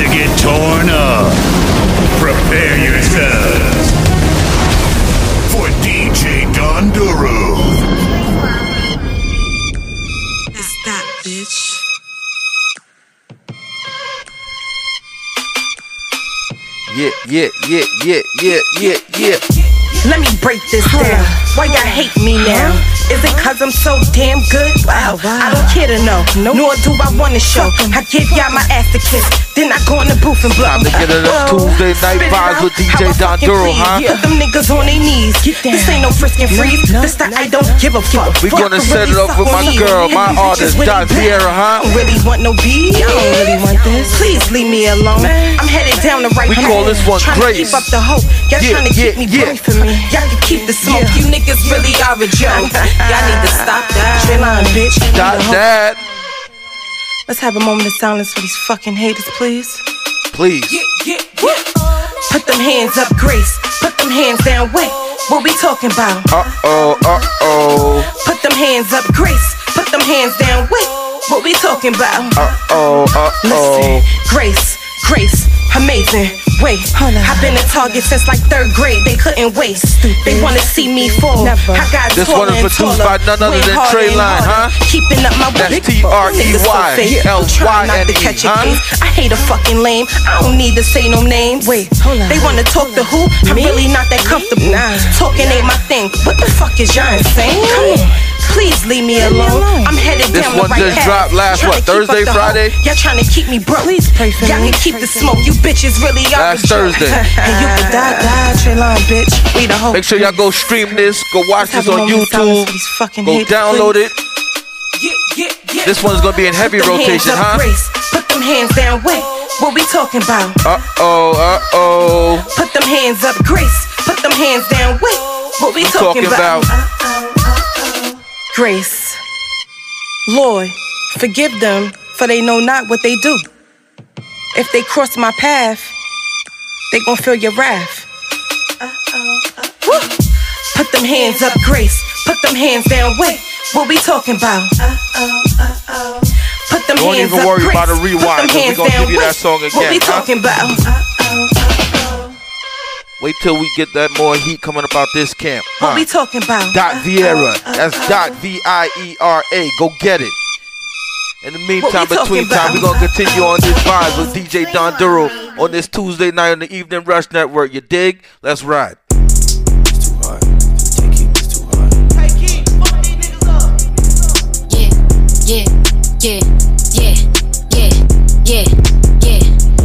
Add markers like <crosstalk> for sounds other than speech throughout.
to get torn up. Prepare yourselves for DJ Don Doru. It's that bitch. Yeah, yeah, yeah, yeah, yeah, yeah, yeah. Let me break this down. Why y'all hate me now? Is it cause I'm so damn good? Wow, I don't care to know. Nor do I wanna show. I give y'all my ass to kiss. Then I go in the booth and blow. Time to get it up Oh, Tuesday night vibes with DJ How I fucking Don Doru, please. huh? Put them niggas on their knees. This ain't no frisking freeze. This the I don't give a fuck. We Fuck gonna to set really it up with my girl, my These artist, bitches with Dot they Sierra, huh? I don't really want no beef. I don't really want this. Please leave me alone. I'm headed down the right way. We call path. this one Tryna Grace. keep up the hope. Y'all Yeah, trying to yeah, keep me yeah. yeah. for me. Y'all can keep the smoke. You niggas really are a joke. Y'all need to stop that. Straight line, bitch. Dot that, Let's have a moment of silence for these fucking haters, please. please. Put them hands up, Grace. Put them hands down. Wait, what we talking about? Uh oh, uh oh, Put them hands up, Grace. Put them hands down. Wait, what we talking about? uh oh, uh oh. Listen. Grace, Grace, amazing. Wait, I've been a target since like third grade. They couldn't wait. They wanna see me fall. I got This taller one is and produced taller, by none other way than harder Trey and Lyne, harder. huh? Keeping up my That's work. T-R-E-Y, Niggas so fake. L-Y-N-E, Trying not to catch a huh? I hate a fucking lame. I don't need to say no names. Wait, hold on. They wanna talk to who? I'm really not that comfortable. Talking ain't my thing. What the fuck is y'all insane? Come on. Please leave me alone. I'm headed This down one the right just dropped last, Tryna what, Thursday, Friday? hope. Y'all trying to keep me broke. Please pray for Y'all can keep the smoke. You bitches really are Last. Thursday. <laughs> and you can die, die, Trey Lyne, bitch. We the whole. Make sure y'all go stream this, go watch this on moment of silence YouTube, for these fucking go haters, download it. This one's gonna be in heavy Put them rotation, hands up, huh? Grace. Put them hands down. Wait, what we talking about? Uh oh, uh oh. Put them hands up, Grace. Put them hands down. Wait, what we talking, Talking about Grace. Lord, forgive them, for they know not what they do. If they cross my path, they gon' feel your wrath. Woo. Put them hands up, Grace. Put them hands down. Wait, what we talking about? Put them Don't hands even up, worry Grace. about a Put rewind, them 'cause we hands gonna down. give you that Wait, song What again, we huh? talking about? Wait till we get that more heat coming about this camp. What we talking about? Dot uh, Viera. Uh, uh, That's Dot V I E R A. Go get it. In the meantime, we between talking time, we're gonna continue on this vibe with DJ Don Doru on this Tuesday night on the Evening Rush Network. You dig? Let's ride. Yeah, yeah, yeah, yeah, yeah, yeah, yeah,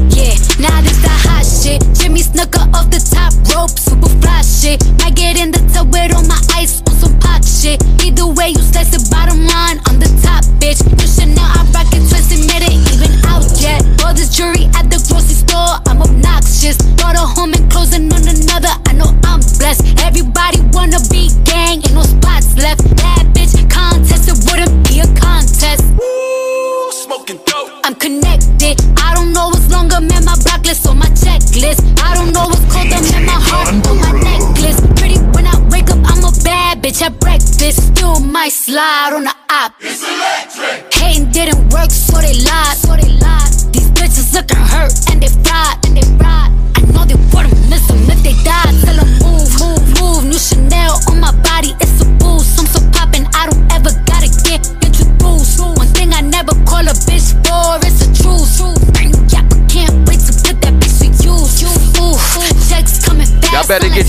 yeah. Now this the hot shit. Jimmy Snooker off the top rope, super fly shit. Might get in the tub with all my ice on some pop shit. Either way, you slice it bottom line, I'm the top bitch. You should know I rock it twisted, made it even out yet. All this jewelry at the grocery store, I'm obnoxious. Brought a home and closing on another, I know I'm blessed. Everybody wanna be gang, ain't no spots left. Bad bitch contest, it wouldn't be a contest. Smoking dope. I'm connected. I don't know what's longer, man. My block list on my checklist. I don't know what's colder, man. My heart on my necklace. Pretty when I wake up, I'm a bad bitch at breakfast. Still might slide on the op. It's electric. Hating didn't work, so they lied. So they lied. These bitches looking hurt and they fried and they fried.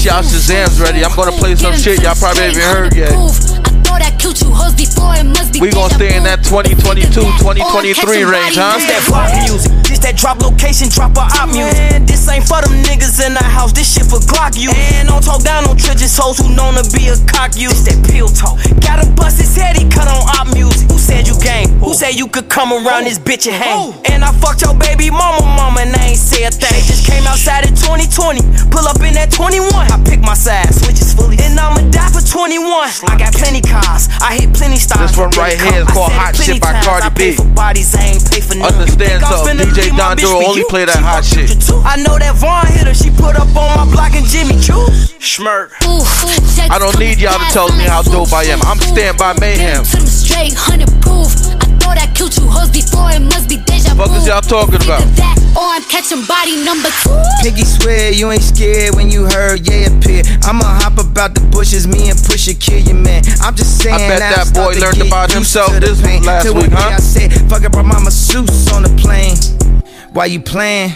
Y'all Shazams ready. I'm gonna play some shit y'all probably haven't heard yet. We gonna stay in that 2022, 2023 range, huh? This that drop location, drop a op music. Man, this ain't for them niggas in the house. This shit for Glock you. And don't talk down on trenches hoes who known to be a cock you. This that pill talk. Gotta bust his head, he cut on op music. Who said you game? Who said you could come around this bitch and hang? And I fucked your baby mama, mama, and I ain't say a thing. Just came outside in 2020. Pull up in that 21. I pick my side, switches fully. And I'ma die for 21. I got plenty cars. I hit plenty stars. This one right here is I called Hot Shit by times. Cardi I B. for bodies, I ain't pay for none. Understand You think I'm something, finna DJ leave my Don Doru only play that hot shit. I know that Vaughn hit her. She put up on my block and Jimmy Choo. Schmirk. I don't need y'all to tell me how dope I am. I'm stand by mayhem. To them straight hundred proof. I know that killed you hoes before. It must be deja vu. Fuck is y'all talking about? either That, or I'm catching body number two. Piggy swear you ain't scared when you heard yeah appear. I'ma hop about the bushes, me and Pusha kill your man. I'm just saying. I bet now that boy learned about himself this pain. last Till week, huh? I said, fuck it, brought Mama Seuss on the plane. Why you playing?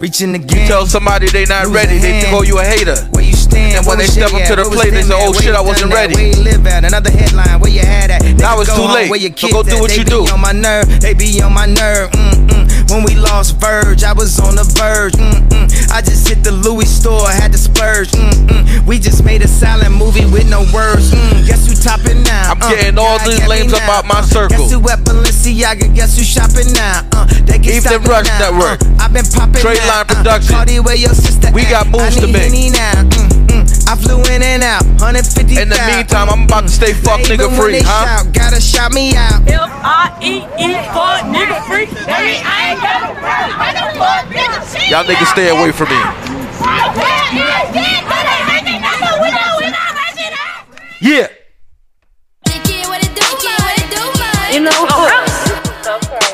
Reaching the game. Tell somebody they not ready, they call oh, you a hater. Where you stand? And when they step up to the plate, they say, "Oh, shit, I wasn't ready." Where you live at? Another headline. Where you had at? Now it's too late. So go do what you do. on my nerve. They be on my nerve. Mm-mm. When we lost Verge, I was on the verge. Mm-mm. I just hit the Louis store, had to splurge. Mm-mm. We just made a silent movie with no words. Mm. Guess who topping now? I'm getting all God these get now. up out my Uh, circle. Guess who at Balenciaga? Guess who shopping now? Uh, they stop me Rush now. Network. Uh, I've been popping Straight now. Line Production. Uh, Cardi, where your sister We at? got moves to make. Now. Mm. I flew in and out, 150. In the meantime, I'm about to stay fuck Even nigga free, huh? Shout, gotta shout me out. Y'all niggas stay away from me. Yeah. Kid, what it do, kid, what it do, man? You know, I'm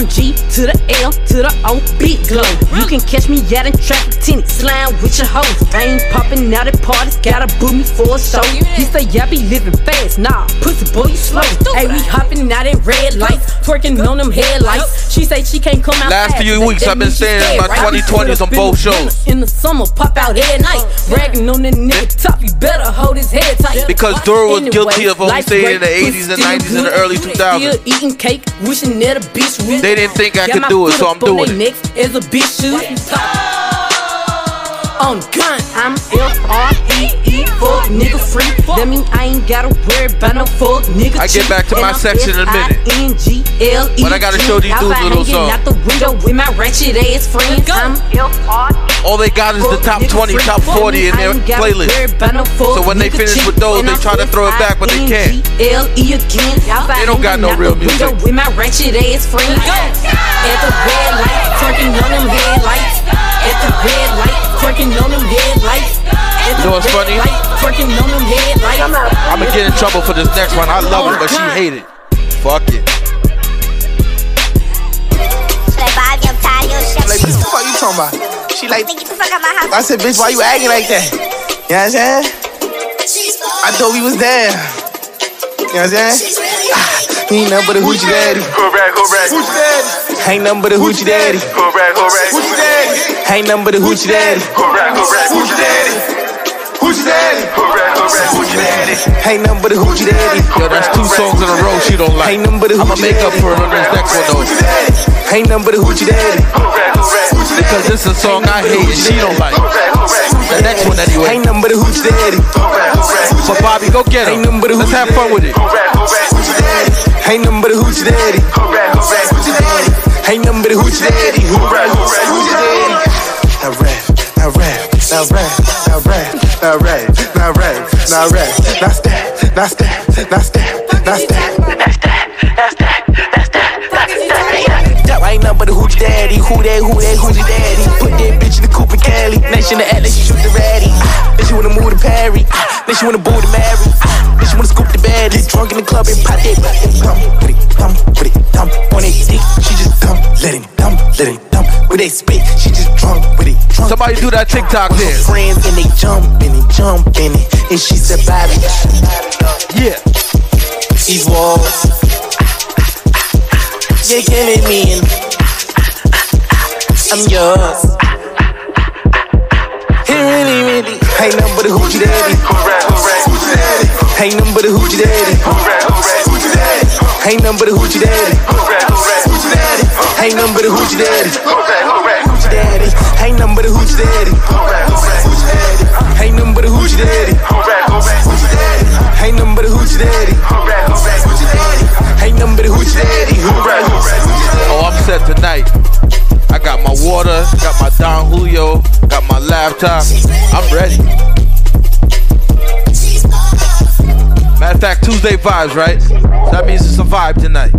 I'm G to the L to the O, big glow. You can catch me out in traffic, tinny, slime with your hoes. I ain't popping out at parties, gotta book me for a show. He say, yeah, I be living fast, nah, pussy boy, you slow. Hey, we hopping out at red lights, twerking on them headlights. She say she can't come out Last fast, few weeks, I've been mean she staying in scared, my right? 2020s on both shows. In the summer, pop out at night, bragging on that nigga top. You better hold his head tight. Because Dora was guilty of only life's in the 80s and 90s and the early 2000s. Still eating cake, wishing that a bitch would. They didn't think I Got could do it, so I'm on doing they it. Necks as a bitch should. On gun, I'm F-R-E-E, free. That mean I ain't gotta worry about no fuck nigga I get back to my section in a minute. S-I-N-G-L-E But I gotta show these dudes a little Outside something. hanging out the window with my ratchet ass friends. I'm F-R-E-E. All they got is the top 20, top 40 in their playlist. So when they finish with those, they try to throw it back, but they can't. They don't got no real music. With my ratchet ass friends. At the red light, twerking on them headlights. At the red light, twerking on them headlights. At You know what's funny? light, twerking on them headlights. I'ma get in trouble for this next one. I love it, but she hate it. Fuck it. Like, bitch, what the fuck you talking about? She like, I said, bitch, why you acting like that? You know what I'm saying? I thought we was there. You know what I'm saying? <sighs> Ain't nothing but a hoochie daddy. Hoochie daddy. Ain't nothing but a hoochie daddy. Hoochie daddy. Ain't nothing but a hoochie daddy. Hoochie daddy. Hoochie daddy. Hoochie daddy. Ain't nothing but a hoochie daddy. Yo, that's two songs in a row she don't like. Ain't nothing but a I'ma hoochie make up daddy. for it on this next one though. Ain't nothing but a hoochie daddy. Because this is a song I hate and she don't like. The next one anyway. Ain't nothing but a hoochie daddy. So Bobby, go get Ain't nothing but a hoochie Let's have fun with it. Ain't nothing but a hoochie daddy. Ain't nothing but a hoochie daddy. Hoochie daddy. Now rap, now rap, now rap, now rap, now rap, now rap, now rap, now step, now step, now step, now step. That ain't nothing but a hoochie daddy. Who that, who that, hoochie daddy. Put that bitch in the coupe and Cali. Nation to act like she shoot the ratty. Ah, Then she wanna move to Perry. Ah, Then she wanna boo to Mary. Ah, Then she wanna scoop the bed. Get drunk in the club and pop that. Dump with it, dump with it, dump on that dick. She just dump, let him dump, let him dump. With that spit, she just drunk with it. Drunk Somebody do that TikTok dance. friends and they jump and they jump in it. And she surviving Yeah. these walls. You're killing me and I'm yours. It really, really ain't nothing but a hoochie daddy. Ain't nothing but a hoochie daddy. Ain't nothing but a hoochie daddy. Ain't nothing but a hoochie daddy. Hoochie daddy. Ain't nothing but a hoochie daddy. Ain't nothing but a. Hoochie daddy. Ain't nothing but a hoochie daddy. Hoochie daddy. Ain't nothing but a hoochie daddy. Oh, I'm set tonight. I got my water, got my Don Julio, got my laptop. I'm ready. Matter of fact, Tuesday vibes, right? So that means it's a vibe tonight.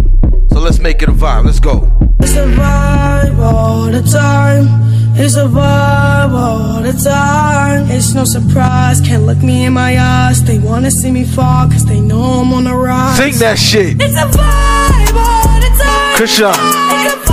So let's make it a vibe. Let's go. It's a vibe all the time. It's a vibe all the time. It's no surprise, can't look me in my eyes. They wanna see me fall, cause they know I'm on the rise. Sing that shit. It's a vibe all the time. Krishan.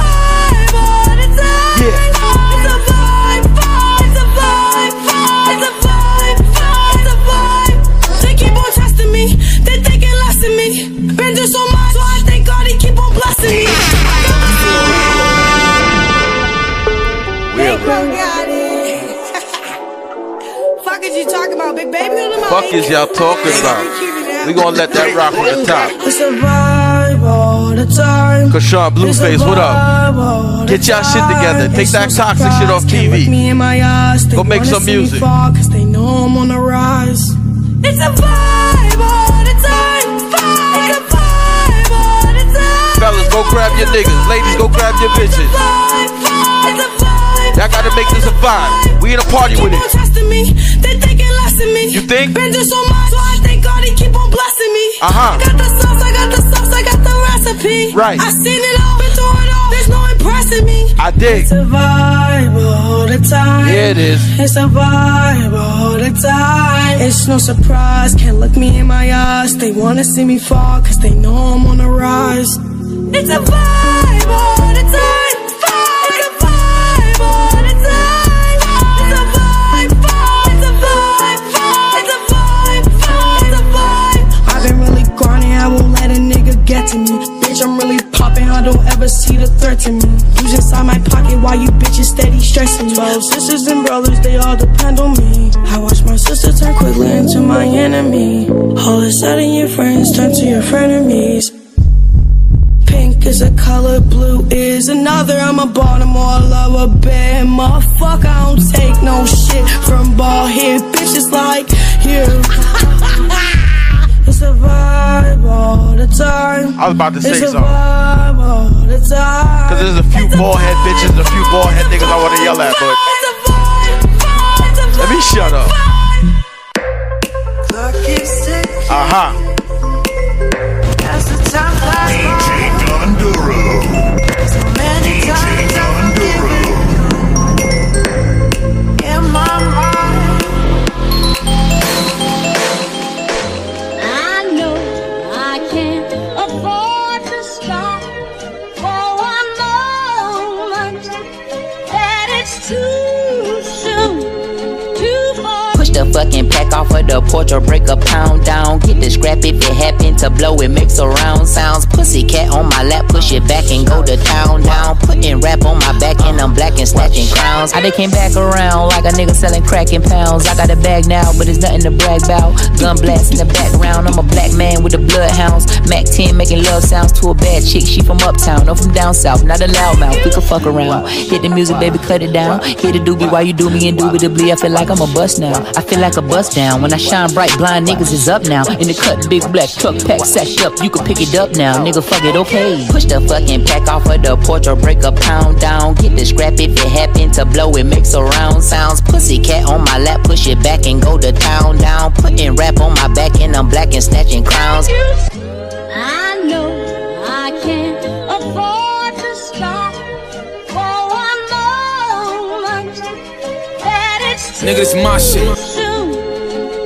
Fuck is you talking about? Big baby on the fuck is y'all talking about? We gonna let that rock from the top. It's a vibe all the time. Kashawn Blueface, what up? Vibe all the Get y'all shit together. Take that toxic shit off TV. look Me in my eyes. They Go make some music. Cause they know I'm on the rise. It's a vibe all the time. Vibe. Vibe all the time. Fellas, go grab your niggas. Ladies, go grab your bitches. Vibe, vibe. It's a vibe. Y'all gotta make this a vibe. We in a party with Keep on it. me, they thinking less of me. You think? Been through so much, so I thank God he keep on blessing me. Uh-huh. I got the sauce, I got the sauce, I got the recipe. Right. I seen it all, been through it all. There's no impressing me. I dig. It's a vibe all the time. Yeah, it is. It's a vibe all the time. It's no surprise, can't look me in my eyes. They wanna see me fall, cause they know I'm on the rise. It's a vibe me. Bitch, I'm really popping, I don't ever see the threat to me. Who's inside my pocket while you bitches steady stressing me? Twelve sisters and brothers, they all depend on me. I watch my sister turn quickly into my enemy. All of a sudden, your friends turn to your frenemies. Pink is a color, blue is another. I'm a Baltimore lover, bad motherfucker. I don't take no shit from ball head bitches like you. <laughs> it's a vibe all the time. I was about to say something. all the time. Cause there's a few bald head bitches and a few bald head niggas I wanna yell at, but It's a vibe, vibe, it's a let me shut up. Uh huh. The porch or break a pound down. Get the scrap if it happen to blow, it makes a round sounds. Pussy cat on my lap, push it back and go to town down. Putting rap on my back and I'm black and snatching crowns. I they came back around like a nigga selling crack in pounds. I got a bag now, but it's nothing to brag about. Gun blast in the background, I'm a black man with the bloodhounds. Mac 10 making love sounds to a bad chick. She from uptown, no from down south, not a loudmouth. We could fuck around. Hit the music, baby, cut it down. Hit the doobie while you do me indubitably. I feel like I'm a bust now. I feel like a bust down. When I shine bright, blind niggas is up now. In the cut, big black truck pack sacked up. You can pick it up now, nigga. Fuck it, okay. Push the fucking pack off of the porch or break a pound down. Get the scrap if it happen to blow. It makes a round sounds. Pussy cat on my lap, push it back and go to town down. Putting rap on my back and I'm black and snatching crowns. I know I can't afford to stop for one moment. That it's too Nigga, this my shit. soon,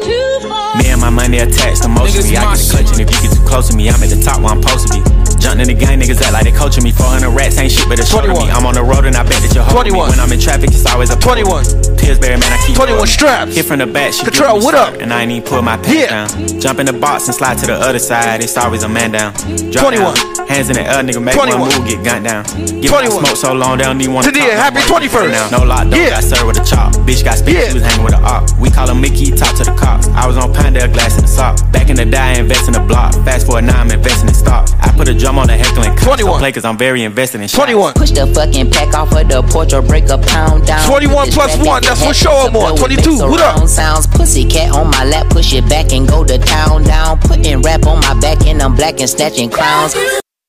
too far. Me and my money attached emotionally. I get the clutch, and if you get too close to me, I'm at the top where I'm supposed to be. Jumping in the gang, niggas act like they coaching me. 400 rats ain't shit, but it's short me. 21. I'm on the road and I bet that you're holding me. 21. When I'm in traffic, it's always a 21. Pillsbury, man, I keep 21 straps. Hit from the back, she Control, what up? And I ain't even pull my pants Yeah. down. Jump in the box and slide to the other side. It's always a man down. Drop 21. Down. Hands in the air, nigga, make 21. one move, get gunned down. Give 21. my smoke so long, they don't even want to Tadia, happy 21st. Now. No lockdown, Yeah. got served with a chop. Bitch got spit, Yeah. she was hanging with a op. We call him Mickey, talk to the cops. I was on Pinedale, glass in the sock. Back in the day, I invest in the block. Fast forward now, I'm investing in stock. I put a drum I'm on a heckling. 21. Play cause I'm very invested in 21. Push the fucking pack off of the porch or break a pound down. 21 plus 1, that's for sure more. 22, what up? Sounds pussy cat on my lap, push it back and go to town down. Putting rap on my back and I'm black and snatching crowns.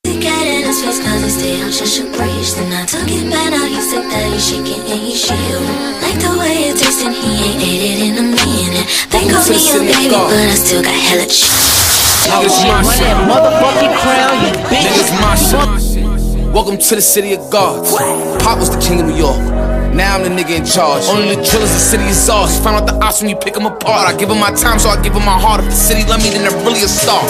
Cat in his face cause he stay out just a breeze Then I took it back, now he said that he's shaking and he's shivering Like the way it tastes and he ain't ate it in a minute They call me a baby but I still got hella shit Niggas my shit. Motherfucking crown, you bitch. Niggas my shit. Welcome to the city of gods. Pop was the king of New York. Now I'm the nigga in charge. Only the drillers, the city is ours. Find out the odds when you pick them apart. I give them my time, so I give them my heart. If the city love me, then they're really a star.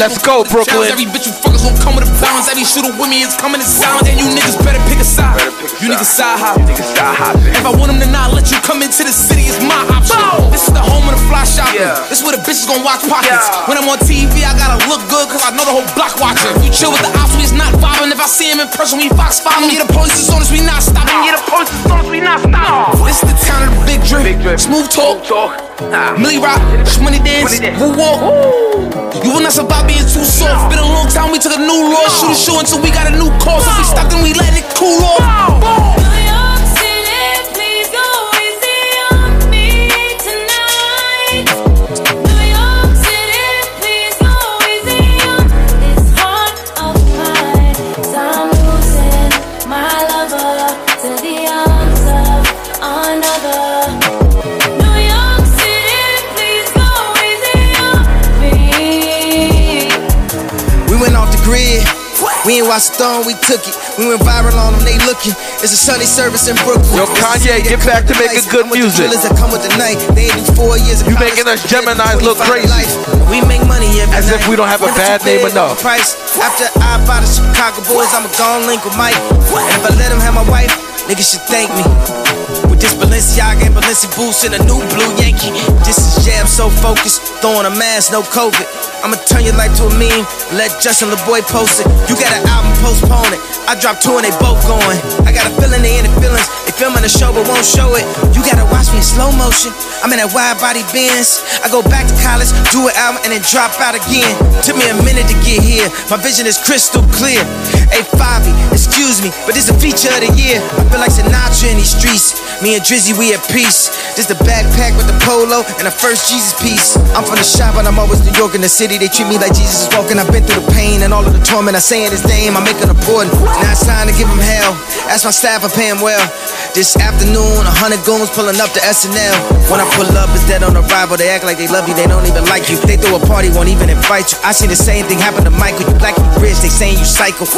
Let's go, Brooklyn. Every bitch you fuckers gon' come with a balance. Every shooter with me is coming in silence. And you niggas better pick a side. You niggas side hop. If I want them to not let you come into the city, it's my option. This is the home of the fly shopping. This is where the bitches gon' watch pockets. When I'm on TV, I gotta look good, cause I know the whole block watching. If you chill with the ops, we is not vibing. If I see him in person, we fox follow Yeah, the police is on us, we not stopping. Yeah, the police is on us, we not stopping. This is the town of the big drip. Smooth talk. Millie Rock, money dance, woo walk. You will not survive being too soft. Been a long time, we took a new law. Shoot show until we got a new cause. If we stop, then we let it cool off. We Watched Stone, we took it. We went viral on them, they looking. It's a Sunday service in Brooklyn. Yo, Kanye, get back to making good music. That come with the night. They do four years. You making us Gemini's look crazy. We make money every As night. if we don't have a bad name enough. Price. After I buy the Chicago Bulls, I'ma go and link with Mike. And if I let him have my wife, niggas should thank me. This Balenciaga and Balenci boots and a new blue Yankee. This is jam so focused, throwing a mask, no COVID. I'ma turn your life to a meme, let Justin Laboy post it. You got an album, postpone it. I dropped two and they both going. I got a feeling they in the feelings. They filming the show but won't show it. You gotta watch me in slow motion. I'm in that wide body Benz. I go back to college, do an album, and then drop out again. Took me a minute to get here. My vision is crystal clear. Hey, Fivi, excuse me, but this a feature of the year. I feel like Sinatra in these streets. Me and Drizzy, we at peace. Just the backpack with the polo and the first Jesus piece. I'm from the shop, but I'm always New York in the city. They treat me like Jesus is walking. I've been through the pain and all of the torment. I saying his name, I make it important. Now it's time to give him hell. Ask my staff, I pay him well. This afternoon, a hundred goons pulling up to SNL. When I pull up, it's dead on arrival. They act like they love you, they don't even like you. They throw a party, won't even invite you. I seen the same thing happen to Michael. You black, you rich, they saying you psycho.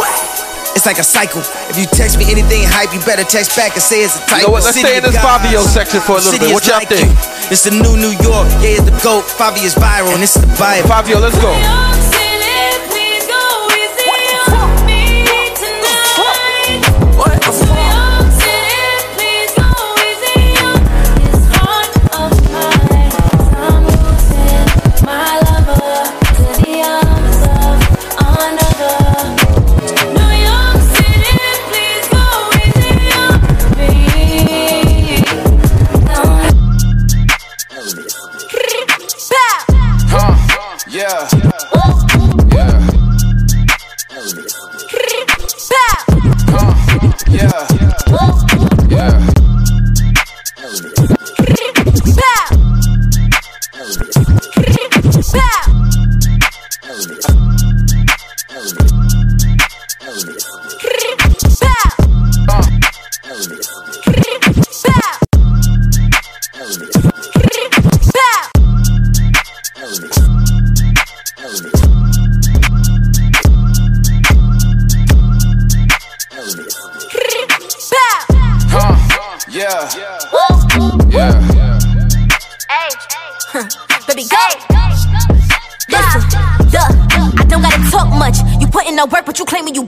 It's like a cycle. If you text me anything hype, you better text back and say it's a type. You know what, let's stay in this Fivio section for a little bit. What y'all think? It's the new New York. Yeah, it's the GOAT. Fivio's viral, and it's the Bible. Fivio, let's go. Yeah. Yeah. Huh, yeah.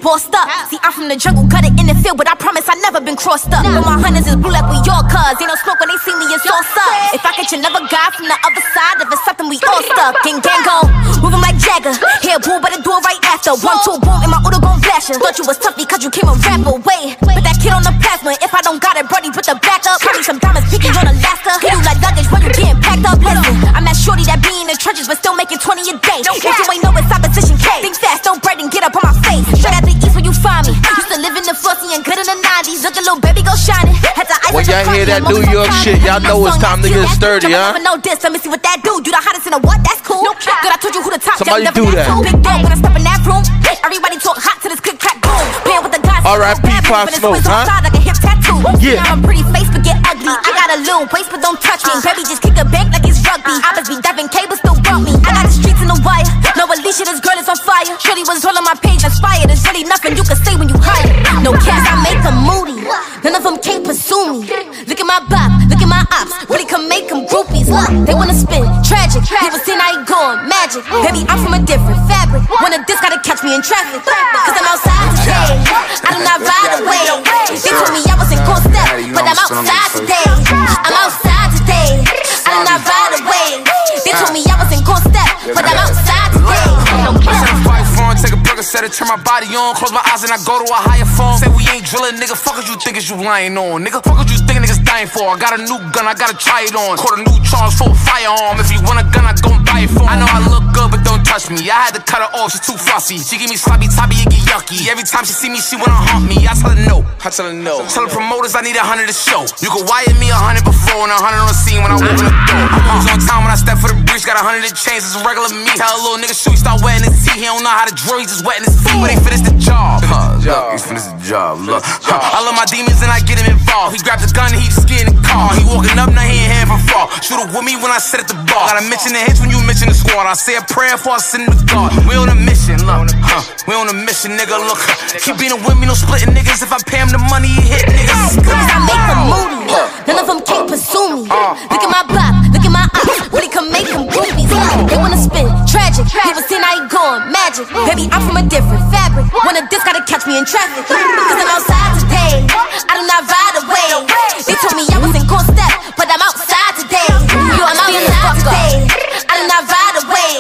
Bossed up. See, I'm from the jungle, cut it in the field, but I promise I never been crossed up. But my hunters is blue like we all cuz. Ain't no smoke when they see me, it's all up. If I catch another guy from the other side, if it's something we all stuck. Gang gang go, moving like Jagger. Here, boom, but do it right after. One, two, boom, and my Udo gon' flash. Thought you was tough y'all hear that New York shit, y'all know it's time to get sturdy, huh? Know this, let me see what that do. You the hottest in the what? That's cool. Good, I told you who the top. Somebody do never that. Big dog when I step in that room. Everybody talk hot to this click clack boom. Playing with the guys. R.I.P. Pop Smoke, huh? Like a hip tattoo. Yeah. I'm a pretty face, but get ugly. I got a little waist, but don't touch me. Uh-huh. Baby, just kick a bank like it's rugby. I must be diving cable, still bump me. I got the streets in the wire. No Alicia, this girl is on fire. Shorty was all on my page, inspired. There's really nothing you can say when you hide. No cash, I make them moody. They wanna spin. Tragic. Never seen I ain't going magic. Baby, I'm from a different fabric. Wanna this gotta catch me in traffic. Cause I'm outside today. Take to turn my body on. Close my eyes and I go to a higher form. Say we ain't drilling, nigga. Fuck what you think is you lying on, nigga. Fuck what you think niggas dying for. I got a new gun, I gotta try it on. Caught a new charge for a firearm. If you want a gun, I gon' buy it for. 'em. I know I look good, but don't touch me. I had to cut her off, she's too fussy. She give me sloppy toppy, it get yucky. Every time she see me, she wanna hump me. I tell her no. I tell her no. Tell the promoters I need a hundred to show. You can wire me a hundred before and a hundred on the scene when I in the door. I was on time when I step for the breach, got a hundred to change. It's regular me. Tell a little nigga shoot, he start wetting his teeth. He don't know how to drill, he just wetting his feet. But they finish the job. Huh, look, he finished the job. Look, huh. I love my demons and I get him involved. He grabbed the gun and he just get in the car. He walking up, now he ain't hand for fall. Shoot it with me when I sit at the bar. Gotta mention the hits when you mention the squad. I say a prayer for I send the God. We on a mission, look, huh. We on a mission, nigga. Look, keep being with me, no splitting niggas. If I pay him the money, he hit niggas. Cause I make them moody. None of them can't pursue me. Uh. Look at my bop, make them groupies. They wanna spin, tragic. Never seen I ain't going magic. Baby, I'm from a different fabric. Wanna this gotta catch me in traffic. Cause I'm outside today. I do not ride away. They told me I wasn't gon' step, but I'm outside today. I'm outside today. I do not ride away.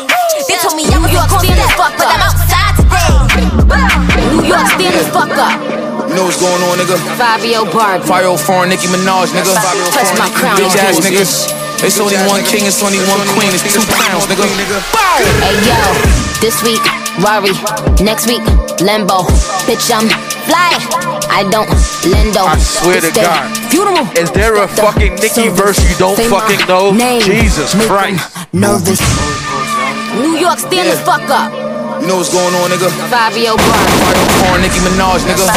They told me I wasn't gon' step, but I'm outside today. New York, stand the fuck up. You know what's going on, nigga? Fivio Barbie. Fivio Foreign Nicki Minaj, nigga. Touch my crown, Bitch ass bitch. niggas. It's only one king, it's only one queen, it's two crowns, nigga. Hey yo, this week, Rari. Next week, Limbo. Bitch, I'm fly. I don't lendo. I swear to God. Funeral. Is there a fucking Nicki verse you don't fucking know? Jesus Make 'em Christ. Nervous. New York, stand the fuck up. You know what's going on, nigga? Fivio Barbie. Fivio Foreign Nicki Minaj, nigga.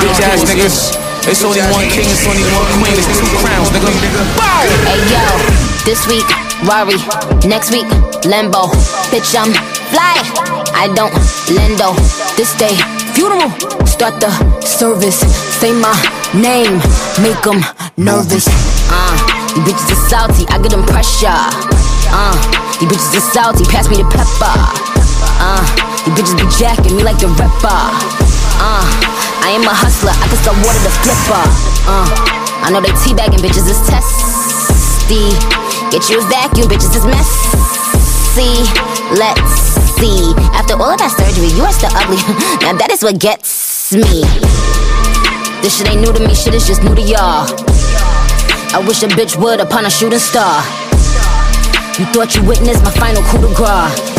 Bitch ass niggas. It's only one king, it's only one queen, it's two crowns, nigga. Hey yo, this week, Rari. Next week, Limbo. Bitch, I'm fly. I don't lendo. This day, funeral. Start the service. Say my name. Make them nervous. Uh, you bitches are salty. I get them pressure. Uh, you bitches are salty. Pass me the pepper. Uh, you bitches be jacking me like the rapper. Uh, I am a hustler. I can sell water to flipper. Uh, I know they teabagging bitches is testy. Get you a vacuum, bitches is messy. Let's see. After all of that surgery, you are still ugly. <laughs> now that is what gets me. This shit ain't new to me, shit is just new to y'all. I wish a bitch would upon a shooting star. You thought you witnessed my final coup de grace.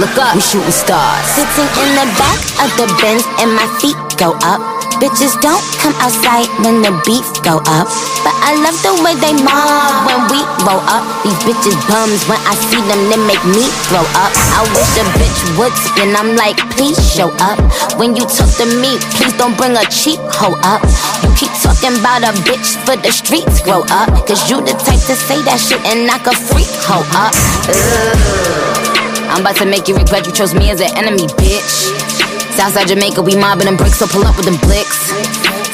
Look up, we shooting stars. Sitting in the back of the Benz and my feet go up. Bitches don't come outside when the beats go up. But I love the way they mob when we roll up. These bitches bums when I see them, they make me throw up. I wish a bitch would spin. I'm like, please show up. When you talk to me, please don't bring a cheap hoe up. You keep talking about a bitch for the streets, grow up. Cause you the type to say that shit and knock a freak hoe up. Ugh. I'm about to make you regret you chose me as an enemy, bitch. Southside Jamaica, we mobbing them bricks, so pull up with them blicks.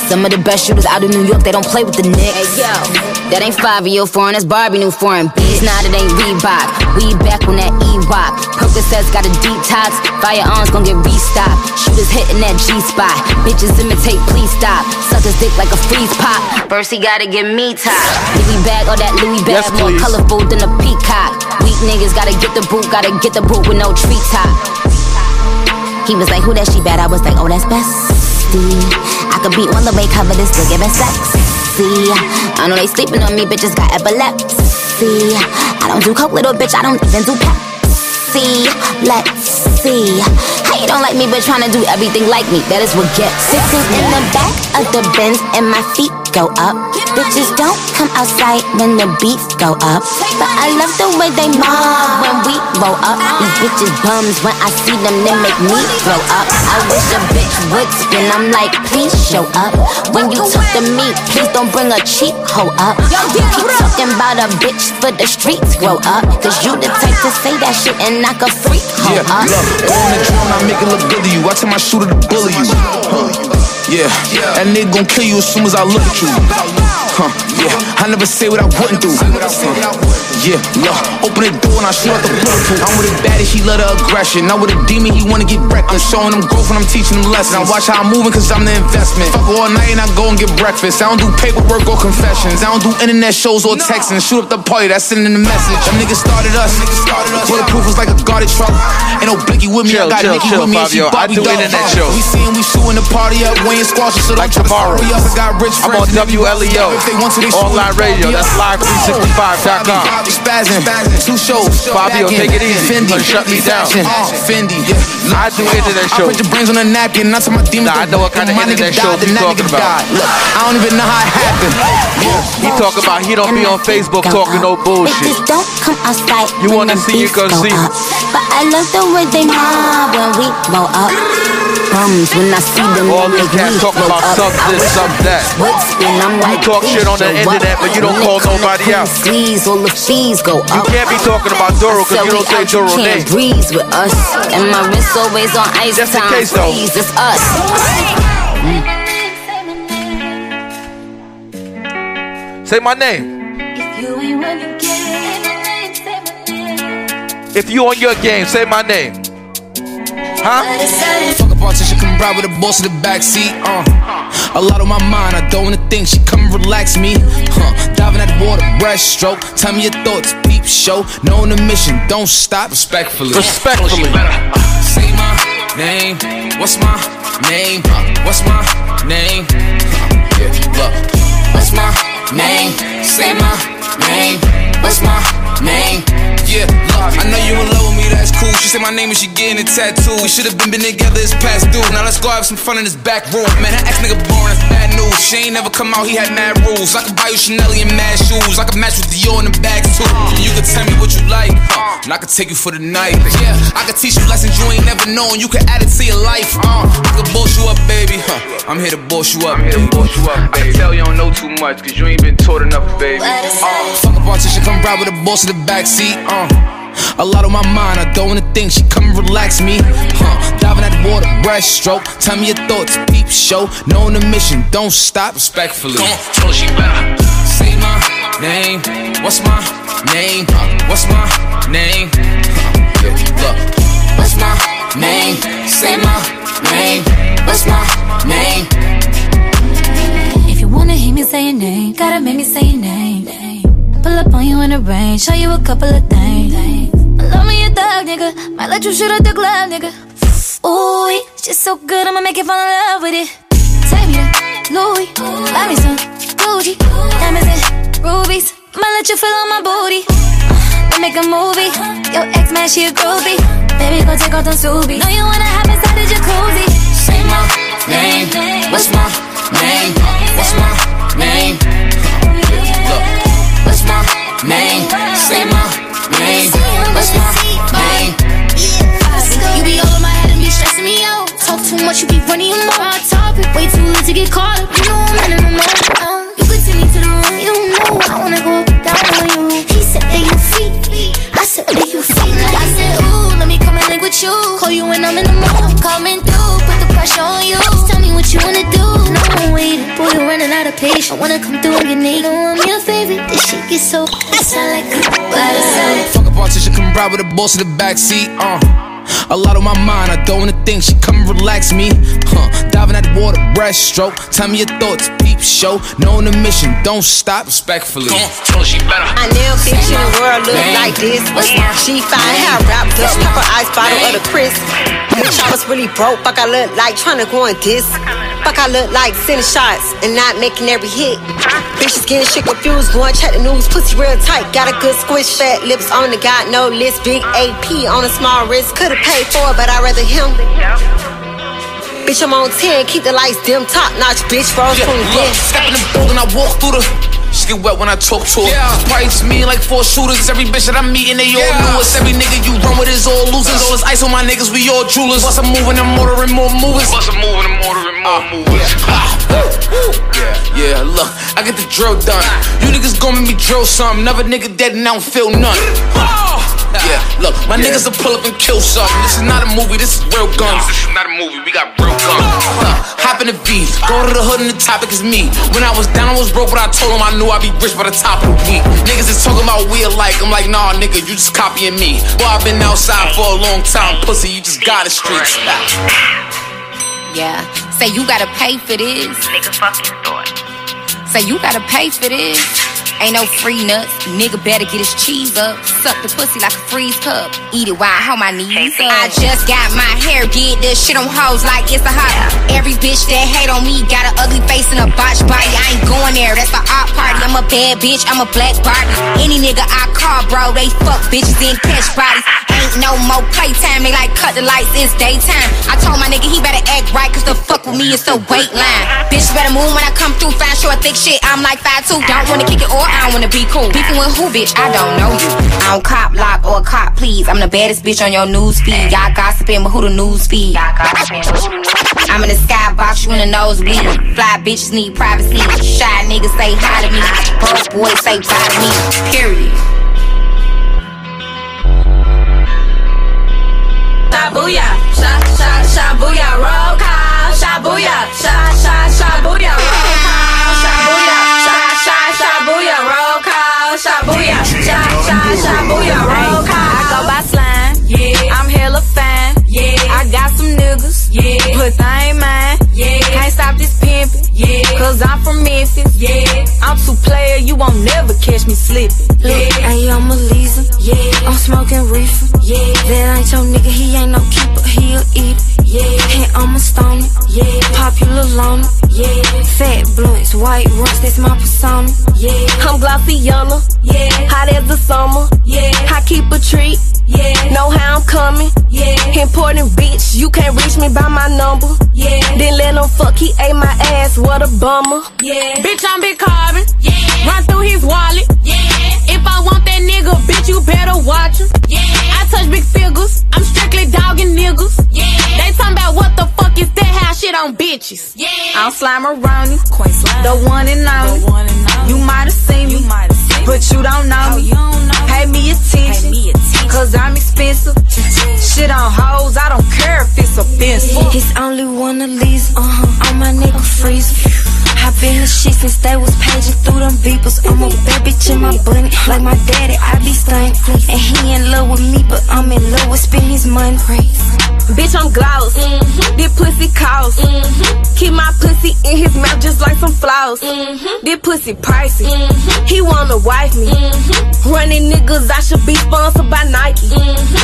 Some of the best shooters out of New York, they don't play with the Knicks. Hey, yo. That ain't five of your foreign, that's Barbie new foreign. Bees, nah, that ain't Reebok. We back on that E-Rock. Percocets got a detox. Firearms gon' get restocked. Shooters hitting that G-spot. Bitches imitate, please stop. Suckers dick like a freeze pop. First he gotta get me top. Louis bag or that Louis bag, Yes, more colorful than a peacock. Weak niggas gotta get the boot, gotta get the boot with no treetop. He was like, who that she bad? I was like, oh, that's bestie. I could be on the way, cover this, still giving sexy. I know they sleeping on me, bitches got epilepsy. I don't do coke, little bitch, I don't even do Pepsi. Let's see. How you don't like me, but trying to do everything like me? That is what gets. Sitting in the back of the Benz and my feet go up. Bitches don't come outside when the beats go up. But I love the way they mob when we roll up. These bitches bums when I see them, they make me grow up. I wish a bitch would spin. I'm like, please show up. When you talk to me, please don't bring a cheap hoe up. You keep talking about a bitch for the streets, grow up. Cause you the type to say that shit and knock a freak hoe Yeah, up. look, on the drone, I make it look good to you. I tell my shooter to bully you. Huh. Yeah, that nigga gon' kill you as soon as I look at you. Huh, yeah, I never say what I wouldn't do. Yeah, no. Open the door and I shoot what the purple. I'm with a baddie, she love the aggression. I'm with a demon, he wanna get reckless. I'm showing him growth and I'm teaching him lessons. I watch how I'm moving cause I'm the investment. Fuck all night and I go and get breakfast. I don't do paperwork or confessions. I don't do internet shows or texting. Shoot up the party, that's sending a message. Them niggas started us. Bulletproof was like a guarded truck. Ain't no blicky with me, chill, I got chill, Nikki chill, with me. Fivio. She Bobby I do internet uh, shows. We seeing we shooting the party up. We ain't squashing, so like tomorrow. I got rich friends. I'm on WLEO. Online radio, that's live365.com. Bobby spazzing. Two shows. Bobby, will take it easy. Fendi. Or shut me down. Uh, Fendi. Yeah. I do that show. I put your brains on a napkin. Not to my demons. Nah, I know what kind of internet show you talking about. Look, I don't even know how it happened. He talk about he don't be on Facebook talking no bullshit. Don't come outside. You wanna see you can see. But I love the way they mob when we blow up. Bums when I see them. All these cats talking about sub this, sub that. You talk shit on the internet, but you don't call nobody out. Please, all the fees go up. You can't be talking about Doru because So you don't say out, Doru name. can't breeze with us. And my wrist always on ice Just in time. case, though. Freeze, it's us. Say my name. If you on your game, say my name. Huh? Fuck a politician, come ride with the boss in the backseat. Uh. A lot on my mind, I don't wanna think. She come and relax me. Huh. Diving at the water, breaststroke. Tell me your thoughts, peep show. Knowing the mission, don't stop. Respectfully. Respectfully. Say my name. What's my name? Uh, What's my name? Uh, Yeah, look. What's my name? Say my name. What's my name? Yeah, I know you in love with me, that's cool. She said my name and she getting a tattoo. We should have been, been together, it's past due. Now let's go have some fun in this back room. Man, that ex nigga boring, that's bad news. She ain't never come out, he had mad rules. I could buy you Chanel and mad shoes. I could match with Dior in the bag too. And you could tell me what you like, uh, and I could take you for the night. Yeah, I could teach you lessons you ain't never known. You could add it to your life. Uh, I could boss you up, baby. Huh. I'm here to boss you up. I'm here to boss you up, baby. I can tell you don't know too much, cause you ain't been taught enough, baby. Uh, fuck a politician, come ride with the boss in the backseat. Uh. A lot on my mind, I don't wanna think. She come and relax me. Huh. Diving at the water, breaststroke. Tell me your thoughts, peep show. Knowing the mission, don't stop. Respectfully. Come on, tell she better. Say my name. What's my name? Uh, What's my name? Uh, yeah, look. What's my name? Say my name. What's my name? If you wanna hear me say your name, gotta make me say your name. Pull up on you in the rain, show you a couple of things. Love me a thug, nigga. Might let you shoot at the club, nigga. Ooh, she's so good, I'ma make you fall in love with it. Take me Louis, buy me some Gucci, diamonds and rubies. Might let you feel on my booty. Uh, we make a movie. Your ex man, she a groovy. Baby, go take off them Subies. Know you wanna hop inside the jacuzzi. Say my name. What's my name? What's my name? Much, you be running your mouth. Hot topic, way too late to get caught up. You know I'm in the moment. Uh, you could take me to the room, you know I wanna go down on you. He said that you freak, I said that you freak. I said, ooh, let me come and lick with you. Call you when I'm in the mood. I'm coming through, put the pressure on you. Just tell me what you wanna do. No, I'm waiting. Boy, you're running out of patience. I wanna come through and get naked. No, I'm your favorite. This shit gets so. I sound like a. Fuck a politician, come ride with the boss in the backseat. Uh. A lot on my mind, I don't wanna think. She come and relax me. Huh. Diving at the water, breaststroke. Tell me your thoughts, peep show. Knowing the mission, don't stop. Respectfully. Tell her she better. I never think in the world look like this. She fine, hair wrapped up, pop her ice bottle of the Chris. Bitch, I was really broke. Fuck, I look like tryna go on this. Fuck, I look like sending shots and not making every hit. Bitches getting shit confused, going check the news. Pussy real tight, got a good squish, fat lips on the got no list. Big AP on a small wrist. Could've paid for it, but I'd rather him. Bitch, I'm on 10, keep the lights dim, top notch, bitch, rose from Look, then. step in the building, I walk through the. She get wet when I talk to her. Yeah. Price me like four shooters. Every bitch that I'm meeting, they all knew us. Every nigga you run with is all losers. All this ice on my niggas, we all jewelers. Plus I'm moving and ordering more movers. Plus I'm moving and ordering more uh, movers. Yeah, yeah, look, I get the drill done. You niggas gon' make me drill some. Another nigga dead and I don't feel none. Yeah, look, my niggas will pull up and kill something. This is not a movie, this is real guns. This is not a movie, we got real guns. Huh, hop in the V, go to the hood and the topic is me. When I was down, I was broke, but I told them I knew I'd be rich by the top of the week. Niggas is talking about we alike. I'm like, nah, nigga, you just copying me. Boy, I've been outside for a long time, pussy, you just got the streets. Yeah. Say you gotta pay for this. Nigga fucking thought. Say you gotta pay for this. Ain't no free nuts. Nigga better get his cheese up. Suck the pussy like a freeze cup. Eat it while I hold my knees up. I just got my hair did. This shit on hoes like it's a hot. Every bitch that hate on me got an ugly face and a botch body. I ain't going there. That's the art party. I'm a bad bitch. I'm a black Barbie. Any nigga I call, bro, they fuck bitches and catch bodies. Ain't no more playtime. They like cut the lights. It's daytime. I told my nigga he better act right. Cause the fuck with me is the wait line. Bitch better move when I come through. Fine, short, thick shit. I'm like five 5'2. Don't wanna kick it or I don't wanna be cool. Beefing with who, bitch? I don't know you. I don't cop lock or cop, please. I'm the baddest bitch on your news feed. Y'all gossiping, but who the news feed? I'm in the skybox, you in the nosebleed. Fly bitches need privacy. Shy niggas say hi to me. Broke boys say bye to me. Period. Shabuya, sha sha shabuya, roll call. Shabuya, sha sha roll sha sha shabuya, roll call. Shabuya, sha sha shabuya, roll call. I go by slime. Yeah. I'm hella fine. Yeah. I got some niggas. Yeah. But they ain't mine. Yeah. Can't stop this pimpin'. Yeah. Cause I'm from Memphis. Yeah. I'm too player, you won't never catch me slippin'. Look, hey, I'm a Lisa. Yeah. I'm smoking reefer. Yeah. That ain't your nigga, he ain't no keeper, he'll eat. Yeah. And I'm a stoner. Yeah. Popular loner. Yeah. Fat blunts, white runs, that's my persona. Yeah. I'm Glossiana. Yeah. Hot as the summer. Yeah. I keep a treat. Yeah. Know how I'm coming. Yeah. Important bitch, you can't reach me by my number. Yeah. Then let him fuck, he ate my ass, what a bummer. Yeah. Bitch, I'm Big Carbon. Yeah. Run through his wallet. Yeah. If I want that nigga, bitch, you better watch him. Yeah. I touch big figures. I'm strictly dogging niggas. Yeah. They talking about what the fuck is that? How shit on bitches. Yeah. I'm Slime around you. The one and only. You might have seen me. But you don't know me. Pay me attention. Cause I'm expensive. Shit on hoes, I don't care if it's offensive. It's only one of these, uh huh. On my nigga freeze. I've been the shit since they was paging through them beepers. I'm a bad bitch in my bunny. Like my daddy, I be stunning. And he in love with me, but I'm in love with spending his money. Bitch, I'm gloss. Mm-hmm. This pussy cost. Mm-hmm. Keep my pussy in his mouth just like some floss. Mm-hmm. This pussy pricey. He wanna wife me. Running niggas, I should be sponsored by Nike.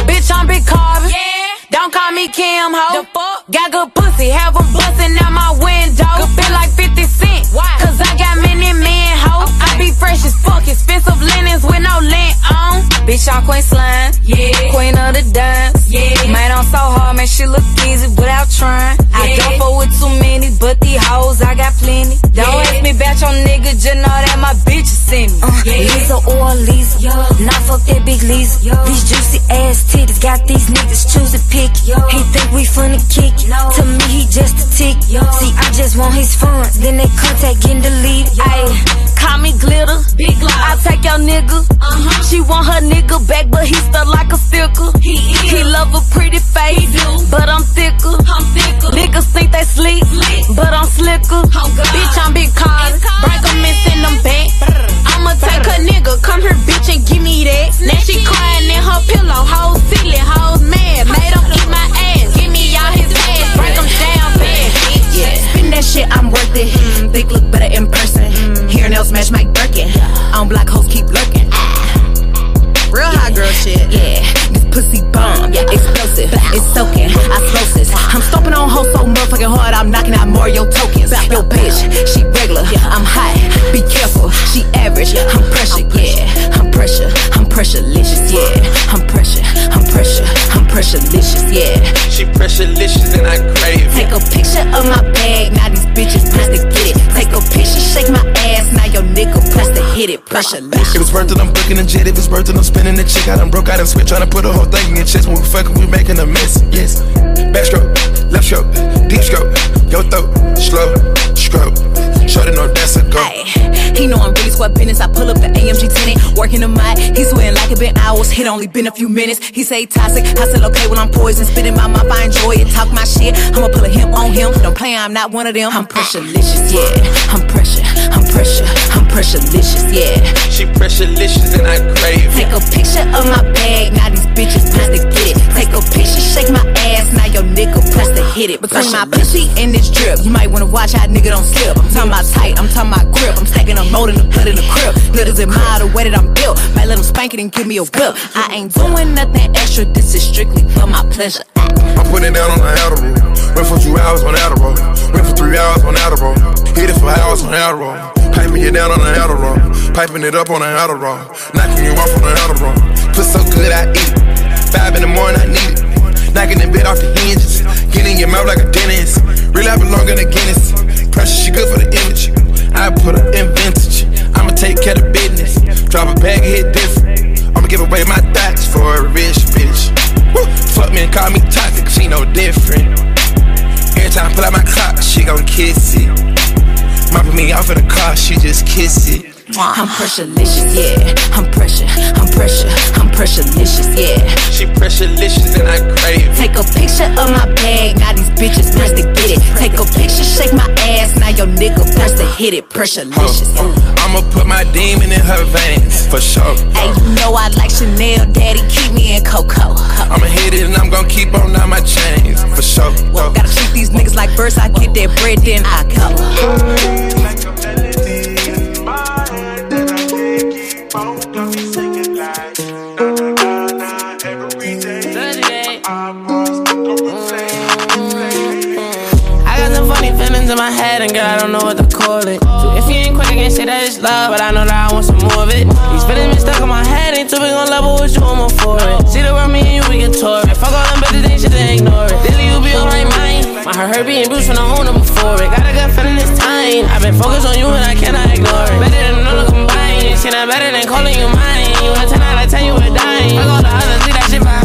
Bitch, I'm Big Carbon. Yeah. Don't call me Kim Ho. The fuck? Got good pussy, have 'em bustin' out my window. Feel like 50 Cent. Why? Cause I got many men hoes. I be fresh as fuck, expensive linens with no lint on. Bitch, I'm Queen Slime. Yeah. Queen of the dance. Yeah. Man, I'm so hard, man, she look easy without trying. I Yeah. don't fuck with too many, but these hoes, I got plenty. Don't Yeah. ask me about your nigga, just know that my bitch is send me. Uh, Lisa or Lisa. Not fuck that big Lisa. These juicy ass titties got these niggas choosing pick. He think we funny kick. To me, he just a tick. See, I just want his fun. Then they contact getting deleted. Ayy, call me glitter. Big gloss. I take your nigga. Uh-huh. She want her nigga back, but he stuck like a sticker. He is. He love a pretty face, but I'm thicker. I'm thicker. It, I'm booking a jet. It was worth it, I'm spending the chick. I done broke out and switch, trying to put a whole thing in chest. When we fucking, we making a mess. Yes. Backstroke, left stroke, deep stroke, your throat, slow, stroke. Shorty know that's a go. He know I'm really squad business. I pull up the AMG tenant, working the mic. He sweating like it been hours. It only been a few minutes. He say toxic. I said okay when I'm poison. Spitting my mouth, I enjoy it. Talk my shit. I'ma pull a him on him. Don't play, I'm not one of them. I'm pressure licious, yeah. I'm pressure, I'm pressure, I'm pressure licious, yeah. She pressure licious and I crave it. Take a picture of my bag. Now these bitches press to get it. Take a picture, shake my ass. Now your nigga press to hit it. Between my pussy and this drip, you might wanna watch how nigga don't slip. I'm talking about tight, I'm talking about grip. I'm stacking a mold in the blood in the crib. Niggas admire the way that I'm built. Might let them spank it and give me a whip. I ain't doing nothing extra. This is strictly for my pleasure. I'm putting down on the Adderall. Went for two hours on Adderall. Went for three hours on Adderall. Hit it for hours on Adderall. Piping you down on the Adderall. Piping it up on the Adderall. Knocking you off on the Adderall. Put so good I eat it. Five in the morning I need it. Knocking the bed off the hinges. Getting your mouth like a dentist. Belong in the Guinness. Pressure, she good for the image. I put her in vintage. I'ma take care of business. Drop a bag, hit different. I'ma give away my thoughts for a rich bitch. Woo. Fuck me and call me toxic, she no different. Time pull out my clock, she gon' kiss it. Mopping me off in the car, she just kiss it. I'm pressure licious, yeah. I'm pressure, I'm pressure, I'm pressure licious, yeah. She pressure licious and I crave it. Take a picture of my bag, now these bitches press to get it. Take a picture, shake my ass, now your nigga press to hit it. Pressure licious. Uh, uh, I'ma put my demon in her veins, for sure. Hey, you know I like Chanel, daddy, keep me in Coco. I'ma hit it and I'm gon' keep on out my chains, for sure. Well, gotta treat these niggas like birds, I get that bread, then I go. Feelings in my head, and girl, I don't know what to call it. So if you ain't quick, I can't say that it's love, but I know that I want some more of it. These feelings been stuck in my head, ain't too big on level with you, I'm up for it. See the world, me and you, we get tore it. Fuck all them better things, shit, they ignore it. Daily, you be on my mind. My heart hurt being bruised from the owner before it. Got a good feeling this time. I've been focused on you, and I cannot ignore it. Better than all combined. See, that better than calling you mine. You a 10 out of 10, you a dime. Fuck all the others, leave that shit behind.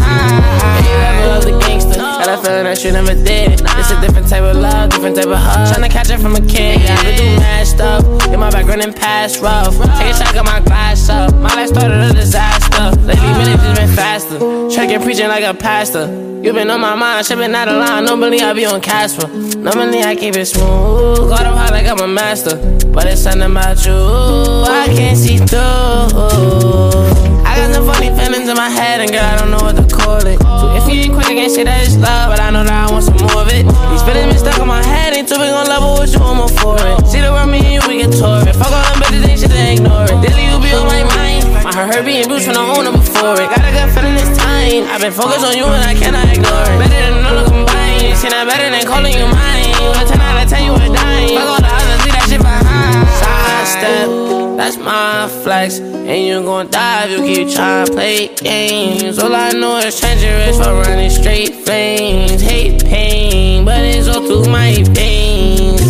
A feeling that you never did. It's a different type of love, different type of hug. Tryna catch it from a kid. Yeah, I do mad stuff. Get my background in past rough. Take a shot, got my glass up. My life started a disaster. Lately, minutes just been faster. Tracking, preaching like a pastor. You been on my mind, shipping out of line. Normally I be on Casper. Normally I keep it smooth. Got up high like I'm a master. But it's something about you I can't see through. I got some funny feelings in my head, and girl, I don't know can't say that it's love, but I know that I want some more of it. These feelings been stuck in my head, ain't too big on level with you, I'm up for it. See the world, me and you, we get tore it. Fuck all them better things, shit, they ignore it. Daily, you be on my mind. My heart hurt being bruised from the owner before it. Got a good feeling this time. I've been focused on you, and I cannot ignore it. Better than all combined. See that better than calling you mine. 10 out of 10, you a dime. Fuck all the others, leave that shit behind. Sidestep. That's my flex. And you gon' die if you keep trying to play games. All I know is treacherous for running straight flames. Hate pain, but it's all through my veins.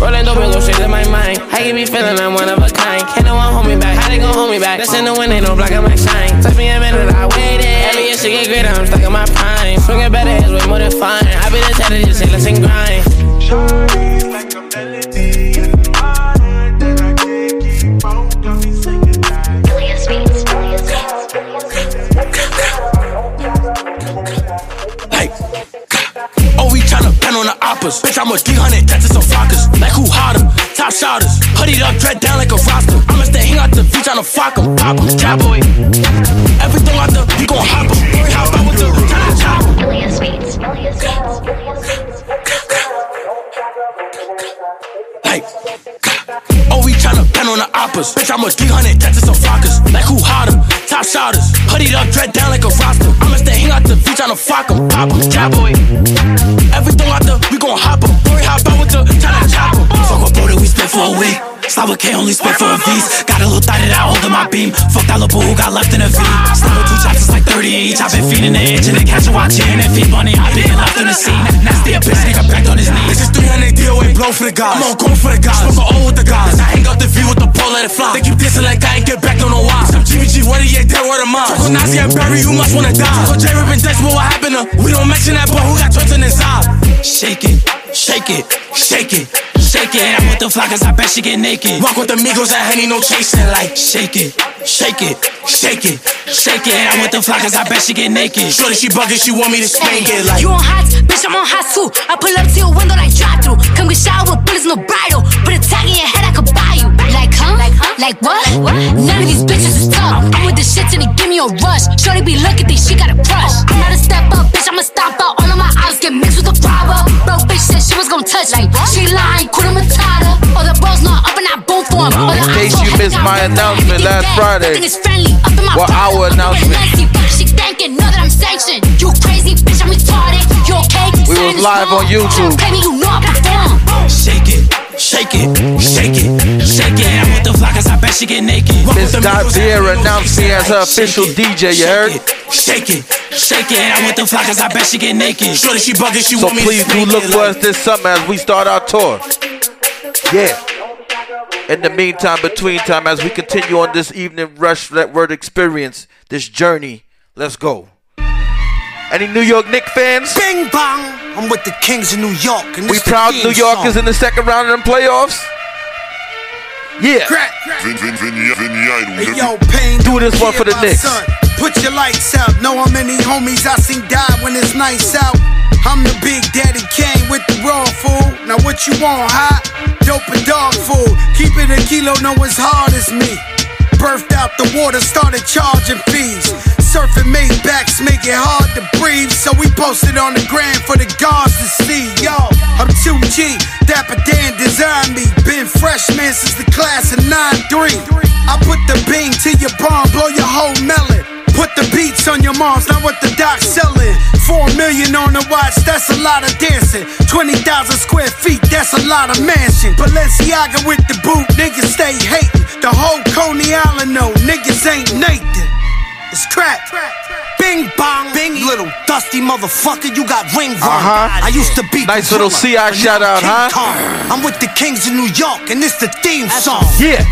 Rolling dope and go straight to my mind. I can be feeling I'm one of a kind. Can't no one hold me back. How they gon' hold me back? That's in the wind, ain't no block on my shine. Touch me a minute, I waited. Every year she get greater, I'm stuck in my prime. Swinging better is way more than fine. I be the type to just say, let's and grind. Bitch, I'm a 300, that's some flockers. Like who hotter? Top shotters. Hoodied up, dread down like a roster. I'ma stay hang out the beach on a flock 'em. Pop 'em, cowboy. Everything out the, we gon' hop 'em. How about with the top chop 'em. Sweets, sweets, oppas. Bitch, I'm a 300, that's just some flockers. Like who hotter? Top shotters. Hoodied up, dread down like a roster. I'ma stay hang out the beach on a flock 'em. Pop 'em, cowboy. Everything out the, we gon' hop 'em. Worry how about with the top chop 'em. Fuck what bro that we spent for a week. With K, only spit for a V's. Got a little thotty that I hold in my beam. Fuck that little boo who got left in a V. With two chops, it's like 30 each. I've been feeding the edge and then catch a watch in and feed money. I've been left in the scene. Nasty a bitch, nigga back on his knees. This is 300 DOA blow for the guys. I'm on call for the guys. Smoke a O with the guys. I hang out the V with the pole, let it fly. They keep dissing like I ain't get back, don't know why. Some GBG, what he ain't dead, word of mine. Talk on Nazi and Barry, you must wanna die. So J Rip and Dex, but what happened to? We don't mention that boy who got twisted inside. Shake it, shake it, shake it, shake it. I'm with the flockers, I bet she get naked. Walk with the Migos and Henny, no chasing. Like, Shake it, shake it, shake it, shake it. I'm with the flockers, I bet she get naked. shorty, she bugging, she want me to spank it. Like, You on hot, bitch, I'm on hot too. I pull up to your window like drive through. Come get shot with bullets, no bridle. Put a tag in your head, I could buy you. Like, huh? Like, huh? Like what? None of these bitches is tough. I'm with the shit and they give me a rush. Shorty be looking, think she got a crush. I'm not a step up, bitch, I'ma stop out. All of my eyes get mixed with the flour. Bro, bitch said she was gonna touch me. She lying, Kuna Matata. All the bros not up and I boom for him. All the In case you missed my got announcement last it's Friday. Think it's friendly, up in my What pocket. our announcement? messy, fuck, She thinking, know that I'm sanctioned. You crazy, bitch, I'm retarded. You okay? We Saying was live on YouTube. Play me, you know I perform. Shake it, shake it, shake it, shake it. I'm with the flockers, I bet she get naked. Miss Dot Beer announced me as her official DJ, you heard? Shake it, shake it. I'm with the flockers, I bet she get naked. shorty, she bugging, she So want me please do look it. for Like, us this summer as we start our tour. Yeah. In the meantime, between time, as we continue on this evening rush let word experience, this journey, let's go. Any New York Knicks fans? Bing bong. I'm with the Kings of New York, and We this the proud New Yorkers song. in the second round of them playoffs? Yeah. Vin, Vin, Vin, Vin, Hey, yo, Pain, Do this one for the about Knicks. sun. Put your lights out. Know how many homies I seen die when it's nice out. I'm the big daddy Kane with the raw food. Now what you want, hot? Dope and dog food. Keep it a kilo, no as hard as me. Birthed out the water, started charging fees. Surfing Maybachs make it hard to breathe. So we posted on the gram for the guards to see. Yo, I'm 2G, Dapper Dan designed me. Been freshman since the class of 9-3. I put the bing to your bomb, blow your whole melon. Put the beats on your moms, not what the doc's selling. Four million on the watch, that's a lot of dancing. 20,000 square feet, that's a lot of mansion. Balenciaga with the boot, niggas stay hating. The whole Coney Island know, niggas ain't Nathan. It's crack. Bing bong, bing, little dusty motherfucker. You got ring run. Uh-huh. I used to be Nice little CI shout out, King huh? Kong. I'm with the Kings of New York, and this the theme song. Yeah.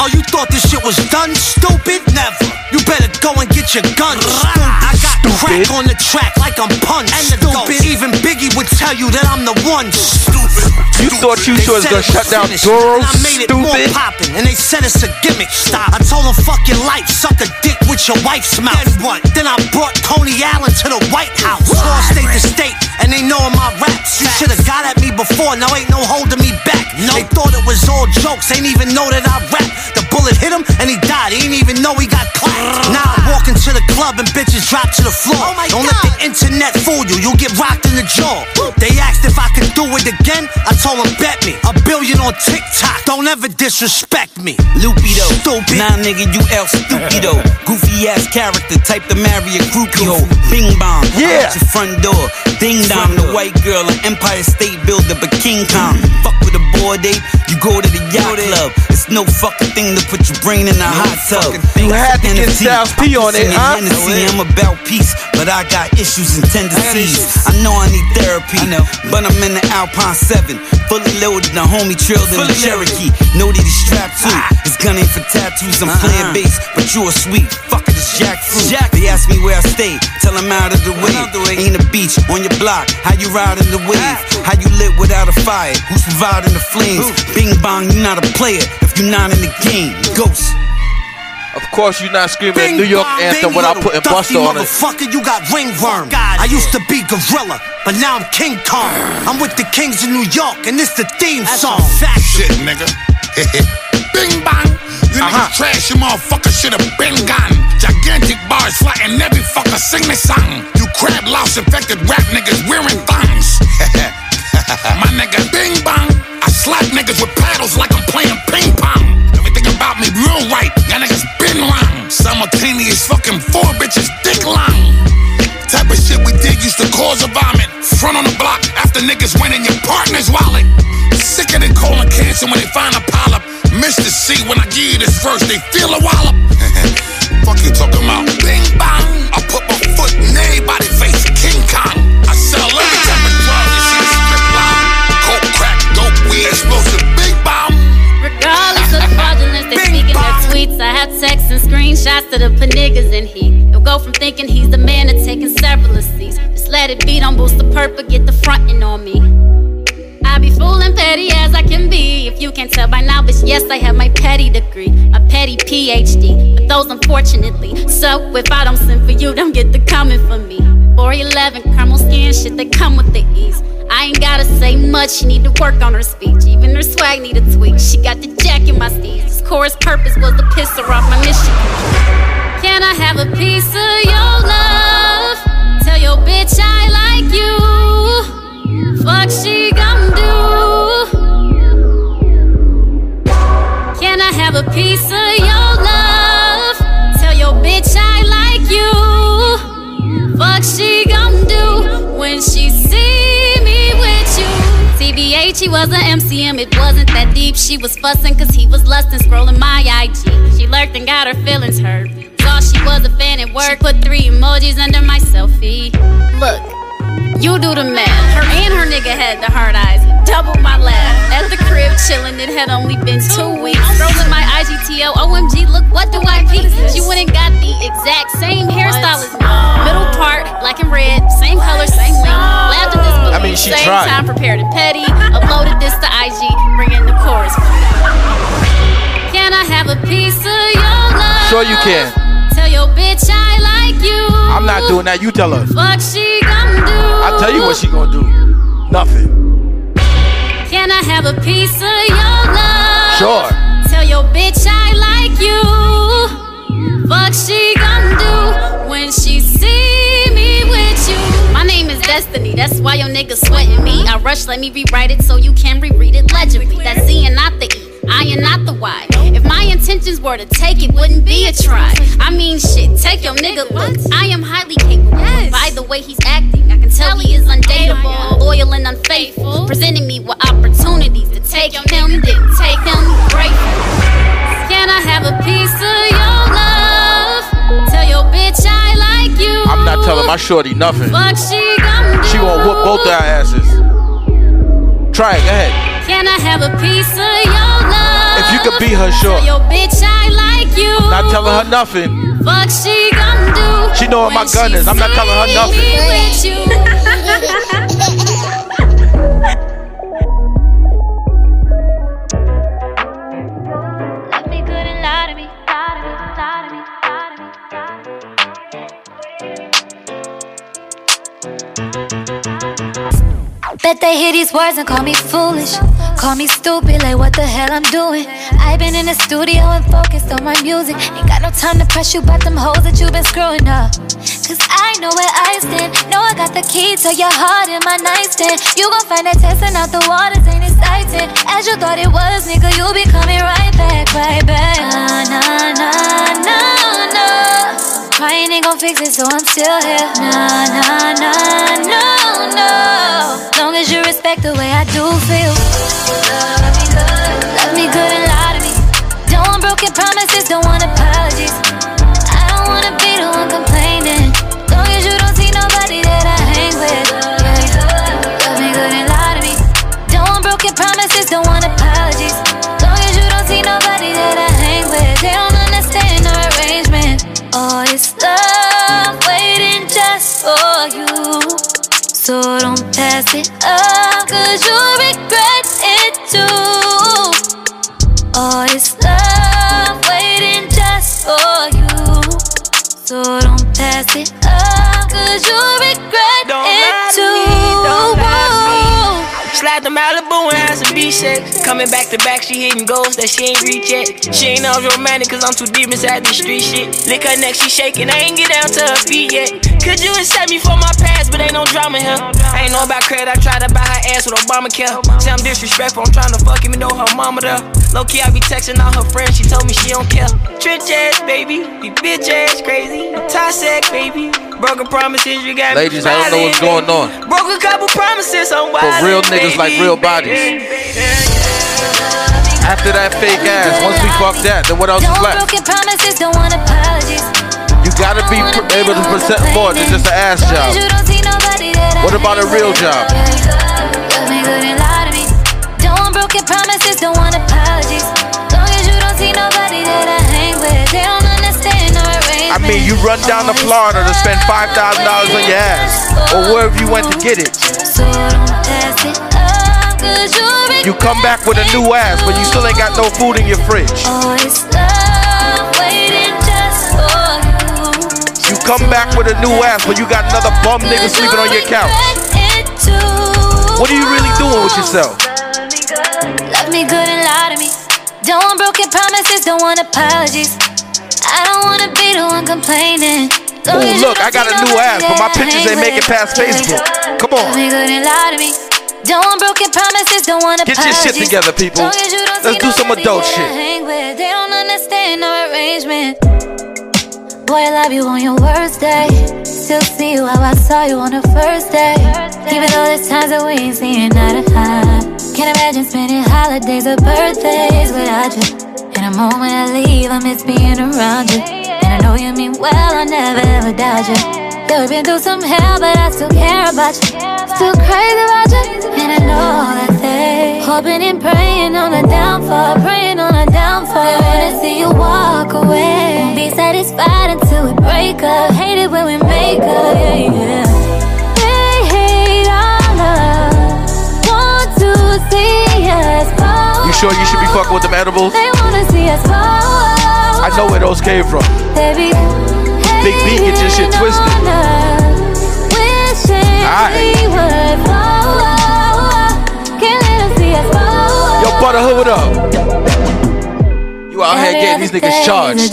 Oh, you thought this shit was done, stupid? Never. You better go and get your gun, stupid. I got crack on the track like I'm punched, stupid. Even Biggie would tell you that I'm the one, stupid. You thought you They was gonna shut down finished, Doro, and I made it more stupid? poppin', and they said it's a gimmick. Stop. I told them fuck your life, suck a dick with your wife's mouth. Then what? Then I brought Coney Island to the White House. All state to state, and they knowin' my raps. You should've got at me before, now ain't no holding me back. No. They thought it was all jokes, ain't even know that I rap. The bullet hit him, and he died. He ain't even know he got clapped. Now I'm walking to the club, and bitches drop to the floor. Oh don't let the internet fool you, you'll get rocked in the jaw. They asked if I could do it again, I told them bet me. A billion on TikTok, don't ever disrespect me. Lupido. Stupid. Nah, nigga, you El Stupido. <laughs> Goofy ass character, type to marry a groupie. Bing bong. Yeah. Out your front door. Ding dong, the white girl, an Empire State Builder, but King Kong. Mm-hmm. Fuck with a boy date, you go to the yacht club. It's no fucking thing to put your brain in a hot tub. You had to get. Styles P on it, huh? Hennessy, I'm about peace, but I got issues and tendencies. I know I need therapy, but I'm in the Alpine 7. Fully loaded, the homie trailed in the Cherokee. Know that he's strapped too. Ah. His gun ain't for tattoos, I'm uh-uh. playing bass, but you a sweet. Fuck it, it's jackfruit. They ask me where I stay, tell them out of the way. Ain't a beach on your block, how you riding the wave? Ah. How you lit without a fire? Who's providing the flames? Bing bong, you not a player if you not in the game. Ghost. Of course, you're not screaming New York anthem without putting Buster on it. Motherfucker, you got ringworm. I used to be gorilla, but now I'm King Kong. I'm with the kings of New York, and this the theme song. Shit, nigga. <laughs> Bing bang. You niggas uh-huh. trash, you motherfucker should have been gone. Gigantic bars flying every fucker sing the song. You crab louse infected rap niggas wearing thongs. <laughs> My nigga Bing bang. I slap niggas with paddles like I'm playing ping pong. Everything about me real right. Y'all niggas been wrong. Simultaneous fucking four bitches dick long. Type of shit we did used to cause a vomit. Front on the block after niggas went in your partner's wallet. Sicker than colon cancer when they find a polyp. Mr. C, when I give you this verse, they feel a wallop. <laughs> Fuck you talking about? Bing bang. I put my foot in everybody's face. King Kong. Texts and screenshots to the put niggas in heat. You'll go from thinking he's the man to taking several these. Just let it be, don't boost the perp or get the frontin' on me. I be fooling petty as I can be. If you can't tell by now, bitch, yes, I have my petty degree, my petty PhD. But those unfortunately. So if I don't send for you, don't get the comment for me. 411, caramel skin, shit, they come with the ease. I ain't gotta say much, she need to work on her speech. Even her swag need a tweak. She got the jack in my steez. This chorus purpose was to piss her off my mission. Can I have a piece of your love? Tell your bitch I like you. Fuck she gon' do? Can I have a piece of your TBH, he was an MCM, it wasn't that deep. She was fussing cause he was lusting, scrolling my IG. She lurked and got her feelings hurt. Thought she was a fan at work, put three emojis under my selfie. Look, you do the math. Her and her nigga had the hard eyes. Double my laugh. At the crib chillin', it had only been two weeks. Scrolling my IGTO, OMG, look what do I peep? She went and got the exact same hairstyle as me. Middle part, black and red, same color, same length. Laughed at this I mean, she same tried. time, prepared and petty. Uploaded this to IG, bringing the chorus. Can I have a piece of your love? Sure you can. Tell your bitch I like you. I'm not doing that. You tell her. Fuck she gon' do? I'll tell you what she gonna do. Nothing. Can I have a piece of your love? Sure. Tell your bitch I like you. Fuck she gonna do when she see me with you? My name is Destiny, that's why your nigga sweating me. I rush, let me rewrite it so you can reread it legibly. That's Z and not the E. I am not the why. If my intentions were to take it, wouldn't be a try. I mean, shit, take your nigga Look, I am highly capable. By the way he's acting, I can tell he is undateable, loyal and unfaithful. Presenting me with opportunities to take him, didn't take him. Grateful. Can I have a piece of your love? Tell your bitch I like you. I'm not telling my shorty nothing. Fuck she gon' She gonna whoop both our asses. Try it, go ahead. Can I have a piece of your love? If you could be her, sure. Tell your bitch I like you. Not telling her nothing. Fuck she gon' do? She know what my gun is. I'm not telling her nothing. Me with you. Bet they hear these words and call me foolish. Call me stupid, like what the hell I'm doing. I've been in the studio and focused on my music. Ain't got no time to press you about them hoes that you been screwing up. Cause I know where I stand. Know I got the key to your heart in my nightstand. You gon' find that testing out the waters ain't exciting. As you thought it was, nigga, you be coming right back, right back. Nah, nah, nah, nah. Crying ain't gon' fix it, so I'm still here. Nah, nah, nah, no, no. Long as you respect the way I do feel. Love me good and lie to me. Don't want broken promises, don't want you. So don't pass it up, cause you'll regret it too. All this love waiting just for you. So don't pass it up, cause you'll regret don't it too. Me, don't let me. Malibu and had some beach sex. Coming back to back, she hitting goals that she ain't reach yet. She ain't always romantic, cause I'm too deep inside the street shit. Lick her neck, she shaking, I ain't get down to her feet yet. Could you accept me for my past, but ain't no drama here. I ain't know about credit, I tried to buy her ass with Obamacare. Say I'm disrespectful, I'm trying to fuck even though her mama there. Low key, I be texting all her friends, she told me she don't care. Trench ass, baby, be bitch ass crazy. Toxic, baby. Broken promises, you got Ladies, I don't know what's going on. Broke a couple promises, I'm For wild. real niggas like real bodies. After that fake ass, once we fuck that, then what else is Don't left? broken promises, don't want apologies. You gotta be pr- able to present more than just an ass job. you don't see nobody that I What about a real job? Love me good and lie to me. Don't want broken promises, don't want apologies. Long as you don't see nobody that I hang with, I mean, you run down to Florida to spend five thousand dollars on your ass, or wherever you went to get it. You're come back with a new ass, but you still ain't got no food in your fridge. you. You come back with a new ass, but you got another bum nigga sleeping on your couch. What are you really doing with yourself? Love me good and lie to me. Don't broken promises, don't want apologies. I don't wanna be the one complaining. Oh, look, I got a new ass, but my pictures ain't making past Facebook. Come on. good and lie to me. Don't want broken promises, don't want Get your shit together, people. Long as you don't Let's do some adult shit. They don't understand no arrangement. Boy, I love you on your worst day. Still see you how I saw you on the first day. Even though there's times that we ain't seeing eye to eye. Can't imagine spending holidays or birthdays without you. And the moment I leave, I miss being around you. And I know you mean well, I never ever doubt you. Yeah, we've been through some hell, but I still care about you. Still crazy about you. And I know that they hoping and praying on a downfall, praying on a downfall. They wanna see you walk away. Won't be satisfied until we break up. Hate it when we make up, yeah, yeah. They hate our love, want to see us. You sure you should be fucking with them edibles? They wanna see us fall. I know where those came from. Baby, Big B get your shit twisted. Alright. Yo, butter hood up. You out here getting these niggas charged.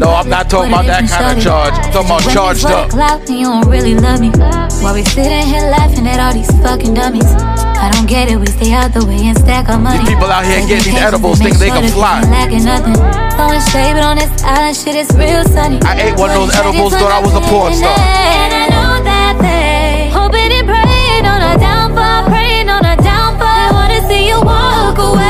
No, I'm not talking about that kind of charge. I'm talking about charged up. Clout and you don't really love me. While we sitting here laughing at all these fucking dummies. I don't get it, we stay out the way and stack our money. These people out here getting these edibles thinking they can fly. Lacking nothing. Throwing shade, but on this island, shit is real sunny. I ate one of those edibles, thought I was a porn star. And I know that they hoping and praying on a downfall, praying on a downfall. They wanna see you walk away.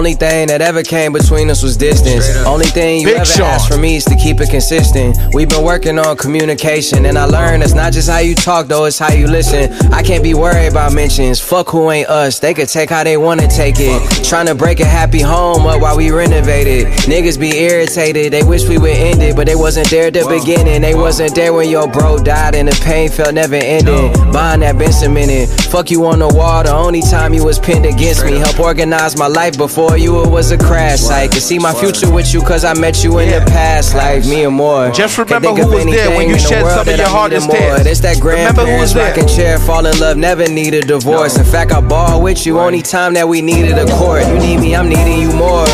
Only thing that ever came between us was distance. Only thing you Big ever Sean. asked from me is to keep it consistent. We've been working on communication, and I learned it's not just how you talk, though, it's how you listen. I can't be worried about mentions. Fuck who ain't us. They could take how they wanna take it. Trying to break a happy home up while we renovated. Niggas be irritated. They wish we would end it, but they wasn't there at the beginning. They wasn't there when your bro died, and the pain felt never ending. Bond that been cemented. Fuck you on the wall. The only time you was pinned against me. Help organize my life before you. It was a crash site. Can see my future with you, cause I met you in the past like Me and more. Just Can't remember think who of was there when anything you in the shed world some of that your I hardest needed more. tears. It's that Remember who was grandparents there. rocking chair, fall in love, never needed divorce. In fact, I ball with you only time that we needed a court. You need me, I'm needing you more.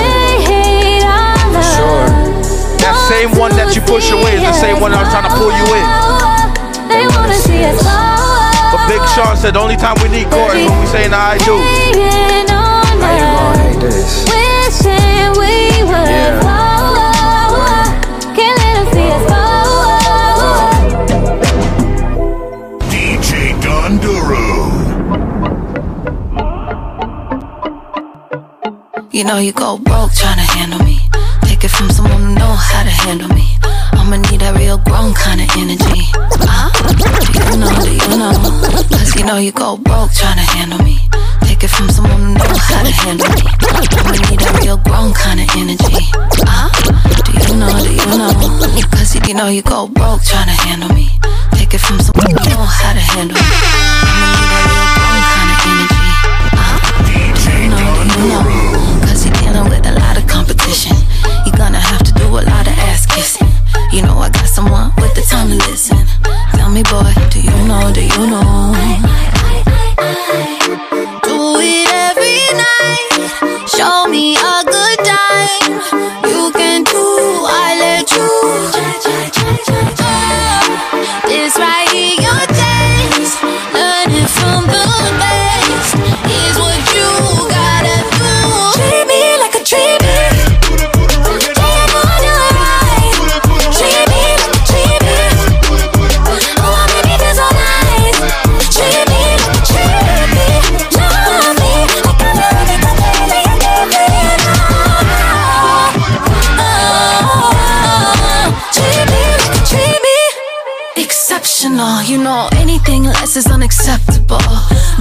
Sure. That same one that you push away is the same one I was trying to pull you in. They wanna see us fall. But Big Sean said the only time we need court is when we saying I do. This? wishing we would Yeah. fall. Can't let them see us fall. DJ Don Doru. You know you go broke trying to handle me. Take it from someone who know how to handle me. I'ma need that real grown kind of energy. Uh, you know, do you know? Cause you know you go broke trying to handle me. Take it from someone who know how to handle me. We need a real grown kind of energy. Uh, do you know, do you know? Cause you know you go broke trying to handle me. Take it from someone who know how to handle me. Need a real grown kind of energy. Uh, do you know, do you you're dealing with a lot of competition. You're gonna have to do a lot of ass kissing. You know I got someone with the time to listen. Tell me, boy, do you know, do you know? Less is unacceptable.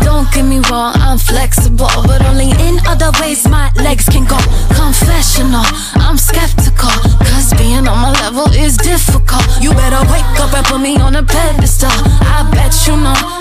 Don't get me wrong, I'm flexible, but only in other ways my legs can go. Confessional, I'm skeptical, cause being on my level is difficult. You better wake up and put me on a pedestal. I bet you know,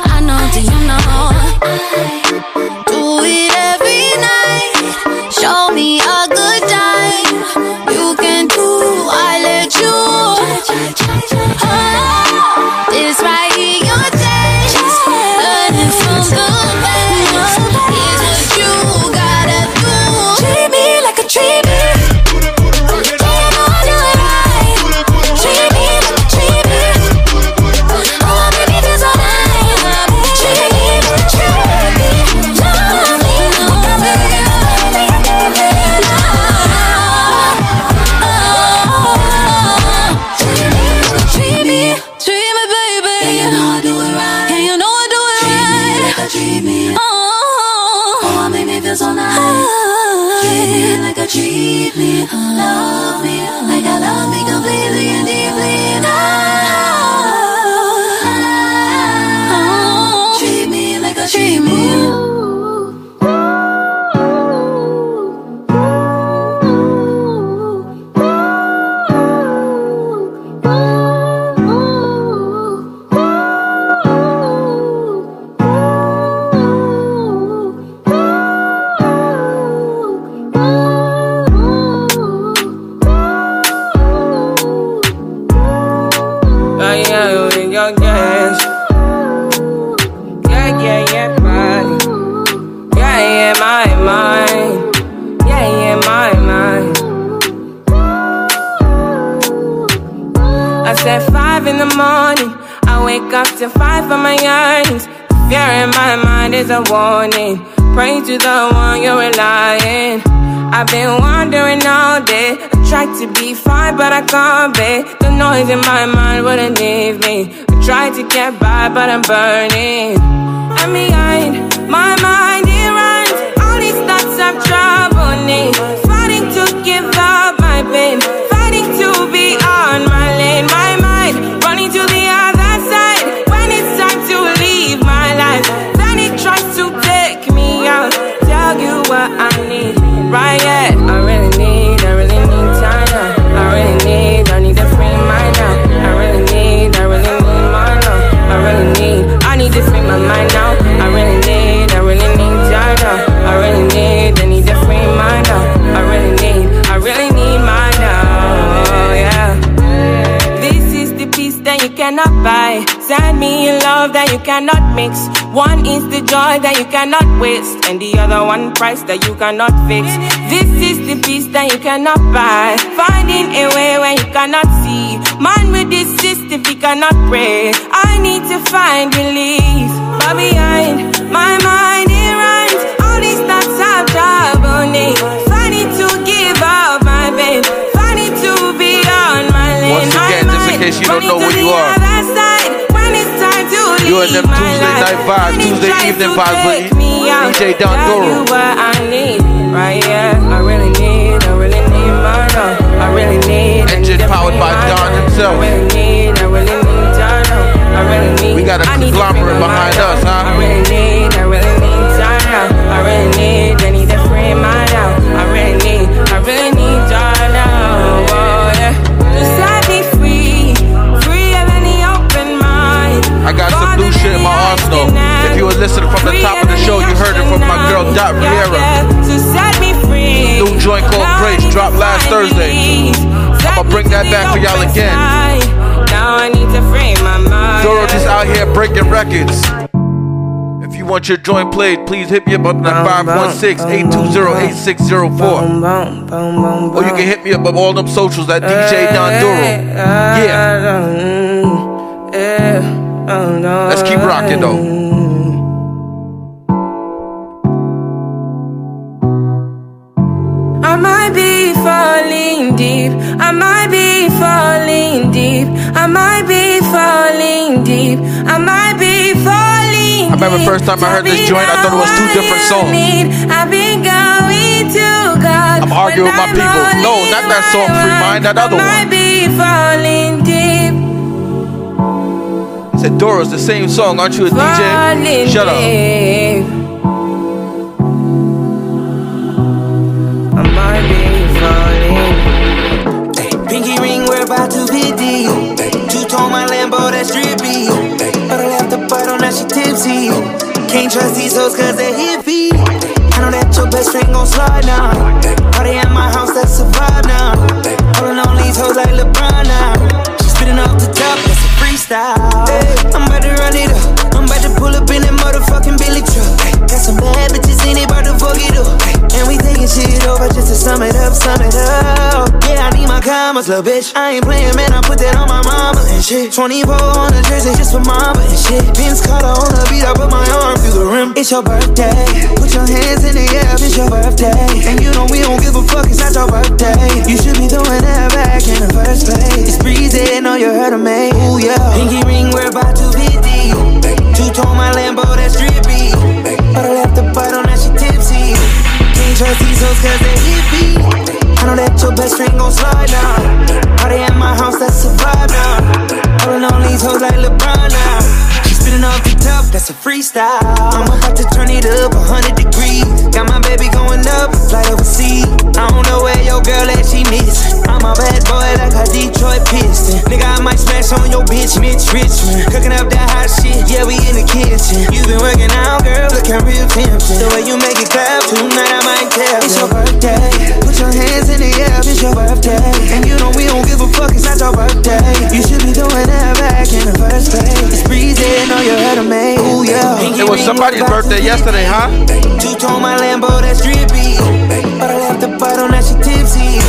up to five for my yearnings. Fear in my mind is a warning. Pray to the one you're relying. I've been wandering all day. I tried to be fine, but I can't be. The noise in my mind wouldn't leave me. I tried to get by, but I'm burning. And behind my mind, it runs. All these thoughts of trouble. Cannot buy. Send me a love that you cannot mix. One is the joy that you cannot waste, and the other one price that you cannot fix. This is the peace that you cannot buy. Finding a way when you cannot see. Man with this system, he cannot pray. I need to find relief. But behind my mind, case you don't know who you are. You in them Tuesday night vibes, Tuesday evening vibes with DJ Don Doru. what I need, right? Yeah, I really need, I really need my love. I really need. Engine powered by Don himself. I really need, I really need Don. I really need. We got a conglomerate behind us, huh? I really need, I really need Don. I really I got some new shit in my arsenal. If you were listening from the top of the show, you heard it from my girl Dot Riera. New joint called Grace dropped last Thursday. I'ma bring that back for y'all again. Doru just out here breaking records. If you want your joint played, please hit me up on 516-820-8604. Or you can hit me up on all them socials at DJ Don Doru. Yeah. Let's keep rocking though. I might be falling deep. I might be falling deep. I might be falling deep. I might be falling I remember first time I heard this joint, I thought it was two different songs. I've been going to God. I'm arguing with my people. No, not that song, Free Mind, that other might one. be falling deep. Said, Doru's the same song, aren't you a Falling DJ? Shut up. deep. I might be falling. Pinky ring, we're about to be deep. Two tone my Lambo, that's drippy. But I left the bottle, now she tipsy. Can't trust these hoes cause they're hippie. I know that your best friend gon' slide now. Party at my house, that's a vibe now. Holding on these hoes like LeBron now. She spitting off the top, Hey, I'm about to run it up. I'm about to pull up in that motherfucking Billy truck. Got some bad bitches in it, about to fuck it up. And we taking shit over just to sum it up, sum it up. Yeah, I need my commas, little bitch. I ain't playing, man. I put that on my mama and shit. 24 on the jersey just for mama and shit. Vince Carter on the beat, I put my arm through the rim. It's your birthday. Put your hands in the air, it's your birthday. And friend slide now. Party at my house, that's a vibe now. Holding on these hoes like LeBron now. She spitting off the top, that's a freestyle. I'm about to turn it up 100 degrees. Got my baby going up, fly overseas. I don't know where your girl at, she miss. I'm bad boy like a Detroit Piston. Nigga, I might smash on your bitch, Mitch Richmond. Cooking up that hot shit, yeah, we in the kitchen. You been working out, girl, looking real tempting. The way you make it clap, tonight I might tell. It's your birthday, put your hands in the air, it's your birthday. And you know we don't give a fuck, it's not your birthday. You should be doing that back in the first place. It's breezy, know you heard of me. Ooh, yeah. It was somebody's birthday yesterday, huh? Two tone my Lambo, that's drippy. But I left the bottle, now she tipsy.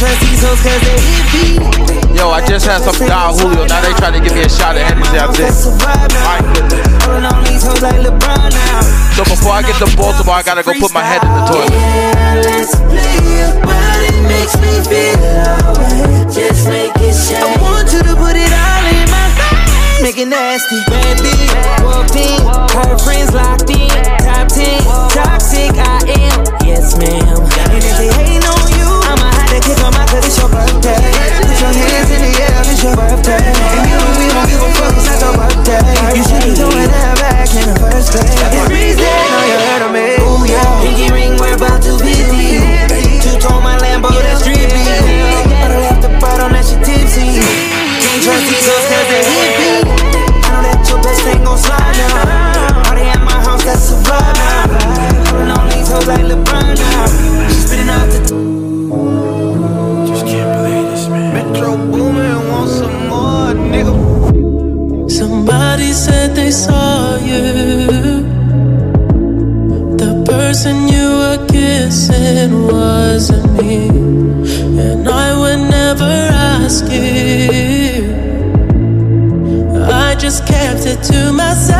Trust these hoes cause they. Yo, I just had some Don Julio. Now they trying to give me a shot of Hennessy out there. My goodness. These hoes like LeBron now. So before I get to Baltimore, I gotta go put my head in the toilet. Let's play your body makes me feel alright. Just make it shake. Make it nasty. Bad bitch, walked in. Her friends locked in. Top 10, toxic I am. Yes, ma'am. And if they hating on you, I'ma have to kick 'em out 'cause it's your birthday. Put your hands in the air, it's your birthday. And you know we don't give a fuck, it's not your birthday. You should be doing that back in the first place. It's breezy, know you heard of me. Ooh, yeah. Pinky ring, we're about to be deep. Two tone my Lambo, that's drippy. I left the bottle, now she tipsy. Can't trust these hoes 'cause they hippie. I know that your best friend gon' slide now. Party at my house, that's a vibe now. On these hoes like LeBron now. She spitting out the. Just can't believe this, man. Metro Boomin, want some more, nigga. Somebody said they saw you. The person you were kissing wasn't me. And I would never ask you. To myself.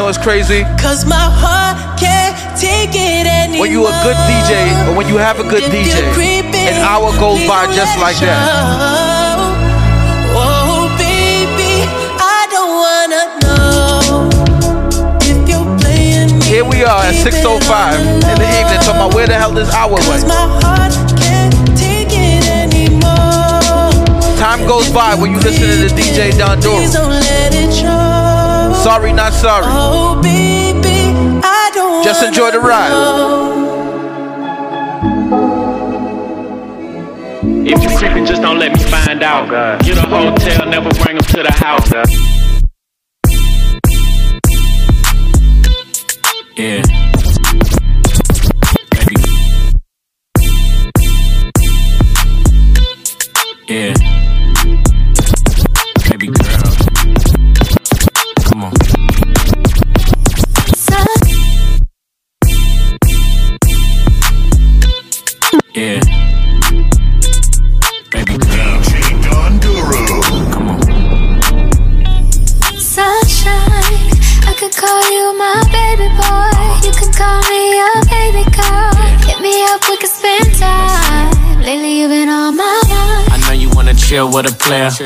Know what's crazy? Cause my heart can't take it anymore. When you a good DJ, or when you have a good DJ, an hour goes by just like that. Oh, baby, I don't wanna know if you're playing me. Here we are at 6.05 in the evening, talking about where the hell this hour went. my heart can't take it anymore. Time goes by when you listen to the DJ Don Please Sorry, not sorry. Oh, baby, I don't Just enjoy the ride. If you creeping, just don't let me find out. Get a hotel, never bring them to the house. Yeah.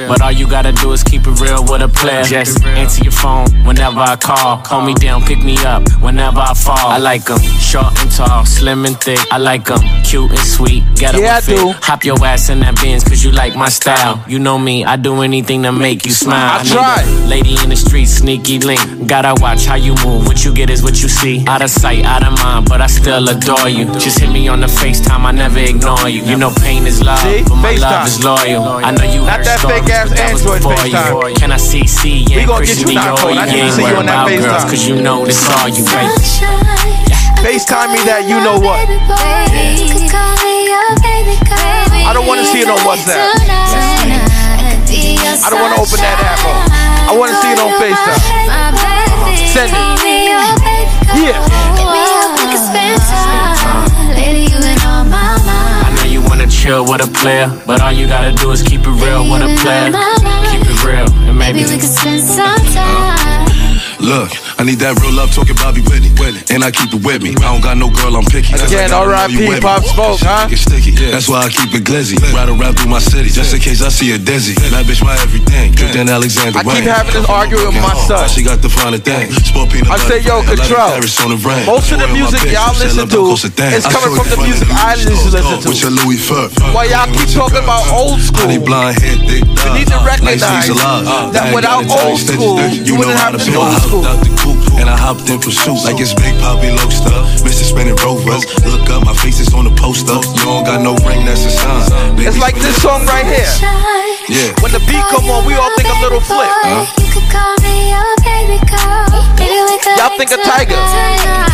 But all you gotta do is keep it real with a player. Just answer your phone whenever I call. Call me down, pick me up whenever I fall. I like 'em short and tall, slim and thick. I like 'em cute and sweet. Get Yeah, I fit. do. Hop your ass in that Benz, cause you like my style. You know me, I do anything to make you smile. I need try. Lady in the street, sneaky link. Gotta watch how you move. What you get is what you see. Out of sight, out of mind, but I still adore you. Just hit me on the FaceTime, I never ignore you. You know pain is love, See? but my FaceTime. love is loyal. I know you Not heard that stories, fake ass but that was Android FaceTime. you. Can I see C? Yeah, We gonna get you Dior, on. Oh, I need to yeah, see you on that FaceTime. Cause you know this all you, baby. FaceTime me that you know what. You can call me your baby girl. I don't wanna see it on WhatsApp. I don't wanna open that app up. I wanna see it on FaceTime. Send it. Yeah. I know you wanna chill with a player, but all you gotta do is keep it real with a player. Keep it real, and maybe Maybe we could spend some time. Look, I need that real love talking Bobby Whitney. And I keep it with me. I don't got no girl, I'm picky. Again, R.I.P. you with me. Pop Smoke, huh? Get sticky. That's why I keep it glizzy. Ride around through my city, just in case I see a dizzy. That bitch my everything. Good than Alexander I keep having this argument with my son. She got the finer thing. Sport I say, yo, Control. Paris on the rain. Most of the music y'all listen to cost a thing. is coming from the music I listen to. With your Louis fur. Why y'all keep talking about old school? Honey blonde hair, thick You need to recognize that without got it tight, old school, you wouldn't how have to been old I hopped out the coupe and I hopped in pursuit like it's Big Poppy Loaster. Mr. Spinning Rovers. Look up, my face is on the poster. You don't got no ring, that's a sign. Baby, It's like this song right here. Yeah. When the beat come on, we all think a little flip. Huh? You could call me your baby girl. Maybe we could Y'all think of link Tiger.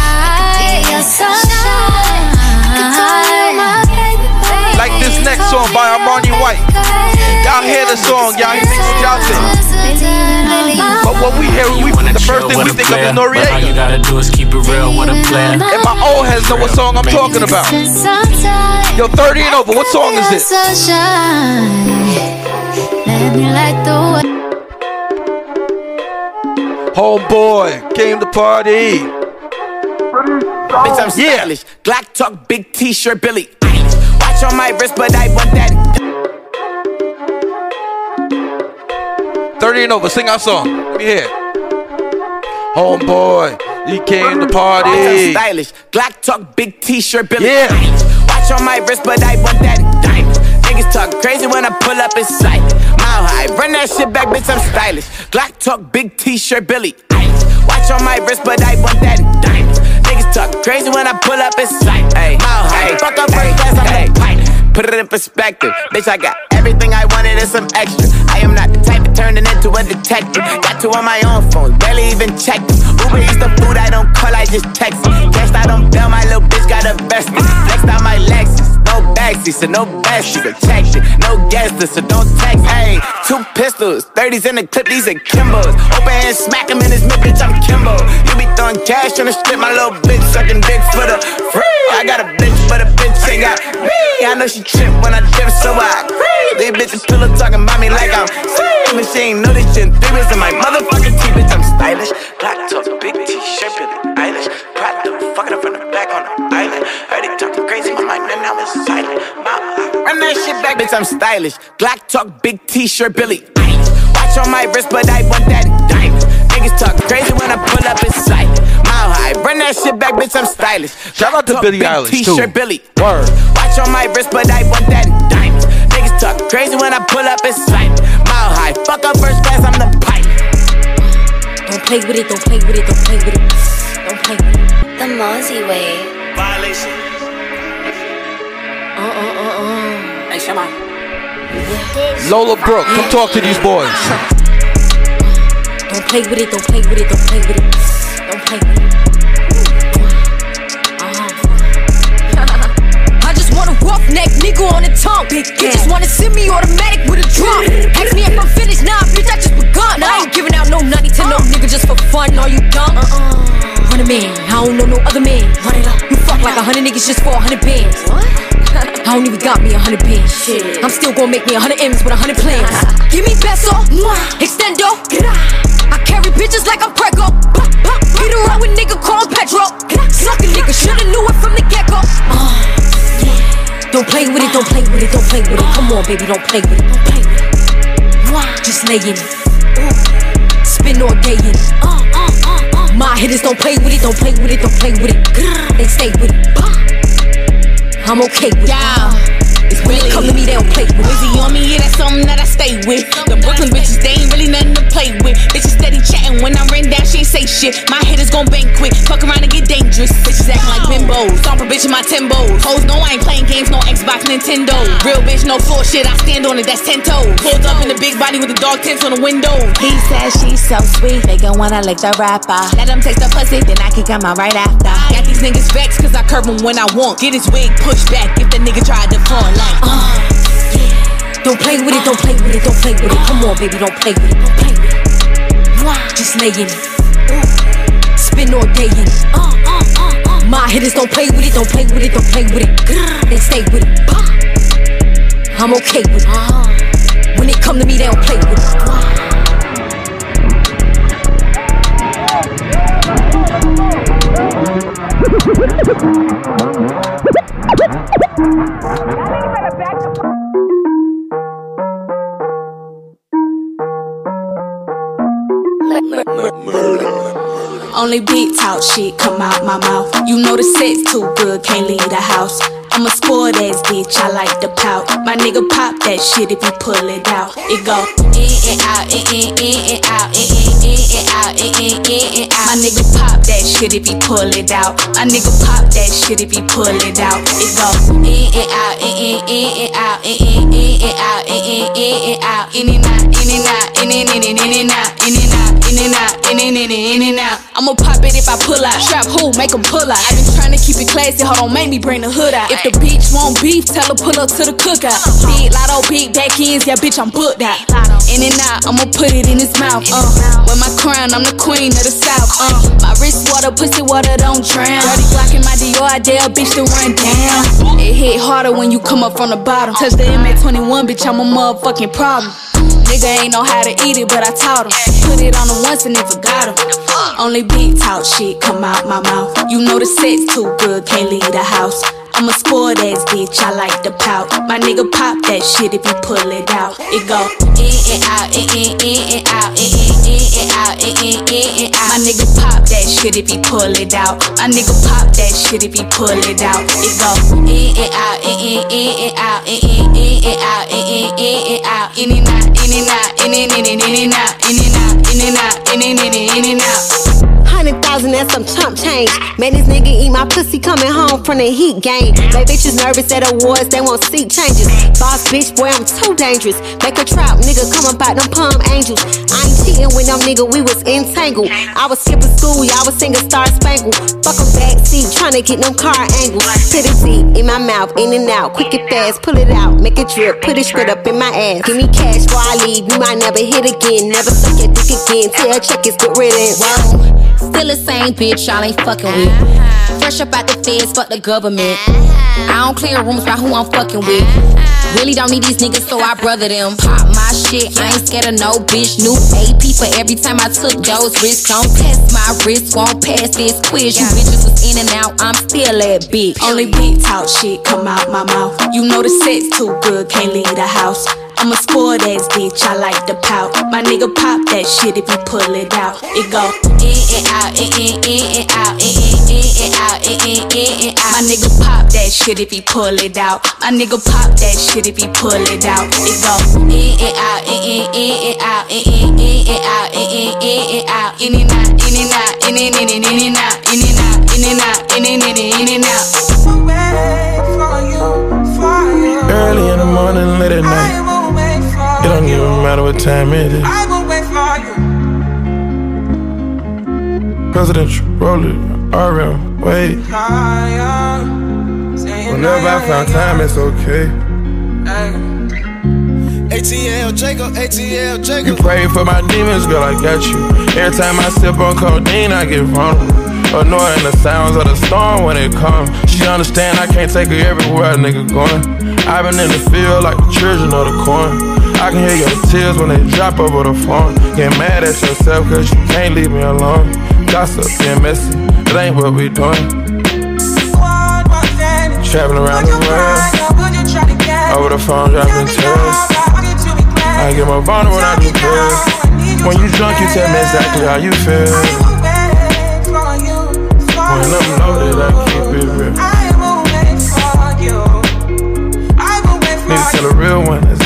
Like this next song by Armani White. Y'all hear the song, y'all think what y'all think. But what we hear, we, the first thing we think of is But all you gotta do is keep it real with a player. And my old heads know what song I'm talking about. Yo, 30 and over, what song is this? Sunshine. Let me light the way. Homeboy came to party. Bitch, I'm stylish. Glock talk, big t-shirt, Billie Eilish. Watch on my wrist, but I want that. 30 and over, sing our song. Let me hear. Homeboy, he came to Bitch, I'm party. stylish. Glock talk, big t-shirt, Billy Yeah. Watch on my wrist, but I want that diamond. Niggas talk crazy when I pull up in sight. Mile high, run that shit back, bitch, I'm stylish. Glock talk, big t-shirt, Billie Eilish. Watch on my wrist, but I want that diamond. Niggas talk crazy when I pull up in sight. High, fuck up first class, I'm the pilot. Put it in perspective, bitch. I got everything I wanted and some extra. I am not the type of turned into a detective. Got two on my own phone, barely even checked it. Uber eats the food I don't call, I just text. Guessed I don't bail, my little bitch got a vested. Flexed out my Lexus, no backseat, so no besties. It, no list, so don't text. Hey, two pistols, 30s in the clip, these are Kimbos. Open hand, smack him in his mid, bitch, I'm Kimbo. You be throwing cash on the strip, my little bitch sucking dick for the free. I got a bitch, but a bitch ain't got me. I know she trip when I dip, so I. These bitches pillow talking about me like I'm free. But she ain't know this shit. Three in my motherfucking teeth, bitch, I'm stylish. Black top, big t-shirt, Billie Eilish. Pride the fucking up from the back on the island. Heard it talking crazy, my mind, and now it's silent. My, run that shit back, bitch, I'm stylish. Glock talk, big t-shirt, Eilish. Watch on my wrist, but I want that diamond. Niggas talk crazy when I pull up in sight. Mile high, run that shit back, bitch, I'm stylish. Shout out to Billy Billie big Eilish, T-shirt, too. Billy. Word. Watch on my wrist, but I want that diamond. Niggas talk crazy when I pull up in sight. Mile high, fuck up first class, I'm the pipe. Don't play with it, don't play with it, don't play with it. Don't play with it. The Mozzie way. Violation. Uh uh uh uh. Hey, Shema. Lola Brooke, come talk to these boys. Don't play with it, don't play with it, don't play with it. Don't play with it. Just want a roughneck nigga on the tongue. Big you just wanna send me automatic with a drum. <laughs> Ask me if I'm finished, nah, bitch, I just begun. I ain't giving out no nutty to no nigga just for fun. Are you dumb? Uh-uh. Run a man, I don't know no other man. Run it up. You fuck like a hundred niggas just for a hundred bands. What? <laughs> I don't even got me a hundred bands. Shit. I'm still gonna make me a hundred M's with a hundred plans. <laughs> Give me peso, extendo. I carry bitches like I'm Prego. Get around with nigga called Petro. Suck a nigga, shoulda knew it from the get go. Uh, Don't play with it, don't play with it, don't play with it. Come on, baby, don't play with it. Don't play with it. Just lay in it. Spin all day in it. Uh, uh, uh, My hitters don't play with it, don't play with it, don't play with it. They stay with it. I'm okay with it. When they come to me, they don't play with it. Wizzy on me, yeah, that's something that I stay with. The Brooklyn bitches, they ain't really nothing to play with. Bitches steady chatting when I'm written down, she ain't say shit. My hitters gon' bang quick, fuck around and get dangerous. Bitches acting like bimbos, stomp a bitch in my Timbos. Hoes know I ain't playing games, no Xbox, Nintendo. Real bitch, no floor shit, I stand on it, that's 10 toes. Pulled up in the big body with the dog tints on the window. He says she's so sweet, they gon' wanna lick the rapper. Let him taste the pussy, then I can come out right after. Got these niggas vexed cause I curb him when I want. Get his wig pushed back if the nigga tried to front like, uh. Don't play with it, don't play with it, don't play with it. Come on, baby, don't play with it. Don't play with it. Just lay in it. Spin all day in it. Uh, uh, uh, My hitters don't play with it, don't play with it, don't play with it. They stay with it. I'm okay with it. Uh-huh. When they come to me, they don't play with it. <laughs> Only big talk shit come out my mouth. You know the sex too good, can't leave the house. I'm a sport ass bitch, I like the pout. My nigga pop that shit if you pull it out. It go in and out, in in in and out, in in in and out, in in in and out. My nigga pop that shit if he pull it out. My nigga pop that shit if he pull it out. It go in and out, in in in and out, in in in and out, in in in and out, in and out, in and out, in and in and in and out, in and out, in and out, in and in and in and out. I'ma pop it if I pull out. Trap who, make 'em pull out. I been trying to keep it classy, hold on, make me bring the hood out. If the bitch want beef, tell her pull up to the cookout. Big lotto, big back ends, yeah, bitch, I'm booked out. In and out, I'ma put it in his mouth. Uh, with my crown, I'm the queen of the south. Uh, my wrist water, pussy water, don't drown. Dirty Glock in my Dior, I dare a bitch to run down. It hit harder when you come up from the bottom. Touch the MA21, bitch, I'm a motherfucking problem. Nigga ain't know how to eat it, but I taught him. Put it on him once and then forgot him. Only big talk shit come out my mouth. You know the sex too good, can't leave the house. I'm a sport ass bitch, I like the pout. My nigga pop that shit if you pull it out. It go in and out, in in in and out, in in in and out, in in in and out. My nigga pop that shit if he pull it out. My nigga pop that shit if he pull it out. It go in and out, in in in and out, in in in and out, in in in and out, in and out, in and out, in and in and in and out, in and out, in and out, in and in and in and out. Hundred thousand that's some chump change. Man, this nigga eat my pussy coming home from the heat game. They bitches nervous at awards, they won't seek changes. Boss bitch, boy, I'm too dangerous. Make a trap, nigga, come about them palm angels. I ain't cheating with them nigga, we was entangled. I was skipping school, y'all was singing Star Spangled. Fuck a backseat, trying to get them car angles. Put it deep in my mouth, in and out, quick and fast, pull it out, make it drip, put it straight up in my ass. Give me cash before I leave, you might never hit again, never suck your dick again. Tell check is good riddance. Whoa. Still the same bitch, y'all ain't fucking with. Uh-huh. Fresh up out the feds, fuck the government. Uh-huh. I don't clear rooms by who I'm fucking with. Uh-huh. Really don't need these niggas, so I brother them. Pop my shit, I ain't scared of no bitch. New AP for every time I took those risks. Don't test my wrist, won't pass this quiz. You bitches was in and out, I'm still that bitch. Only big talk shit come out my mouth. You know the sex too good, can't leave the house. I'm a spoiled ass bitch, I like the pout. My nigga pop that shit if you pull it out. It go in and out, in in in and out, in in in and out, in in in and out. My nigga pop that shit if he pull it out. My nigga pop that shit if he pull it out. It go in and out, in in in and out, in in in and out, in in in and out, in and out, in and out, in and in and in and out, in and out, in and out, in and in and in and out. Early in the morning, late at night. Matter what time it is. I will wait for you. Presidential, roll it, RM, wait. Whenever I found time, it's okay. ATL Jacob, ATL Jacob. You pray for my demons, girl, I got you. Every time I sip on codeine, I get vulnerable. Annoying the sounds of the storm when it comes. She understand I can't take her everywhere a nigga going. I've been in the field like the children of the corn. I can hear your tears when they drop over the phone. Get mad at yourself cause you can't leave me alone. Gossip being messy, it ain't what we doing. Traveling around the world. Over the phone, dropping tears. I get more vulnerable when I do pills. When you drunk, you tell me exactly how you feel. When I'm loaded, I keep it real. Need to tell a real one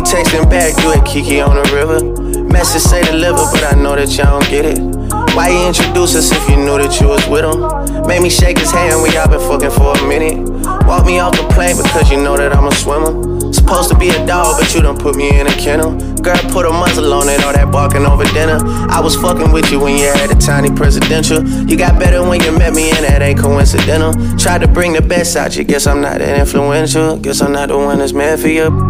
Be texting back, you at Kiki on the river. Message say deliver, but I know that y'all don't get it. Why you introduce us if you knew that you was with him? Made me shake his hand when y'all been fucking for a minute. Walk me off the plane because you know that I'm a swimmer. Supposed to be a dog, but you done put me in a kennel. Girl, put a muzzle on it, all that barking over dinner. I was fucking with you when you had a tiny presidential. You got better when you met me, and that ain't coincidental. Tried to bring the best out you, guess I'm not that influential. Guess I'm not the one that's meant for you.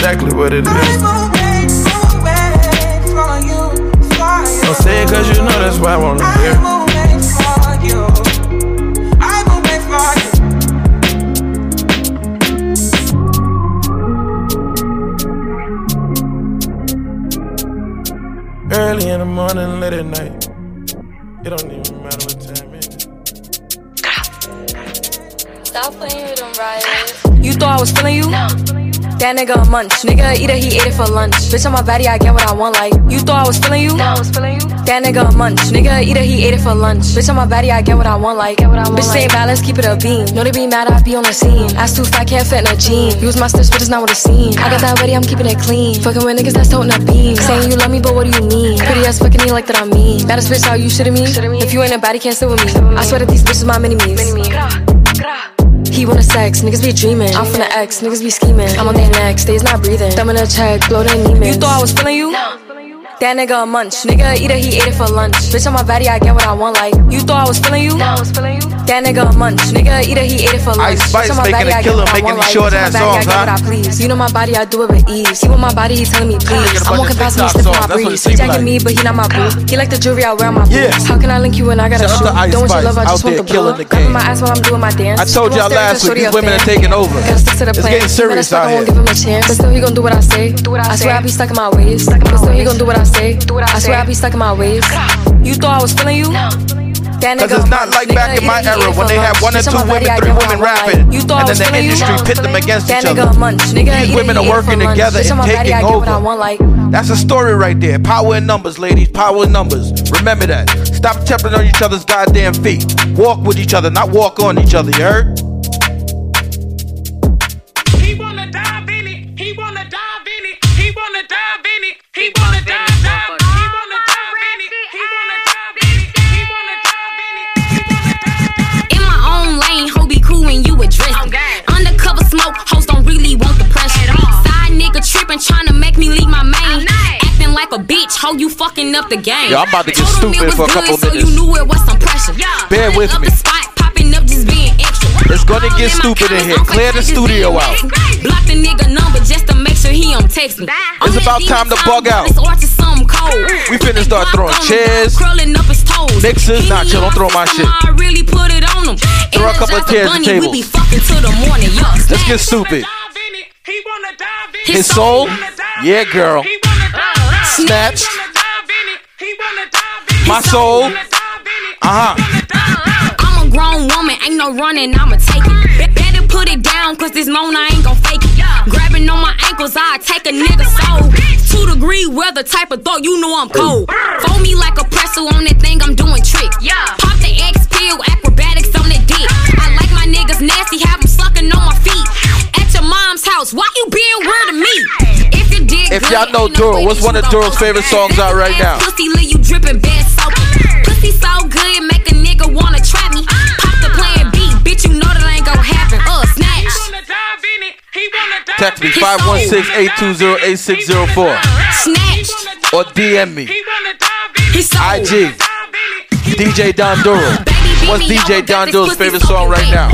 exactly what it is. Don't say it cause you know that's why I wanna hear. Early in the morning, late at night. It don't even matter what time it is. Stop playing with them, Riley. You thought I was feeling you? That nigga a munch. Nigga eat it, he ate it for lunch. Bitch on my body, I get what I want. Like you thought I was feeling you? I was feeling you. That nigga a munch. Nigga eat it, he ate it for lunch. Bitch on my body, I get what I want. Like get what I want. Bitch say bad, let's keep it a beam. No they be mad, I be on the scene. Ass too fat, can't fit in a jean. Use my stitch, but it's not what it seems. I got that ready, I'm keeping it clean. Fucking with niggas that's toting a beam. Saying you love me, but what do you mean? Pretty ass fucking me like that I'm mean. Baddest bitch, how you shitting me? If you ain't a body, can't sit with me. I swear that these bitches my mini me's. He wanna sex, niggas be dreaming. I'm from the X, niggas be scheming. I'm on their necks, stays not breathing. Thumb in a check, blow their Neiman. You thought I was feeling you? No That nigga a munch. Nigga either he ate it for lunch. Bitch on my body, I get what I want. Like you thought I was feeling you. I was feeling you. That nigga a munch. Nigga either he ate it for lunch. Ice Spice my making body, a I killer, making these short bitch on ass my body, songs, I get what huh? I please. You know my body, I do it with ease. He with my body, he telling me please. Get a I'm bunch walking of past me, sniffing my That's what it breeze. He jacking me, but he not my boo. He like the jewelry I wear on my boobs. Yeah. How can I link you when I got a shoe? Don't want your love, I just want the killing blue. the my ass while I'm doing my dance. I told You y'all won't stare at last week, these women are taking over. Gotta stick to the It's getting serious Better out I won't here. give him a chance. But still, he gon' do what I say. I swear I be stuck in my ways. But still, he gon' do what I say. I swear I be stuck in my ways. You thought I was feeling you? Cause it's not like back in my era when they had one or two women, three get what I women rapping, You thought I and then the industry pit them against each other. a munch. Nigga, These women are working together and my body, I taking get what I over. That's a story right there. Power in numbers, ladies. Power in numbers. Remember that. Stop stepping on each other's goddamn feet. Walk with each other, not walk on each other. You heard? Ho, you fucking up the game. Yo, I'm about to get Told it stupid was for a good, couple so minutes. you knew it was some pressure. Yeah. Bear with me. Spot, up, just being extra. It's gonna get stupid in here. Clear the studio out. Block the nigga number just to make sure he don't text me. It's about time to bug out. It's or to something cold. We finna start throwing Block on him, chairs. Curling up his toes. Mixers, nah, chill, don't throw my shit. I really put it on him. Throw a couple of chairs at the We table. be fucking till the morning, yo. Let's get stupid. His soul? Yeah, girl. Snatched. My soul. Uh huh. I'm a grown woman, ain't no running, I'ma take it. Be- better put it down, cause this moan I ain't gon' fake it. Grabbing on my ankles, I take a nigga soul. Two degree weather type of thought, you know I'm cold. Fold me like a pretzel on that thing, I'm doing tricks. Pop the X pill, acrobatics on that dick. I like my niggas nasty, have them mom's house, why you being weird to me? If you dig If good, y'all know ain't no what's one of gon' Doru's favorite songs out right now? Pussy leave you dripping bad soaking. Pussy so good, make a nigga wanna trap me. Pop the plan B, bitch, you know that ain't gon' happen. Uh, snatch. Text me 516-820-8604 Snatch. or DM me. IG. DJ Don Doru. What's DJ Don Doru's favorite song right now?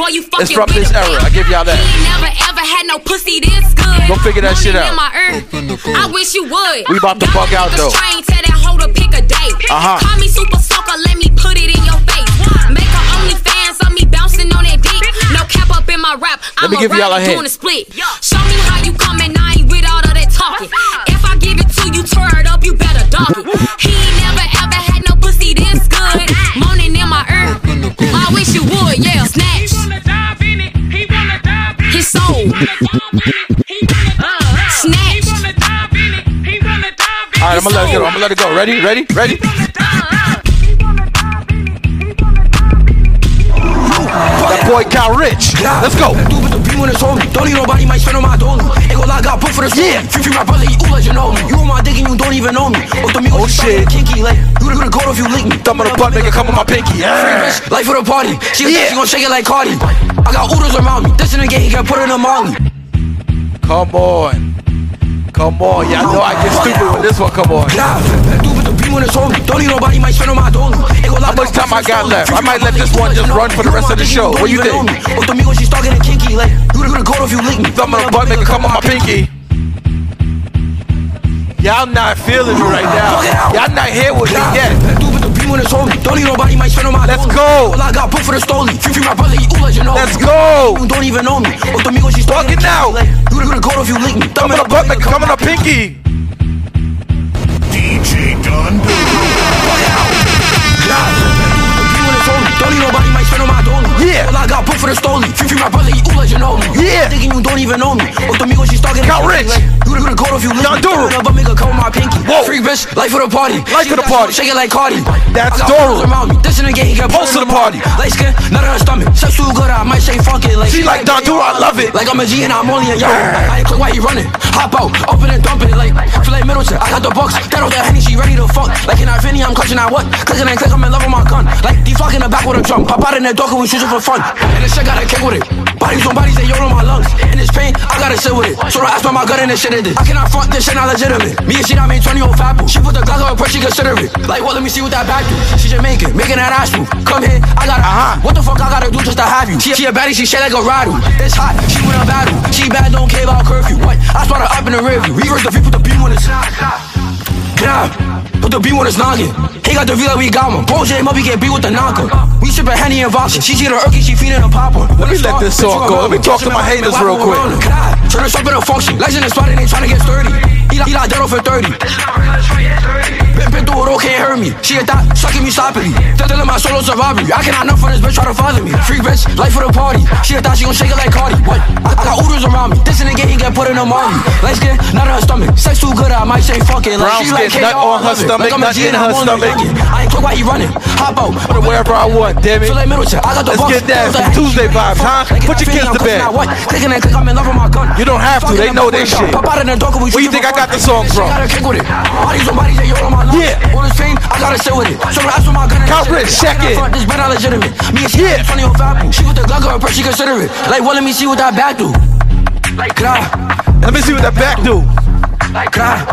Boy, you fucking It's from this a era. I give y'all that. ain't never ever had no pussy this good. Go figure that shit out. my ear. I wish you would. We about to bug out though. Train, tell that hoe to pick a date. Uh-huh. Call me super soaker, let me put it in your face. Make a OnlyFans of me bouncing on that dick. No cap up in my rap. Let I'm me give y'all a hint. doing a split. Show me how you coming, I ain't with all of that talking. If I give it to you, tear it up, you better dog it. He never ever had no pussy this good. Moaning in my ear. I wish you would, yeah. Snatch. Snatch. All right, I'm gonna let it go. I'm gonna let it go. Ready? Ready? Ready? Uh-huh. That boy got Rich. Let's go. Don't need nobody, my spend on my dolly. Ain't gon' lie, got book for the. Yeah. Free, free my brother, he ooh like you know me. You on my dick and you don't even know me. Oh, oh shit. Kinky, like, you the good if you lick me. Thumb on the butt, make it come on my pinky. Bitch, life for the party. She yeah. she gon' shake it like Cardi. I got oodles around me. This in the game, he can put it in Molly. Come on. Come on. yeah, I know I get stupid with this one come on. Don't need nobody, might spend on my dolly. How much time I got left? I might let this one just run for the rest of the show. What you think? Oh, Domingo, she's talking to kinky. Like, you the good if you lick me. Thumb on the butt, make it come on my pinky. Y'all not feeling me right now. Y'all not here with me yet. Don't need nobody, might spend on my Let's go. I got book for the. Free, free my brother, you know Let's go. You don't even know me. Oh, Domingo, she's talking now. You the good if you lick me. Thumb on the butt, make it come on my pinky. DJ Don. Don't on my dolly. Yeah. Well, I got book for the stolly. Free, free my brother, he ooh like you know me. Yeah. Thinking you don't even know me. Oh, Domingo, she's talking Cal Rich. You the good if you lick Don me. Doru. But make her come on my pinky. Whoa. Free bitch, life for the party. Life for the party. Shake it like Cardi. That's I got Doru. me. This in the game, he can Most of the party. Light skin, not on her stomach. Sex too good, I might say fuck it. Like She like Don Doru, I love it. Like I'm a G and I'm only a young. I ain't quick, why you running? Hop out, open and dump it. Like feel like Middleton. I got the box, that on the Henny, she ready to fuck. Like in our Vinny, I'm clutching at what? Clicking and click, I'm in love with my gun. Like deflocking in the back with a drum. Pop out in the door, cause we shooting for fun. And this shit got a kick with it. Bodies on bodies, they yell on my lungs. In this pain, I gotta sit with it. So I ask my gut and this shit it is. I cannot front this shit, not legitimate. Me and she not made 20 old fat boo. She put the glass on her she consider it. Like, well, let me see what that back do. She Jamaican, making that ass move. Come here, I got uh-huh. What the fuck I gotta do just to have you? She, she a baddie, she shit like a rattle. It's hot, she win a battle. She bad, don't care about curfew. What? I spot her up in the rear view. Reverse the V, put the beam on his. Grab. Put the beam on his noggin. He got the V like we got one. Bro, J, Mubby get beat with the knocker. We sippin' Henny and vodka. She her Urky, she feedin' a popper. Let me let this song go. Let me talk to my haters real quick. Turn this up in a function. Legs in the spot and they tryna get sturdy. He like, he like dead off for 30. Been, been through it all, can't hurt me. She a thought, sucking me sloppily. Telling my solo survivor. I cannot enough for this bitch, try to father me. Free bitch, life for the party. She a thought she gon' shake it like Cardi. What? I, I got oodles around me. This in the game, he get put in a mommy. Light skin, not in her stomach. Sex too good, I might say fuck it. Like, Brown she like nut on her I love it. stomach, Like I'm nut in her I'm on the stomach. I ain't quick, why you running? Hop out. Put it wherever I want, damn it. Feel like Middleton. I got the Let's get that. Some Tuesday vibes, huh? Put your kids to bed. Clicking and click, I'm in love with my gun. You don't have to. They know their shit. Pop out in the door, we Where you think I got the song from? Gotta kick with it. Bodies on bodies, they yo on my lungs. Yeah. On the screen, I gotta sit with it. So that's with my gun. and Count shit. Rich, check it. This better legitimate. Me and she yeah. funny on fat boo. She with the Glock purse, she consider it. Like, well, let me see what that back do. Like, cry. Let me see what that back do. Like, cry.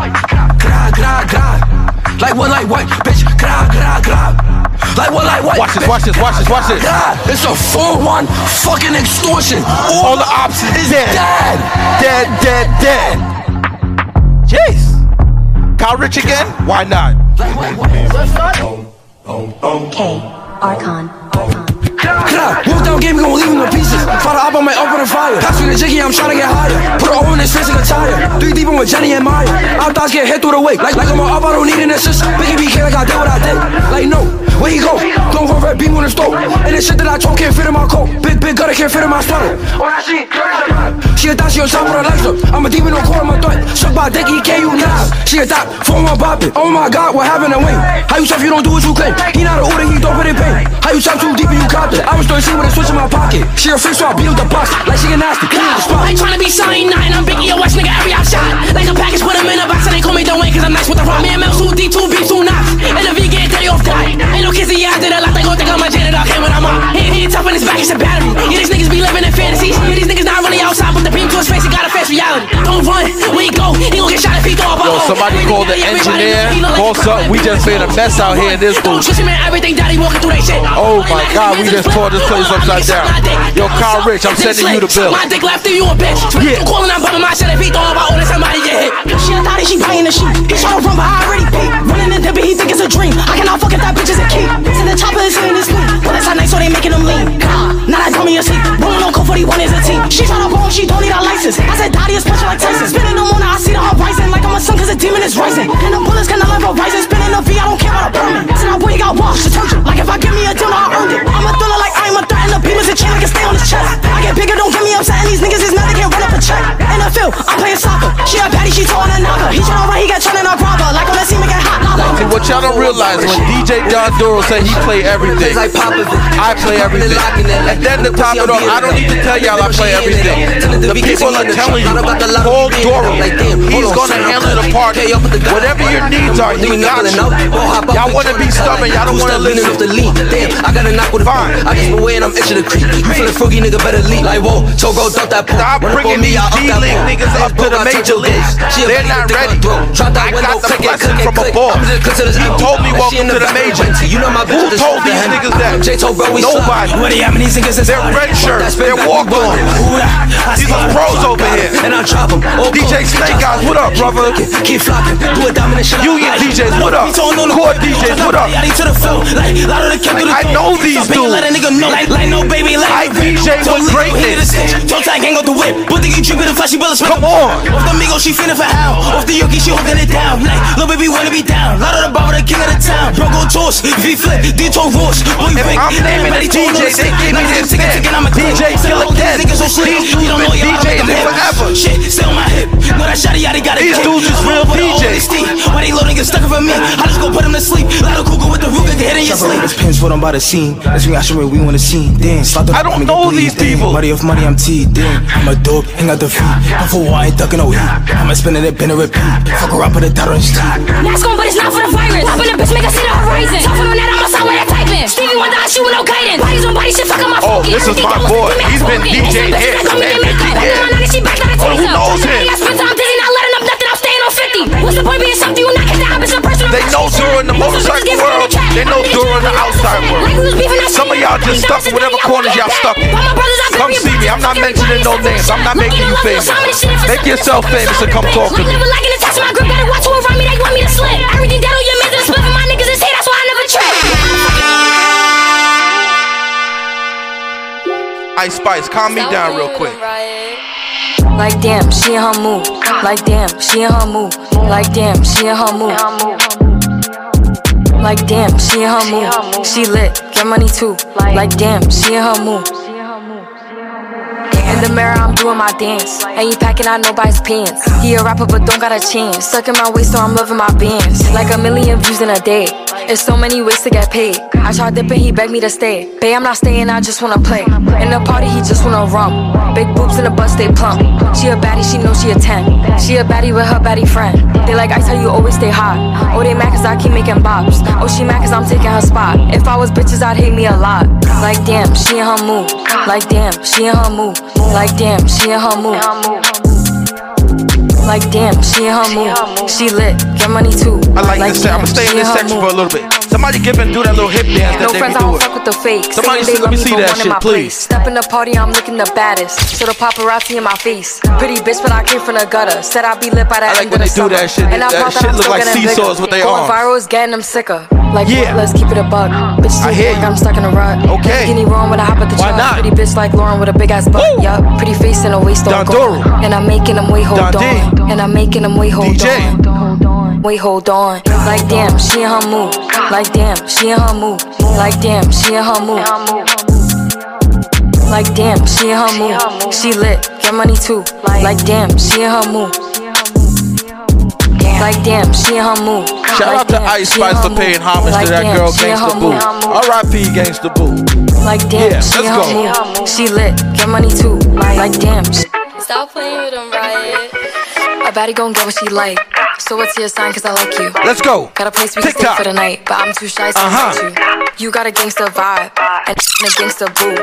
Cry, cry, cry. Like what, like what, bitch? Cry, cry, cry. Like what, like what? Watch this, watch this, watch this, watch this. Cry. It's a 4-1 fucking extortion. All the options is dead. dead. Dead, dead, dead. Jeez. Kyle Richh again? Why not? K. Archon. Cry. Wolf down game, we gon' leave him in pieces. Fire up, I might open fire. Pass me the jiggy, I'm tryna get higher. Put her over in his face like a tire. Three deep, I'm with Jenny and Maya. Our thoughts get hit through the wake. Like, like I'm a up, I don't need an assist. Biggie BK like I did what I did. Like, no, where he go? Don't go red beam on the stove. And this shit that I choke can't fit in my coat. Big, big gutter can't fit in my sweater. She a thought she on top with her legs up. I'm a demon on core of my thought. Shook by dick, can't you now. She a thought, phone my bopping. Oh my god, what happened to Wayne? How you tough, you don't do what you claim. He not a order, he don't put in pain. How you chop too deep and you copped it? I was 13 with a switch in my pocket. She a freak, so I beat with the box. Like she get nasty, clean the spot. I ain't tryna be Sonny Nine, I'm Biggie, yo, West nigga, every outshot. Like a package, put him in a box, and they call me Dwayne, cause I'm nice with the rock. Me and Mel, two D, two beats, two knots. And the V get dirty off die. Ain't no kissy, yeah, I did a lot, they gon' think I'm a janitor, okay, when I'm on. He, he tough in his back, it's a battery. Yeah, these niggas be living in fantasies. Yeah, these niggas not really outside, but the beam to his face, he got a face reality. Don't run, we go, he gon' get shot if he throw a ball. Yo, somebody call the engineer. Call something. We just made a mess out here in this Don't booth. trust me, man, everything daddy walking through they shit. Oh my god, we just this place upside down. Yo, Kyle Richh, I'm sending you the bill. My dick left you a bitch. Yeah. I'm calling, I'm bumming my shit if he throw about order somebody get hit. She a thotty, she buying the sheet. He run, but I already paid. Running in Debbie, he think it's a dream. I cannot fuck if that bitch is a key. See the chopper is in his sleep. Well, that's how nice, so they making him lean. Now that dummy asleep. Rolling on code 41 is a team. She tryna bone, she don't need a license. I said, Dottie is punching like Tyson. Spinning the moon, I see the horizon. Like I'm a sun, cause a demon is rising. And the bullets cannot level rising. Spinning the V, I don't care about a burning. So now boy, you got washed, detergent. Like if I give me a deal, I earned it. I'm a thriller like I'm a threat. And the is a chain, I can stay on his chest. I get bigger, don't get me upset. And these niggas is mad, they can't run up a check. Field, I'm playing soccer. She a baddie, she throwing a knocker. He tryna run, he got turned y'all don't realize when DJ Don Doru say he play everything, I play everything. And then to top it off, I don't need to tell y'all I play everything. The people are telling you, call Doru. He's gonna handle the party. Whatever your needs are, he got you. Y'all wanna be stubborn, y'all don't wanna listen. Damn, I got a knock with a fine. I just been waiting, I'm itching to creep. You feeling froggy, nigga, better leave. Like, whoa, Togo, dump that pump. Stop bringing on me, these I up that D-League niggas up to the major leagues. They're not ready. Drop that I got the blessing from click. above. I'm just click to this He empty. told me welcome to the back, major. You know my Who told this these is niggas that? J told bro, we Nobody. slide. Where they at, man, these niggas is They're red shirts. They're back, we walk-ons. ballin'. Ooh, I These are pros over here. And I drop 'em. Oh, DJ cool. Snake Eyes, what up, brother? Keep flocking. Do a diamond and shit. Union DJs, what up? Core DJs, what up? to the floor. Like, lot of the kick Like, I know these dudes. Let a nigga know. Like, like no baby, like I DJ Don't with let greatness. the. Don't tag, hang out the whip. But think you dripping the flashy bullets. Come on. Off the Migo, she finna for how? Off the Yogi, she holding it down. Like, little baby wanna be down. Lot of the barber, the king of the town. Bro, go toss. V flip, Dito Ross. Boy, If Rick. I'm naming Everybody the told DJ, on the they stick. give me Like, this ticket, neck. ticket, I'm a click. DJ Still Killer all these Ken. niggas so slick. These You dudes don't know been y'all, DJs I'm hip. forever. Shit, stay on my hip. Know that shotty, yada, got a These kick. dudes is real Put it all DJs. in his teeth. Why they loading get stuck for me? I just go put him to sleep. Lot of Cougar with the Ruger the hit in your Separate sleep. his pins, put him by the scene. That's when I show we wanna see. Damn, slap the I don't know these people. Money of money, I'm T. Damn, I'm a dog, ain't got the feet. I'm for I ain't ducking no heat. I'ma spin it, been a repeat. Fuck her up with a dot on his teeth. Mask on, but it's not for the virus. Pop in the bitch, make her see the horizon. Talking on that, I'm outside I type in. Stevie Wonder, I shoot with no guidance. Bodies on body, shit, fuck up my Oh, this is my that boy. with He's been funky. DJing Bitch, hits, like, I'm man. in makeup. Yeah. Now, now, she back, now I Oh, who knows him? else spent time dizzy, not letting up nothing, I'm staying on 50. What's the point being something you not get down, bitch, a personal They know. Doru in the motorcycle world. From the track. They know I'm the outside world. was beefing, that Some of y'all just stuck in whatever corners y'all stuck in. Come see me. I'm not mentioning no names. I'm not making you famous. Make yourself famous and come talk to me. Living like an attached my grip, better watch who around me, they want me to slip. Everything that on your and split for my niggas is here, that's why I never trip. Ice Spice, calm me down real quick. Like damn, she in her mood. Like damn, she in her mood. Like damn, she in her mood. Like damn, she in her mood. She lit, get money too. Like damn, she in her mood. In the mirror, I'm doing my dance. Ain't packing out nobody's pants. He a rapper, but don't got a chance. Stuck in my waist, so I'm loving my bands. Like a million views in a day. There's so many ways to get paid. I tried dipping, he begged me to stay. Babe, I'm not staying, I just wanna play. In the party, he just wanna rum. Big boobs in the bus, they plump. She a baddie, she know she a 10. She a baddie with her baddie friend. They like I tell you always stay hot. Oh, they mad cause I keep making bops. Oh, she mad cause I'm taking her spot. If I was bitches, I'd hate me a lot. Like damn, she in her mood. Like damn, she in her mood. Like damn, she in her mood. Like damn, she in her mood. She lit, get money too. I like this. I'ma stay in this section for a little bit. Somebody give and do that little hip dance that No they friends, be I don't fuck with the fake. Somebody let me see that shit, my please. Step in the party, I'm looking the baddest. So the paparazzi in my face. Pretty bitch, but I came from the gutter. Said I'd be lit by the I like when they the do that shit. And I That thought shit that I'm look like seesaws with their Going arms. viral is getting them sicker. Like, Yeah. let's keep it a bug. Bitch, I hear you. I'm stuck in a rut. Okay. Me wrong when I hop at the Why truck. not? Pretty bitch like Lauren with a big ass butt. Yup. Pretty face and a waist on Don gone. And I'm making them wait, hold on. And I'm making them wait, hold on. Wait, hold on. Like damn, she in her mood. Like damn, she in her mood. Like damn, she in her mood. Like damn, she in her mood. She lit, get money too. Like damn, she in her mood. Like damn, she in her mood. Shout Like, out to damn, Ice Spice for paying homage Like, to that damn, girl Gangsta Boo. R.I.P. Gangsta Boo. Like damn, Yeah, she in let's her go. mood. She lit, get money too. Like damn. Stop playing with them, riot. A baddie gon' get what she like. So what's your sign? Cause I like you. Let's go. Got a place we can stay for the night, but I'm too shy to Uh-huh. you. You got a gangster vibe and <laughs> a gangster boo.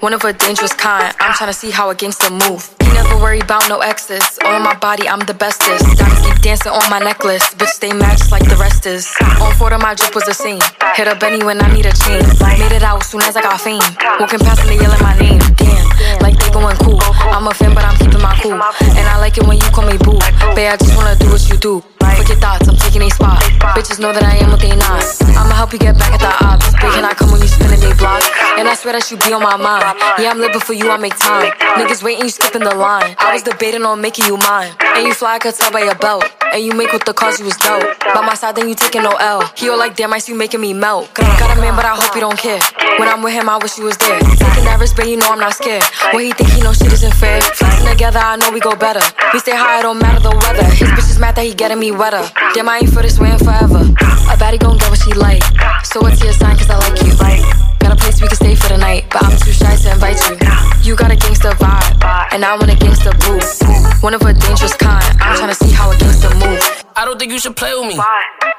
One of a dangerous kind. I'm trying to see how a gangster move. You never worry about no exes. On my body, I'm the bestest. Diamonds keep dancing on my necklace. Bitch, stay matched like the rest is. On four, my drip was the same. Hit a Benny when I need a chain. Made it out soon as I got fame. Walking past and they yelling my name. Damn, like they going cool. I'm a fan, but I'm keeping my cool. And I like it when you call me boo. Babe, I just wanna do what you do. Fuck your thoughts, I'm taking a spot. Bitches know that I am what they not. I'ma help you get back at the odds. Babe, can I come when you block? And I swear that you be on my mind. Yeah, I'm living for you, I make time. Niggas waiting, you skipping the line. I was debating on making you mine. And you fly, I could tell by your belt. And you make with the cause you was dope. By my side, then you taking no L. He all like, damn, I see you making me melt. Got a man, but I hope you don't care. When I'm with him, I wish you was there. Taking that risk, but you know I'm not scared. When he think he know shit isn't fair. Flexing together, I know we go better. We stay high, it don't matter the weather. His bitch is mad that he getting me wetter. Damn, I ain't for this way forever. A baddie gon' get what she like. So what's your sign? Cause I like you. Got a place we can stay for the night, but I'm too shy to invite you. You got a gangster vibe, and I want a gangster boo. One of a dangerous kind. I'm trying to see how a gangster move. I don't think you should play with me.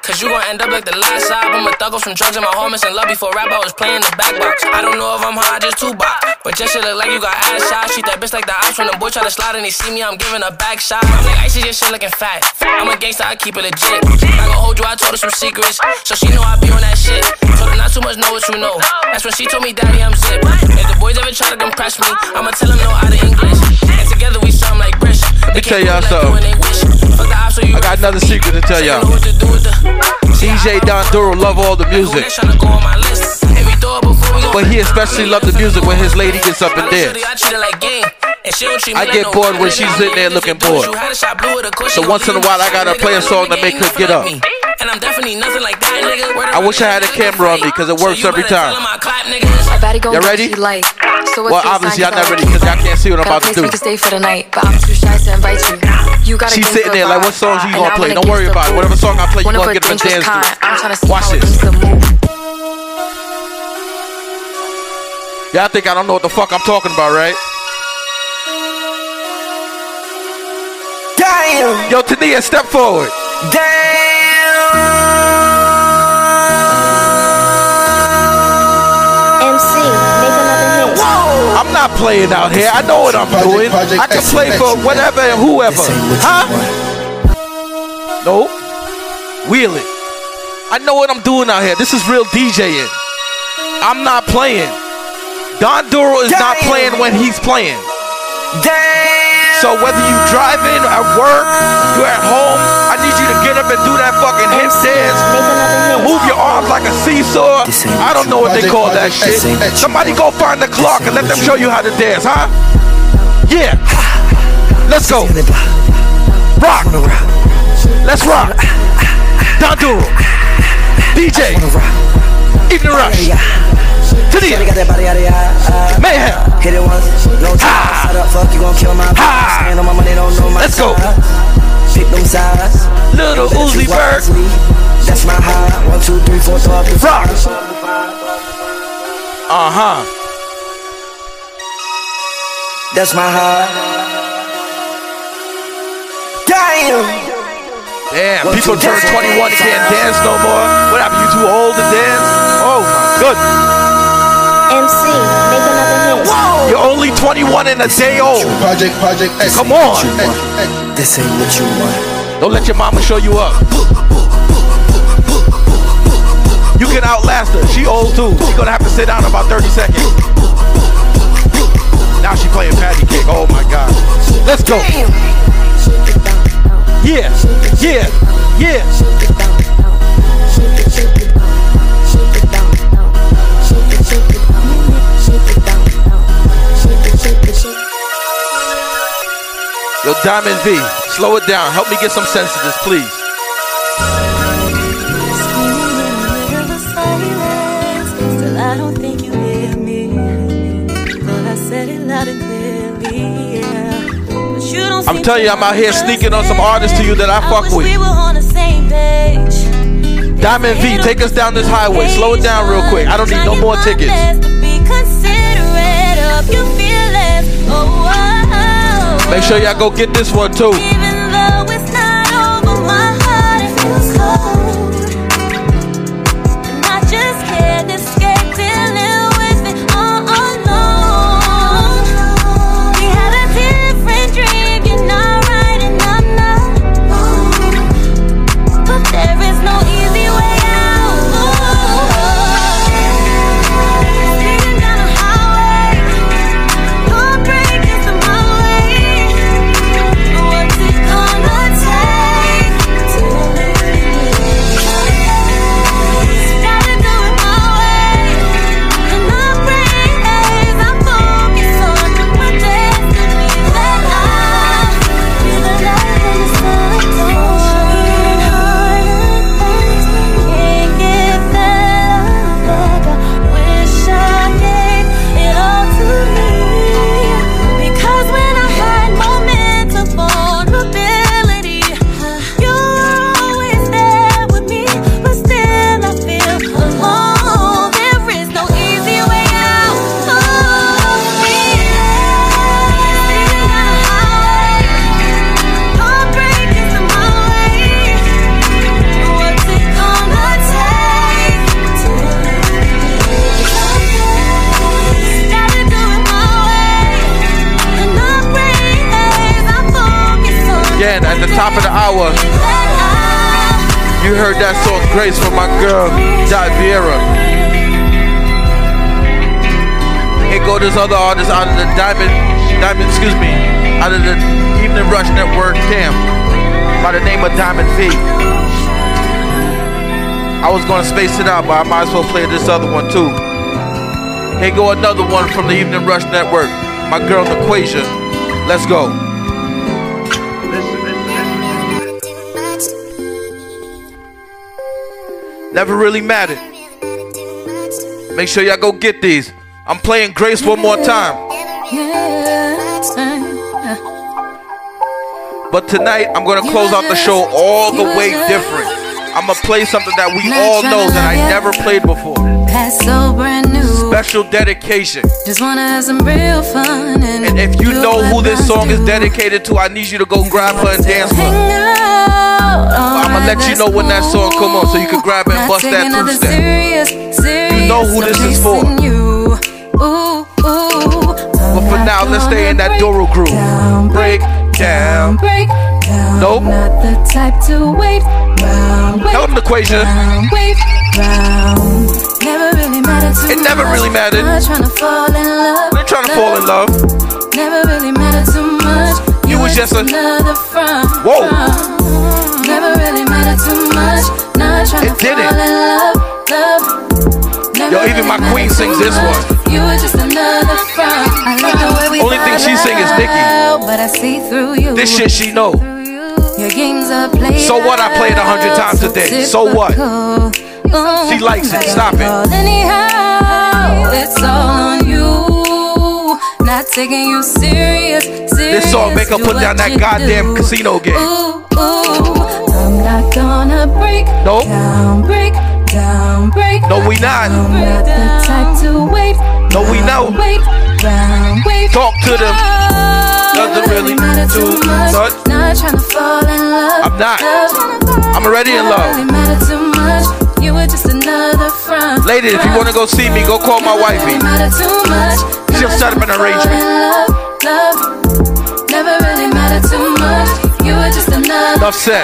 Cause you gon' end up like the last album. A thug some drugs in my homies missing love before rap. I was playing the back box. I don't know if I'm high, just two box. But just shit look like you got ass shots. Treat that bitch like the ops when the boy try to slide and they see me. I'm giving a back shot. I'm like I see your shit looking fat. I'm a gangster, I keep it legit. I gon' hold you, I told her some secrets. So she know I be on that shit. Told her not too much, know what you know. That's when she told me, Daddy, I'm zip. If the boys ever try to compress me, I'ma tell them no out of English. And together we something like Brish. Let me tell y'all something. I got another secret to tell y'all. DJ Don Doru love all the music. But he especially love the music when his lady gets up and dance. I get bored when she's sitting there looking bored. So once in a while I gotta play a song to make her get up. And I'm definitely nothing like that, nigga. I wish I had a camera on me because it works every time. A baddie Y'all ready? like. So Well, obviously sign? y'all not ready because you. y'all can't see what I'm Got about to place we do. can stay for the night, but I'm too shy to invite you. You got a She's sitting there like, what songs you gonna play? Don't worry about it. Whatever song I play, you One of gonna get up and dance kind. to. I'm trying to see Watch this. Y'all think I don't know what the fuck I'm talking about, right? Damn. Yo, Tania, step forward. Damn. MC, make another hit. I'm not playing out here. I know what I'm doing. I can play for whatever and whoever. Huh? Nope. Wheel it. I know what I'm doing out here. This is real DJing. I'm not playing. Don Doru is not playing when he's playing. So whether you driving or at work, you're at home, I need you to get up and do that fucking hip dance. Move your arms like a seesaw. I don't know what they call that shit. Somebody go find the clock and let them show you how to dance, huh? Yeah. Let's go. Rock. Let's rock. Don Doru. DJ. Evening Rush. Tadia. Mayhem. Hit it once, no time. Shut up, fuck, you gon' kill my vibe. Stand on my money, don't know my Let's go. Pick them sides. Little Uzi Vert. That's my high. One, two, three, four, up the Rock. Uh huh. That's my high. Damn. Damn, One, people turn 21 and can't dance no more. What happened? You too old to dance? Oh my goodness. MC, make another hit. You're only 21 and a day old. Project, project, X. Come on. This ain't what you want. Don't let your mama show you up. You can outlast her. She old too. She gonna have to sit down in about 30 seconds. Now she playing patty cake. Oh my god. Let's go. Yeah, yeah, yeah. Yo, Diamond V, slow it down. Help me get some sense to this, please. I don't think you hear me. Thought I said it loud and clearly. Yeah. But you don't I'm telling you, I'm out here sneaking on some artists to you that I fuck we with. were on the same page. Diamond V, take us down this highway. Slow it down real quick. I don't need no more tickets. Make sure y'all go get this one too. Top of the hour, you heard that song Grace from my girl, Dot Vieira. Here go this other artist out of the Diamond, Diamond, excuse me, out of the Evening Rush Network camp by the name of Diamond V. I was gonna space it out, but I might as well play this other one too. Here go another one from the Evening Rush Network. My girl Equation. Let's go. Never really mattered. Make sure y'all go get these. I'm playing Grace one more time. But tonight I'm gonna close out the show all the way different. I'm gonna play something that we all know that I never played before. So special dedication. Just wanna have some real fun and, And if you know who this song is dedicated to, I need you to go grab her and dance with her. I'm let you know when that song come on so you can grab it and bust that two step. You know who this is for. You. Ooh, ooh. But for now, let's stay in that Doru groove. Break down. Break down. Nope. Not the type to wait round. Him, Equation. round, wait round. Never really mattered It never really mattered. Not trying to fall in love. We ain't trying to fall in love. Never really mattered too much. You was just a- front. Whoa. Too much. Not trying It to didn't. fall in love. Love. Never Yo, even my queen sings this one. You were just another front. I like the way we Only thing she sing is Nicki. out, But I see through you. This shit she know. Your games are played So what? I play it a hundred times a day. So what? typical. She likes it. Stop it. Anyhow, it's all on you. Not taking you serious. serious. This song make her put down that goddamn do. casino game. Ooh, ooh, I'm not gonna break Nope. down, break down, break. No, we not. I'm not the type to wait. No, we know. Wait, round, wait. Talk to them. Doesn't really matter do too much. Not trying to fall in love. I'm not. I'm already in love. matter. You were just another front. Ladies, if you want to go see me, go call my wifey. Matter. She'll set up an arrangement. Never really mattered too much. Enough said.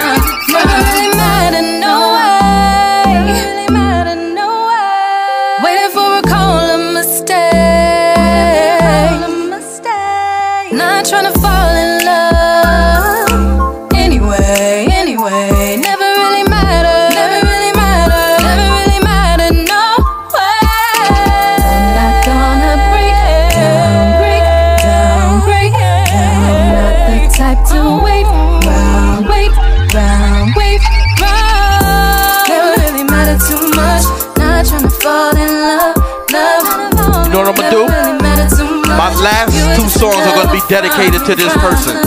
You know what I'm gonna do? Never really mattered too much. My last two songs are gonna be dedicated to this person.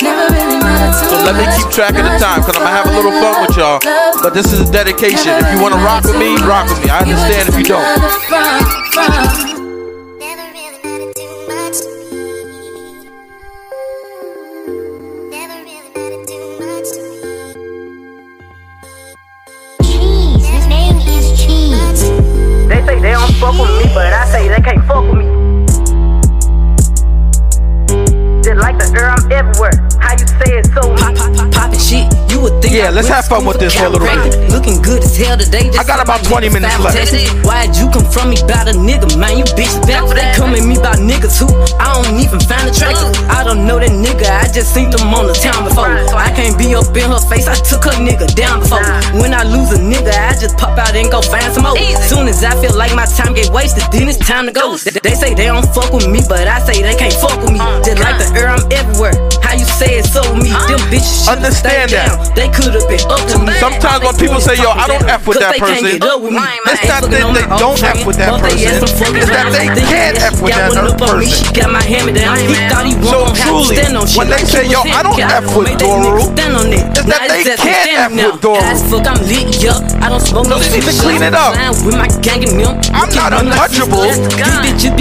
Never really mattered So let me keep track of the time, cause I'm gonna have a little fun with y'all. But this is a dedication. If you wanna rock with me, rock with me. I understand if you don't. Fuck with me, but I say they can't fuck with me. Just like the air, I'm everywhere. How you say it so Pop, pop, pop, poppin' shit. You would think Yeah, I let's went have fun with this for a little calibrated. bit. Looking good as hell today. I got about 20 minutes left. Why'd you come from me about a nigga, man? You bitch back for that. Come at me about niggas who I don't even find attractive. I don't know that nigga, I just seen them on the town before. I can't be up in her face, I took her nigga down before. When I lose a nigga, I just pop out and go find some more. Soon as I feel like my time get wasted, then it's time to go. They they say they don't fuck with me, but I say they can't fuck with me. Uh, just like the air, I'm everywhere. How you say it so me? Ah. Them bitches Understand that. They could have been up to me. Sometimes when people say, yo, I don't F with that person, it's not that they don't F with that person, it's that they can't F with that other person. She got my hammer down. He thought he So to truly, stand on shit. when they say, yo, I don't. F with Made that nigga Doru, stand on it. it's that they can't F with. Doru. I'm lit, yup. I don't smoke no they need to clean it up. Flying With my gang and them. I'm not untouchable,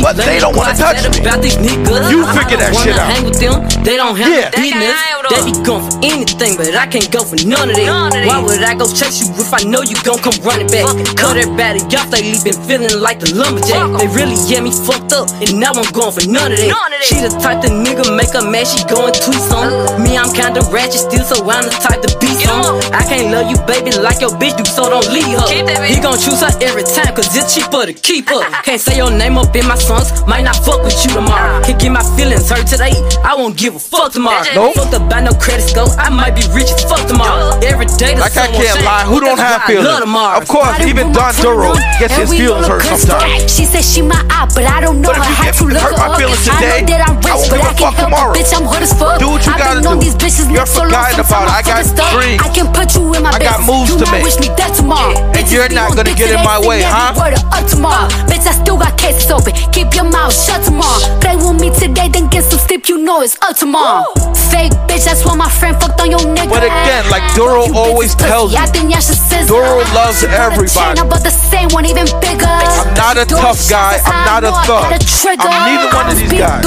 but they don't wanna touch me. About these niggas. You figure that shit out. Hang with them. They don't have Yeah. business. They be going for anything, but I can't go for none of that. Why would I go chase you if I know you gon' come running back? Cut everybody off, they been feeling like the lumberjack. They really get me fucked up, and now I'm going for none of that. She the type of nigga make her mad, she going tweet on. Uh. Me, I'm kinda ratchet still, so I'm the type to be some. I can't love you, baby, like your bitch do, so don't leave her. He gon' choose her every time, cause it's cheaper to keep her. <laughs> Can't say your name up in my songs, might not fuck with you tomorrow. Uh. Can't get my feelings hurt today, I won't give a fuck tomorrow. Nope. Fucked up by no credit score, I might be rich as fuck tomorrow. Every day to Like I can't change, lie, who don't have why I feelings? love. Of course, even Don Doru gets his feelings hurt sometimes. She said she my eye, but I don't know But if her. you Had to look hurt her my up. feelings I today, know that I'm I rich, won't but give I a can't fuck help tomorrow. Bitch, I'm hood as fuck. Do what you I've gotta been do. these bitches You're neck so long, forgotten about it. I I got forget stuff. dreams. I can put you in my I got moves to make. wish me dead tomorrow. And you're not gonna get till in my way, every huh? word of up tomorrow. Bitch, I still got cases open. Keep your mouth shut tomorrow. Play with me today, then get some sleep. You know it's up tomorrow. Fake bitch, that's why my friend fucked on your nigga. But again, like Doru always tells you, think y'all should scissor. Doru loves She put a everybody. but the same one even bigger. I'm not a tough guy. I'm not a know thug. a trigger. I'm neither one of these guys.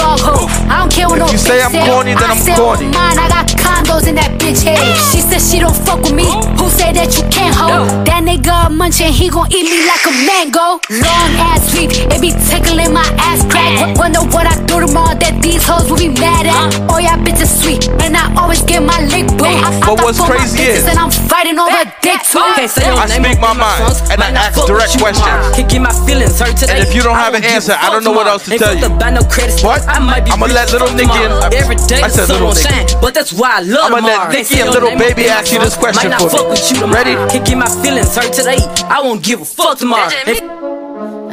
I don't care what If you say I'm corny, then I'm say oh, corny. Mine, I got condos in that bitch head. She said she don't fuck with me. Who say that you can't hold? That nigga munching, he gon' eat me like a mango. Long ass sweep, it be tickling my ass crack. Wonder what I do tomorrow that these hoes will be mad at. Oh yeah, bitches sweet, and I always get my lick boo. I, I But what's for my crazy is- and I'm fighting over dick too. Can't say your I name speak my mind, songs, and I ask fuck direct you questions. tomorrow. Can get my feelings hurt today. And if you don't have an won't give answer, I don't know what else to Ain't tell fucked you. up by no credit score. What? I might be I'ma let little for Nicky tomorrow. and- Every day I said the sun little won't Nicky. but that's why I love I'ma let tomorrow. Nicky and little baby ask you this question might not for me. fuck with you tomorrow. Ready? Can get my feelings hurt today. I won't give a fuck tomorrow.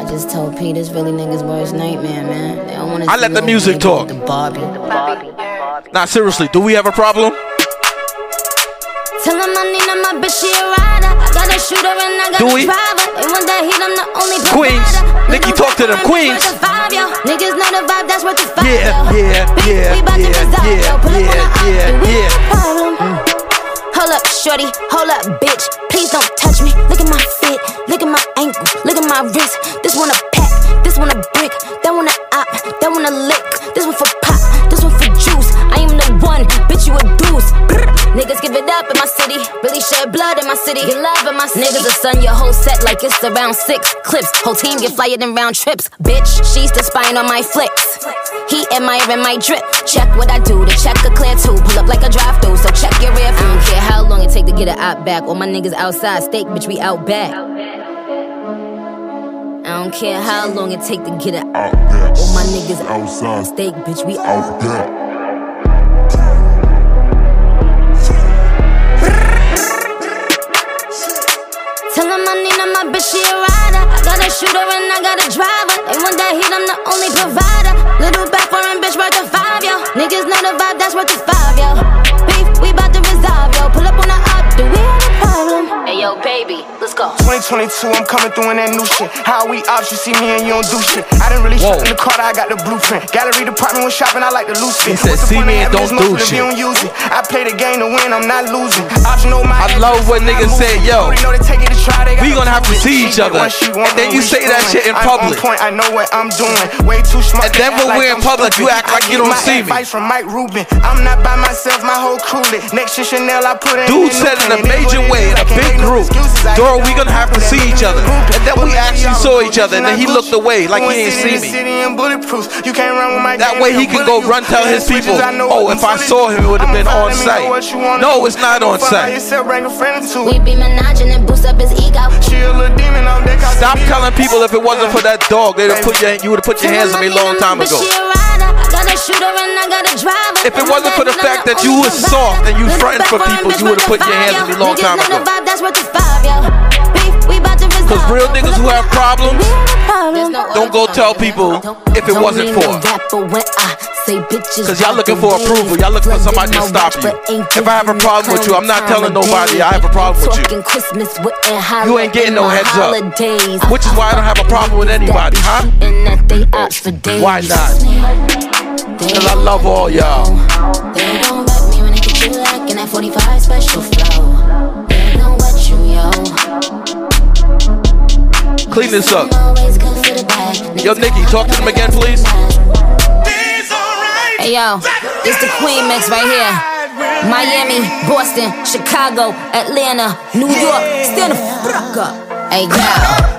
If I just told Pete it's really niggas' worst nightmare, man. They don't wanna I see let the no music nigga talk. with The Barbie. Nah, seriously, do we have a problem? Tell him I need him, my bitch, she a rider. I got a shooter and I got Do a we? driver. They want that heat, I'm the only Queens. provider. Nicki, talk to them. Niggas Queens. worth a five, yo. Niggas know the vibe, that's worth the five, Yeah, yo. yeah, Bitch, yeah, we bout to yeah, resolve, yeah, yo. Pull up on yeah, the op, yeah, we yeah. got a problem. Hold up, shorty, hold up, bitch. Please don't touch me. Look at my fit, look at my ankle, look at my wrist. This one a pack, this one a brick, that one a op, that one a lick. This one for pop, this one for juice. I am the one, bitch, you a deuce. Brr. Niggas give it up in my city, really shed blood in my city, get love in my city. Niggas will sun your whole set like it's around six clips. Whole team get flyer than round trips. Bitch, she's the spine on my flicks. He admiring my drip. Check what I do to check a clear two. Pull up like a drive through, so check your rear. I don't care how long it take to get it out back. All my niggas outside, steak, bitch, we out back. I don't care how long it take to get it out. All my niggas outside, steak, bitch, we out back. Bitch, she a rider. I got a shooter and I got a driver. They want that heat, I'm the only provider. Little back foreign bitch worth a five, yo. Niggas know the vibe, that's worth a five, yo. Beef, we bout to resolve, yo. Pull up on the up, do we have a problem? Hey, yo, baby, let's go. 2022, I'm coming through in that new shit. How we ops, you see me and you don't do shit. I didn't really shit in the car, I got the blueprint. Gallery department when shopping, I like to lose He it. said, the "See point me and of having don't do shit. You don't use it? I play the game to win, I'm not losing. Ops know my I love what niggas say, yo, Already know they take it to try, they we gotta gonna have to see each other. what she want And then you say that shit in public. on point, I know what I'm doing. Way too smart. And then when we're in public, you act like you don't my see me. advice from Mike Rubin. I'm not by myself, my whole crew lit. Next to Chanel, I put in Dude the said in a new pen. It is major what it way, is. in I a can't big make no group. excuses. I Doru, ain't we got gonna have to see each other. And then we actually saw each other, and then he looked away like he Going ain't city see me. city and bulletproofs. You can't run with my That way he can go run tell his people, oh, if I saw him, it would've been on me, site. know what you wanna No, it's not on fuck site. by yourself, bring a friend or two. We be menaging and boost up his ego. She a little demon on deck. I Stop telling people if it wasn't for that dog, they'd have put your, you would have put your hands on me a long time ago. Bitch, she a rider. I got a shooter and I got a driver. If it wasn't for the fact that you was soft and you fronting for people, you would have put your hands on me long time ago. Cause real niggas who have problems don't go tell people if it wasn't for. Cause y'all looking for approval. Y'all looking for somebody to stop you. If I have a problem with you, I'm not telling nobody I have a problem with you. You ain't getting no heads up. Which is why I don't have a problem with anybody, huh? Why not? Cause I love all y'all. They me when get you like in that 45 special flow. Clean this up. Yo, Nicki, talk to them again, please. Hey yo, it's the Queen Mix right here. Miami, Boston, Chicago, Atlanta, New York. Stand the fuck up. Hey yo,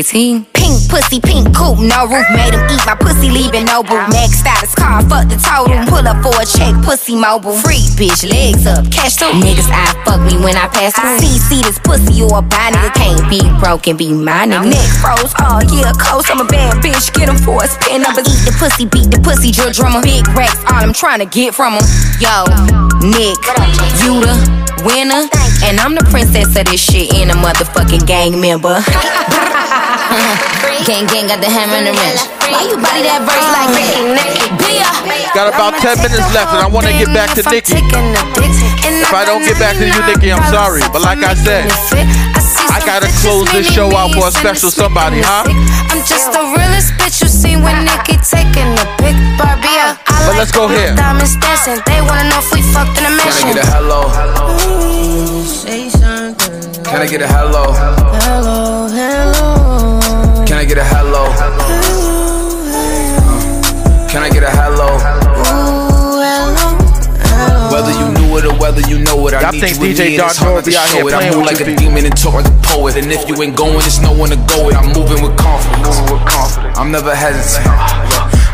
18. Pink pussy, pink coupe, no roof. Made him eat my pussy, leaving no boot. Maxed status car, fuck the total. Pull up for a check, pussy mobile. Free bitch, legs up, cash too. Niggas, I fuck me when I pass through. See, see this pussy, you a buy nigga. Can't be broke and be my nigga. Neck froze, oh yeah, coast. I'm a bad bitch, get him for a spin. I'ma eat the pussy, beat the pussy, drill drummer. Big racks, all I'm trying to get from him. Yo, Nick, you the winner. And I'm the princess of this shit and a motherfucking gang member. <laughs> gang gang got the hammer and the wrench. Why you body that verse oh, like that? Bia. Got about 10 minutes left, and I want to get back to Nicki. If I don't get back to you, Nicki, I'm sorry. But like I said, I gotta close this show out for a special somebody, huh? I'm just the realest bitch you seen when Nicki taking a big Barbie But let's go here. diamonds dancing. They wanna know if we fucked in a Can I get a hello? Can I get a hello? Hello, hello. Can I get a hello? Can I get a hello? Whether you knew it or whether you know it, I Y'all need think you DJ it's hard to out show here it. I playing move with like a demon and talk like a poet. And if you ain't going, there's no one to go with. I'm moving with confidence. I'm never hesitant.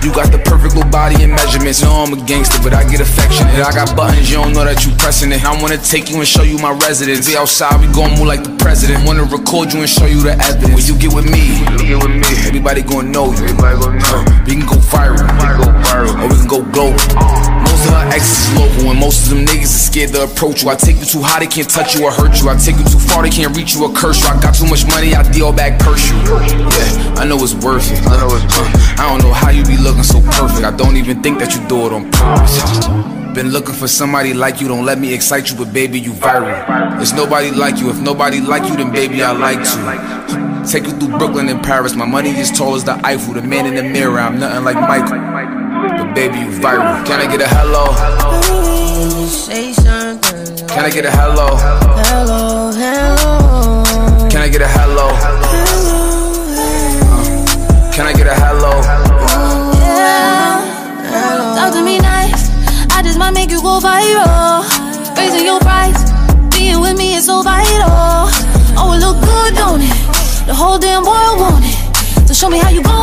You got the perfect little body and measurements. No, I'm a gangster, but I get affectionate. I got buttons, you don't know that you pressing it. I wanna take you and show you my residence. Be outside, we gon' move like the president. Wanna record you and show you the evidence. When you get with me, get with me. Everybody gon' know you. Everybody gon' know. Uh, we can go viral. We can go viral. Or we can go global. Uh. Most of her exes is local, and most of them niggas is scared to approach you. I take you too high, they can't touch you or hurt you. I take you too far, they can't reach you or curse you. I got too much money, I deal back curse you. Yeah, I know it's worth it. I know it's worth it. I don't know how you be looking so perfect. I don't even think that you do it on purpose. Been looking for somebody like you, don't let me excite you, but baby, you viral. There's nobody like you. If nobody like you, then baby, I like to. Take you through Brooklyn and Paris. My money is tall as the Eiffel. The man in the mirror, I'm nothing like Michael. But baby, you viral. Can I get a hello? Can I get a hello? Hello, hello. Can I get a hello? Uh, Can I get a hello? Yeah. Talk to me nice. I just might make you go viral. Raising your price. Being with me is so vital. Oh, it look good, don't it? The whole damn world want it. So show me how you gon'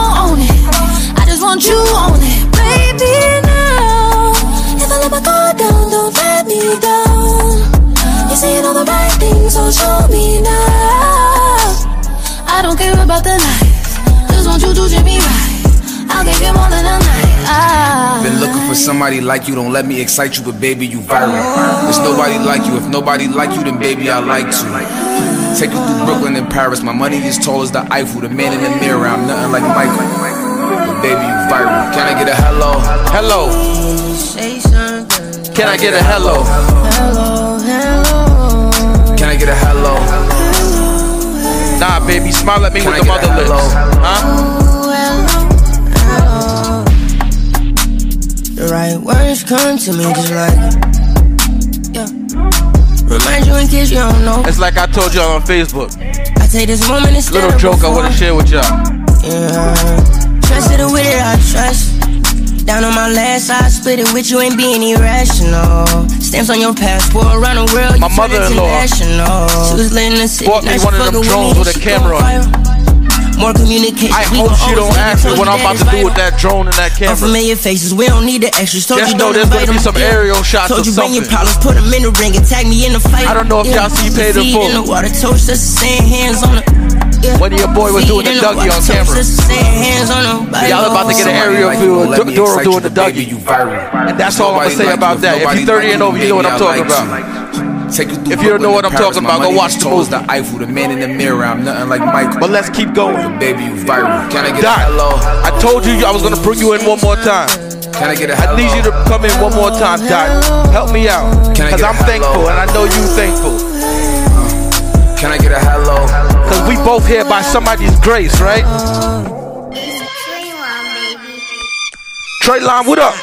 things, so show me now. I don't care about the life. Just want you to treat me right. I'll give you more than a night. Ah. Been looking for somebody like you, don't let me excite you, but baby, you viral. There's nobody like you. If nobody like you, then baby, I like to. Take you through Brooklyn and Paris. My money is tall as the Eiffel. The man in the mirror, I'm nothing like Michael. But baby, you viral. Can I get a hello? Hello. Can I get a hello? Hello, hello. Can I get a hello? Nah, baby, smile at me Can with I the get a mother lips. hello? Huh? The right words come to me just like yeah. Remind you in case you don't know. It's like I told y'all on Facebook. I take this moment instead Little of joke I want to share with y'all. Yeah. Trusted it with it, I trust. Down on my last, I split it with you, ain't being irrational. Stamps on your passport around the world. My mother-in-law. She was letting us see. bought me one of them drones with a camera. More communication. I hope she don't always make it ask me what I'm about to do with that drone and that camera. Unfamiliar faces, we don't need the extras. Told Just you know there's gonna be some aerial shots Told or you bring your problems, put 'em in the ring and tag me in the fight. I don't know if y'all see paid in full. in the water, toast us saying hands on the. Yeah. When your boy was doing the Dougie on camera. us saying hands on the. Y'all about to get an aerial view of don't let me Doru doing you, the but Dougie. you viral. And that's all I'm gonna say about that. If you're 30 and over, you know what I'm talking about. Take you through If you don't know what I'm talking about, go watch the is tall as movie. the Eiffel, the man in the mirror, I'm nothing like Michael. But let's keep going. But baby, you viral. Can I get Dot, a hello? I told you I was gonna bring you in one more time. Can I get a I hello? need you to come in one more time, Dot. Help me out. Can I Cause get a I'm hello? thankful and I know you thankful. Can I get a hello? Cause we both here by somebody's grace, right? Trey Lyne, what up?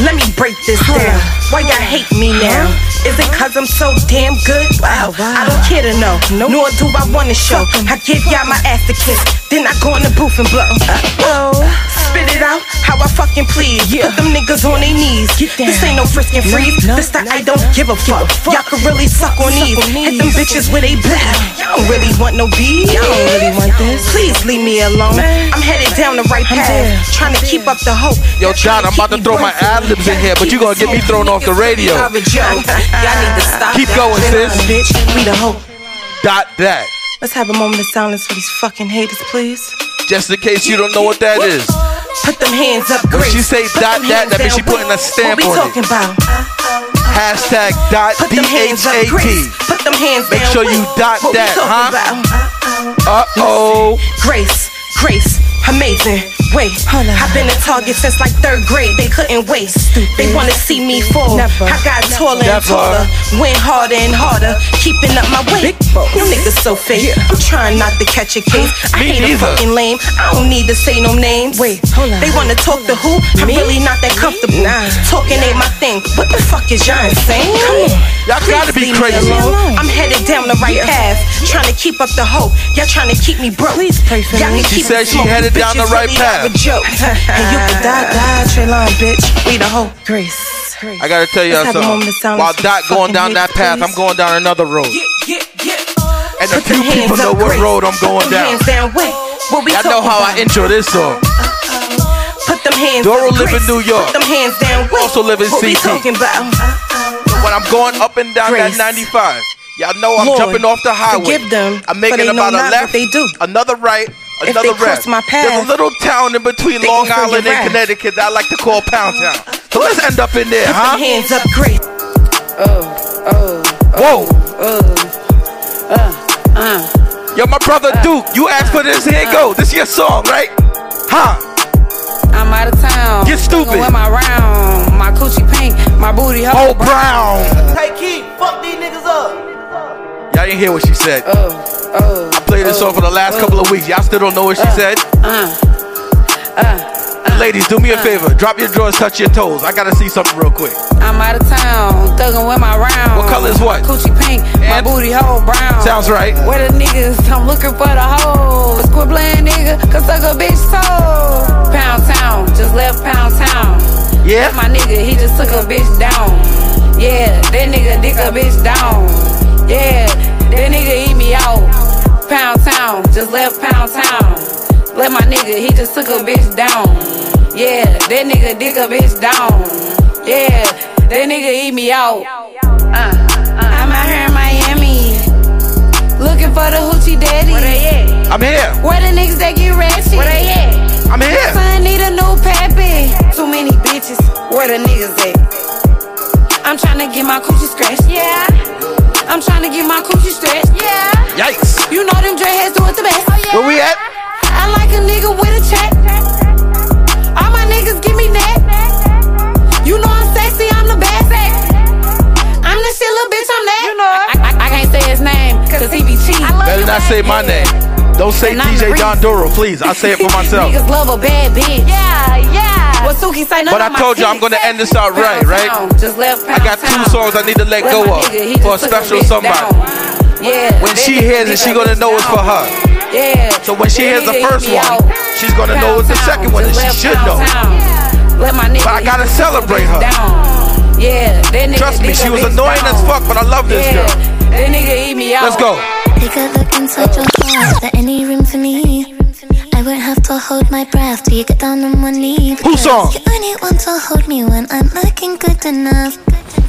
Let me break this down. Why y'all hate me now? Is it cause I'm so damn good? Wow, I don't care to know. Nor do I wanna show. I give y'all my ass to kiss. Then I go in the booth and blow. Uh, oh, spit it out how I fucking please. Put them niggas on their knees. This ain't no frisking freeze. This the I don't give a fuck. Y'all can really suck on these. Hit them bitches with a black. Y'all don't really want no beef. Y'all don't really want this. Please leave me alone. I'm headed down the right path. Trying to keep up the hope. Yo, John, I'm about to throw my ad libs in here, but you're gonna get me thrown off the radio. Y'all need to stop Keep going, sis. Bitch, we the hope. Dot that. Let's have a moment of silence for these fucking haters, please. Just in case you don't know what that is. Put them hands up, Grace. When she say Put dot that, that means she putting a stamp what we on it. talking about? Hashtag dot Put them hands up, D-H-A-T. Grace. Put them hands Make down. sure you dot what that, huh? About? Uh-oh. Grace, Grace, amazing. Wait, I've been a target since like third grade. They couldn't waste. They wanna see me fall. Never. I got taller and Never. taller, went harder and harder, keeping up my weight. You niggas so fake. I'm trying not to catch a case. I Me hate a neither. fucking lame. I don't need to say no names. Wait, hold on. They wanna talk to who? I'm Me? really not that comfortable. Nah. Talking ain't my thing. What the fuck is y'all insane? Come on. Y'all gotta be Please leave me crazy. alone. I'm headed down the right path, trying to keep up the hope. Y'all trying to keep me broke. Please pray for Y'all She keep said she smoking. headed down the right really path. a joke. and you can die, die, Trayline, bitch. We the hoe. Grace. I gotta tell y'all Let's have a moment something. While Dot going down that path. I'm going down another road. And a few people know what Grace. road I'm going down. hands down. We Y'all know how? I intro this song. Uh-uh. Put them hands Doru live in Grace. New York. Put them hands down. Also live in CT. When I'm going up and down Grace. that 95, y'all know I'm jumping off the highway. I'm making about a left, they do. another right, If another they cross my path, There's a little town in between they Long Island and wrath. Connecticut that I like to call Pound Town. So let's end up in there, Put huh? them hands up, Grace. Oh, oh, Whoa. Oh, uh, uh. Yo, my brother uh, Duke, you asked for this. Here you go. This is your song, right? Huh? I'm out of town. Get stupid. With my round, my coochie pink, my booty hole Oh, Brown. Hey, Keith, fuck these niggas up. Y'all didn't hear what she said. Oh, I played this song for the last couple of weeks. Y'all still don't know what she said? Uh, uh, Ladies, do me a favor. Drop your drawers, touch your toes. I gotta see something real quick. I'm out of town, thuggin' with my round. What color is what? Coochie pink, my booty hole brown. Sounds right. Where the niggas? I'm looking for the hoes. Quit playing nigga, cause suck a bitch soul. Pound town, just left pound town. Yeah? My nigga, he just took a bitch down. Yeah, that nigga dick a bitch down. Yeah, that nigga eat me out. Pound town, just left pound town. Let my nigga, he just took a bitch down. Yeah, that nigga dick a bitch down. Yeah, that nigga eat me out. Uh, I'm out here in Miami. Looking for the hoochie daddy. Where they at? I'm here. Where the niggas that get ratchet? Where they at? I'm here. Son need a new pappy. Too many bitches. Where the niggas at? I'm tryna get my coochie scratched. Yeah. I'm tryna get my coochie stretched. Yeah. Yikes. You know them dreadheads do it the best. Where we at? I like a nigga with a check. All my niggas give me neck. You know I'm sexy, I'm the best. I'm the shit, little bitch, I'm that. You know I, I, I can't say his name, cause he be cheating. Better not say my name. Don't say And DJ the Don. Doru, please. I'll say it for <laughs> myself. Niggas love a bad bitch. Yeah, yeah. What Suki say? But I told you I'm gonna end this out right, right? Just left I got two songs I need to let go of for a special somebody. Yeah. When she hears it, she gonna know it's for her. Yeah. So when she hears the first one, she's gonna know it's the second one, and she should know. Let my nigga, But I gotta celebrate her. Yeah, that nigga Trust me, dick she a was bitch annoying as down. fuck, but I love this Yeah, girl. That nigga eat me out. Let's go. Take a look inside your heart. Is there any room for me? Have to hold my breath till you get down on one knee. Who song? You only want to hold me when I'm looking good enough.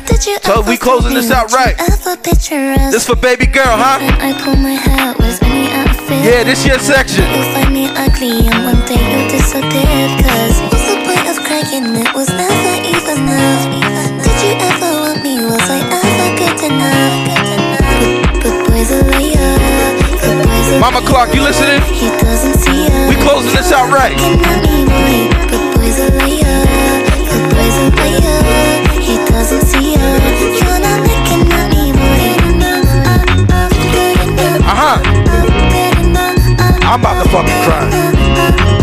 Did you So ever we closing this out right. ever picture us? This for baby girl, huh? I pull my hair, was any outfit? Yeah, this your section. You'll find me ugly and one day you'll disappear. Cause what's the point of crying? It was never even enough. Mama Clark, you listening? He doesn't see us. We closing this out right. But boys are liar. But boys are liar. He doesn't see us. You're not looking at me, boy. Uh huh. I'm about to fucking cry.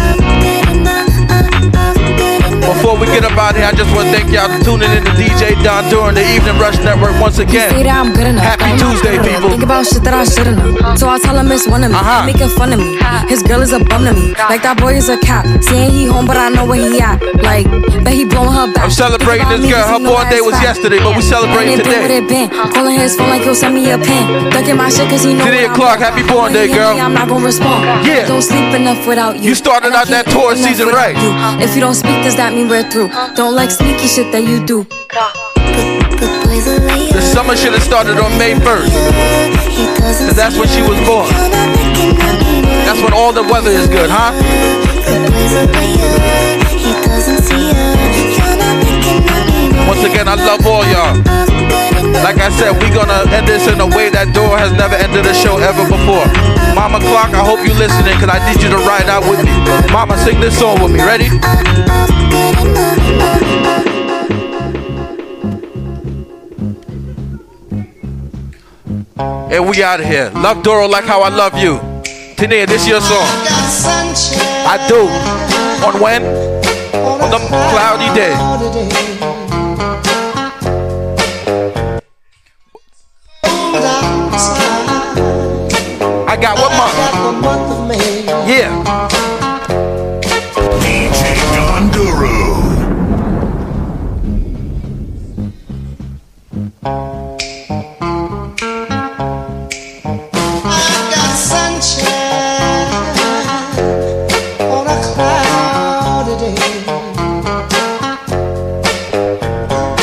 Before we get up out here, I just want to thank y'all for tuning in to DJ Don during the Evening Rush Network once again. I'm good enough. Happy Tuesday, people. Think about shit that I should've known. So I tell him it's one of me. Uh-huh. Making fun of me. His girl is a bum to me. Like that boy is a cop. Saying he home, but I know where he at. Like, bet he blowing her back. I'm celebrating this girl. about Her he know born day was yesterday, but we celebrating And it been today. what it been. Calling his phone like he'll send me a pin. Ducking my shit cause he know Lydia what I'm Clark, on. happy born day, When he hit girl. I'm not gonna respond. Yeah. Don't sleep enough without you. You started out that tour season right. you. If you don't speak, does that mean we're through? Don't like sneaky shit that you do. The summer should have started on May 1st. Cause that's when she was born. That's when all the weather is good, huh? Once again, I love all y'all. Like I said, we gonna end this in a way that Doru has never ended a show ever before. Mama Clock, I hope you listening, cause I need you to ride out with me. Mama, sing this song with me. Ready? And we out of here. Love Doru like how I love you. Tania, this your song. I do. On when? On the cloudy day. Got what month? Yeah. DJ Don Doru.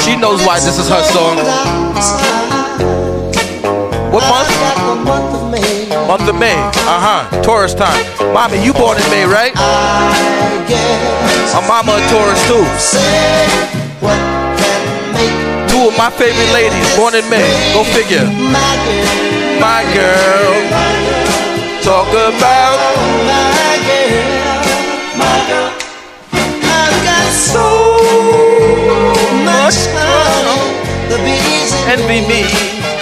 She knows why this is her song. Month of May. Uh huh. Taurus time. Mommy, you born in May, right? My mama a Taurus too. Two of my favorite ladies born in May. Go figure. My girl. Talk about my girl. My girl. I've got so much time. Envy me.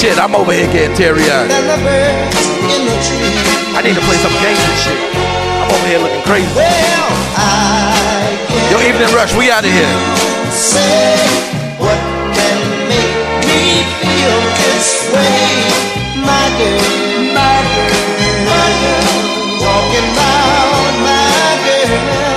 Shit, I'm over here getting teary eyed. than the birds in the tree. I need to play some gangster shit. I'm over here looking crazy. Well, Yo, Evening Rush, we out of here. say what can make me feel this way, my girl, my girl, my girl. Talking about my girl,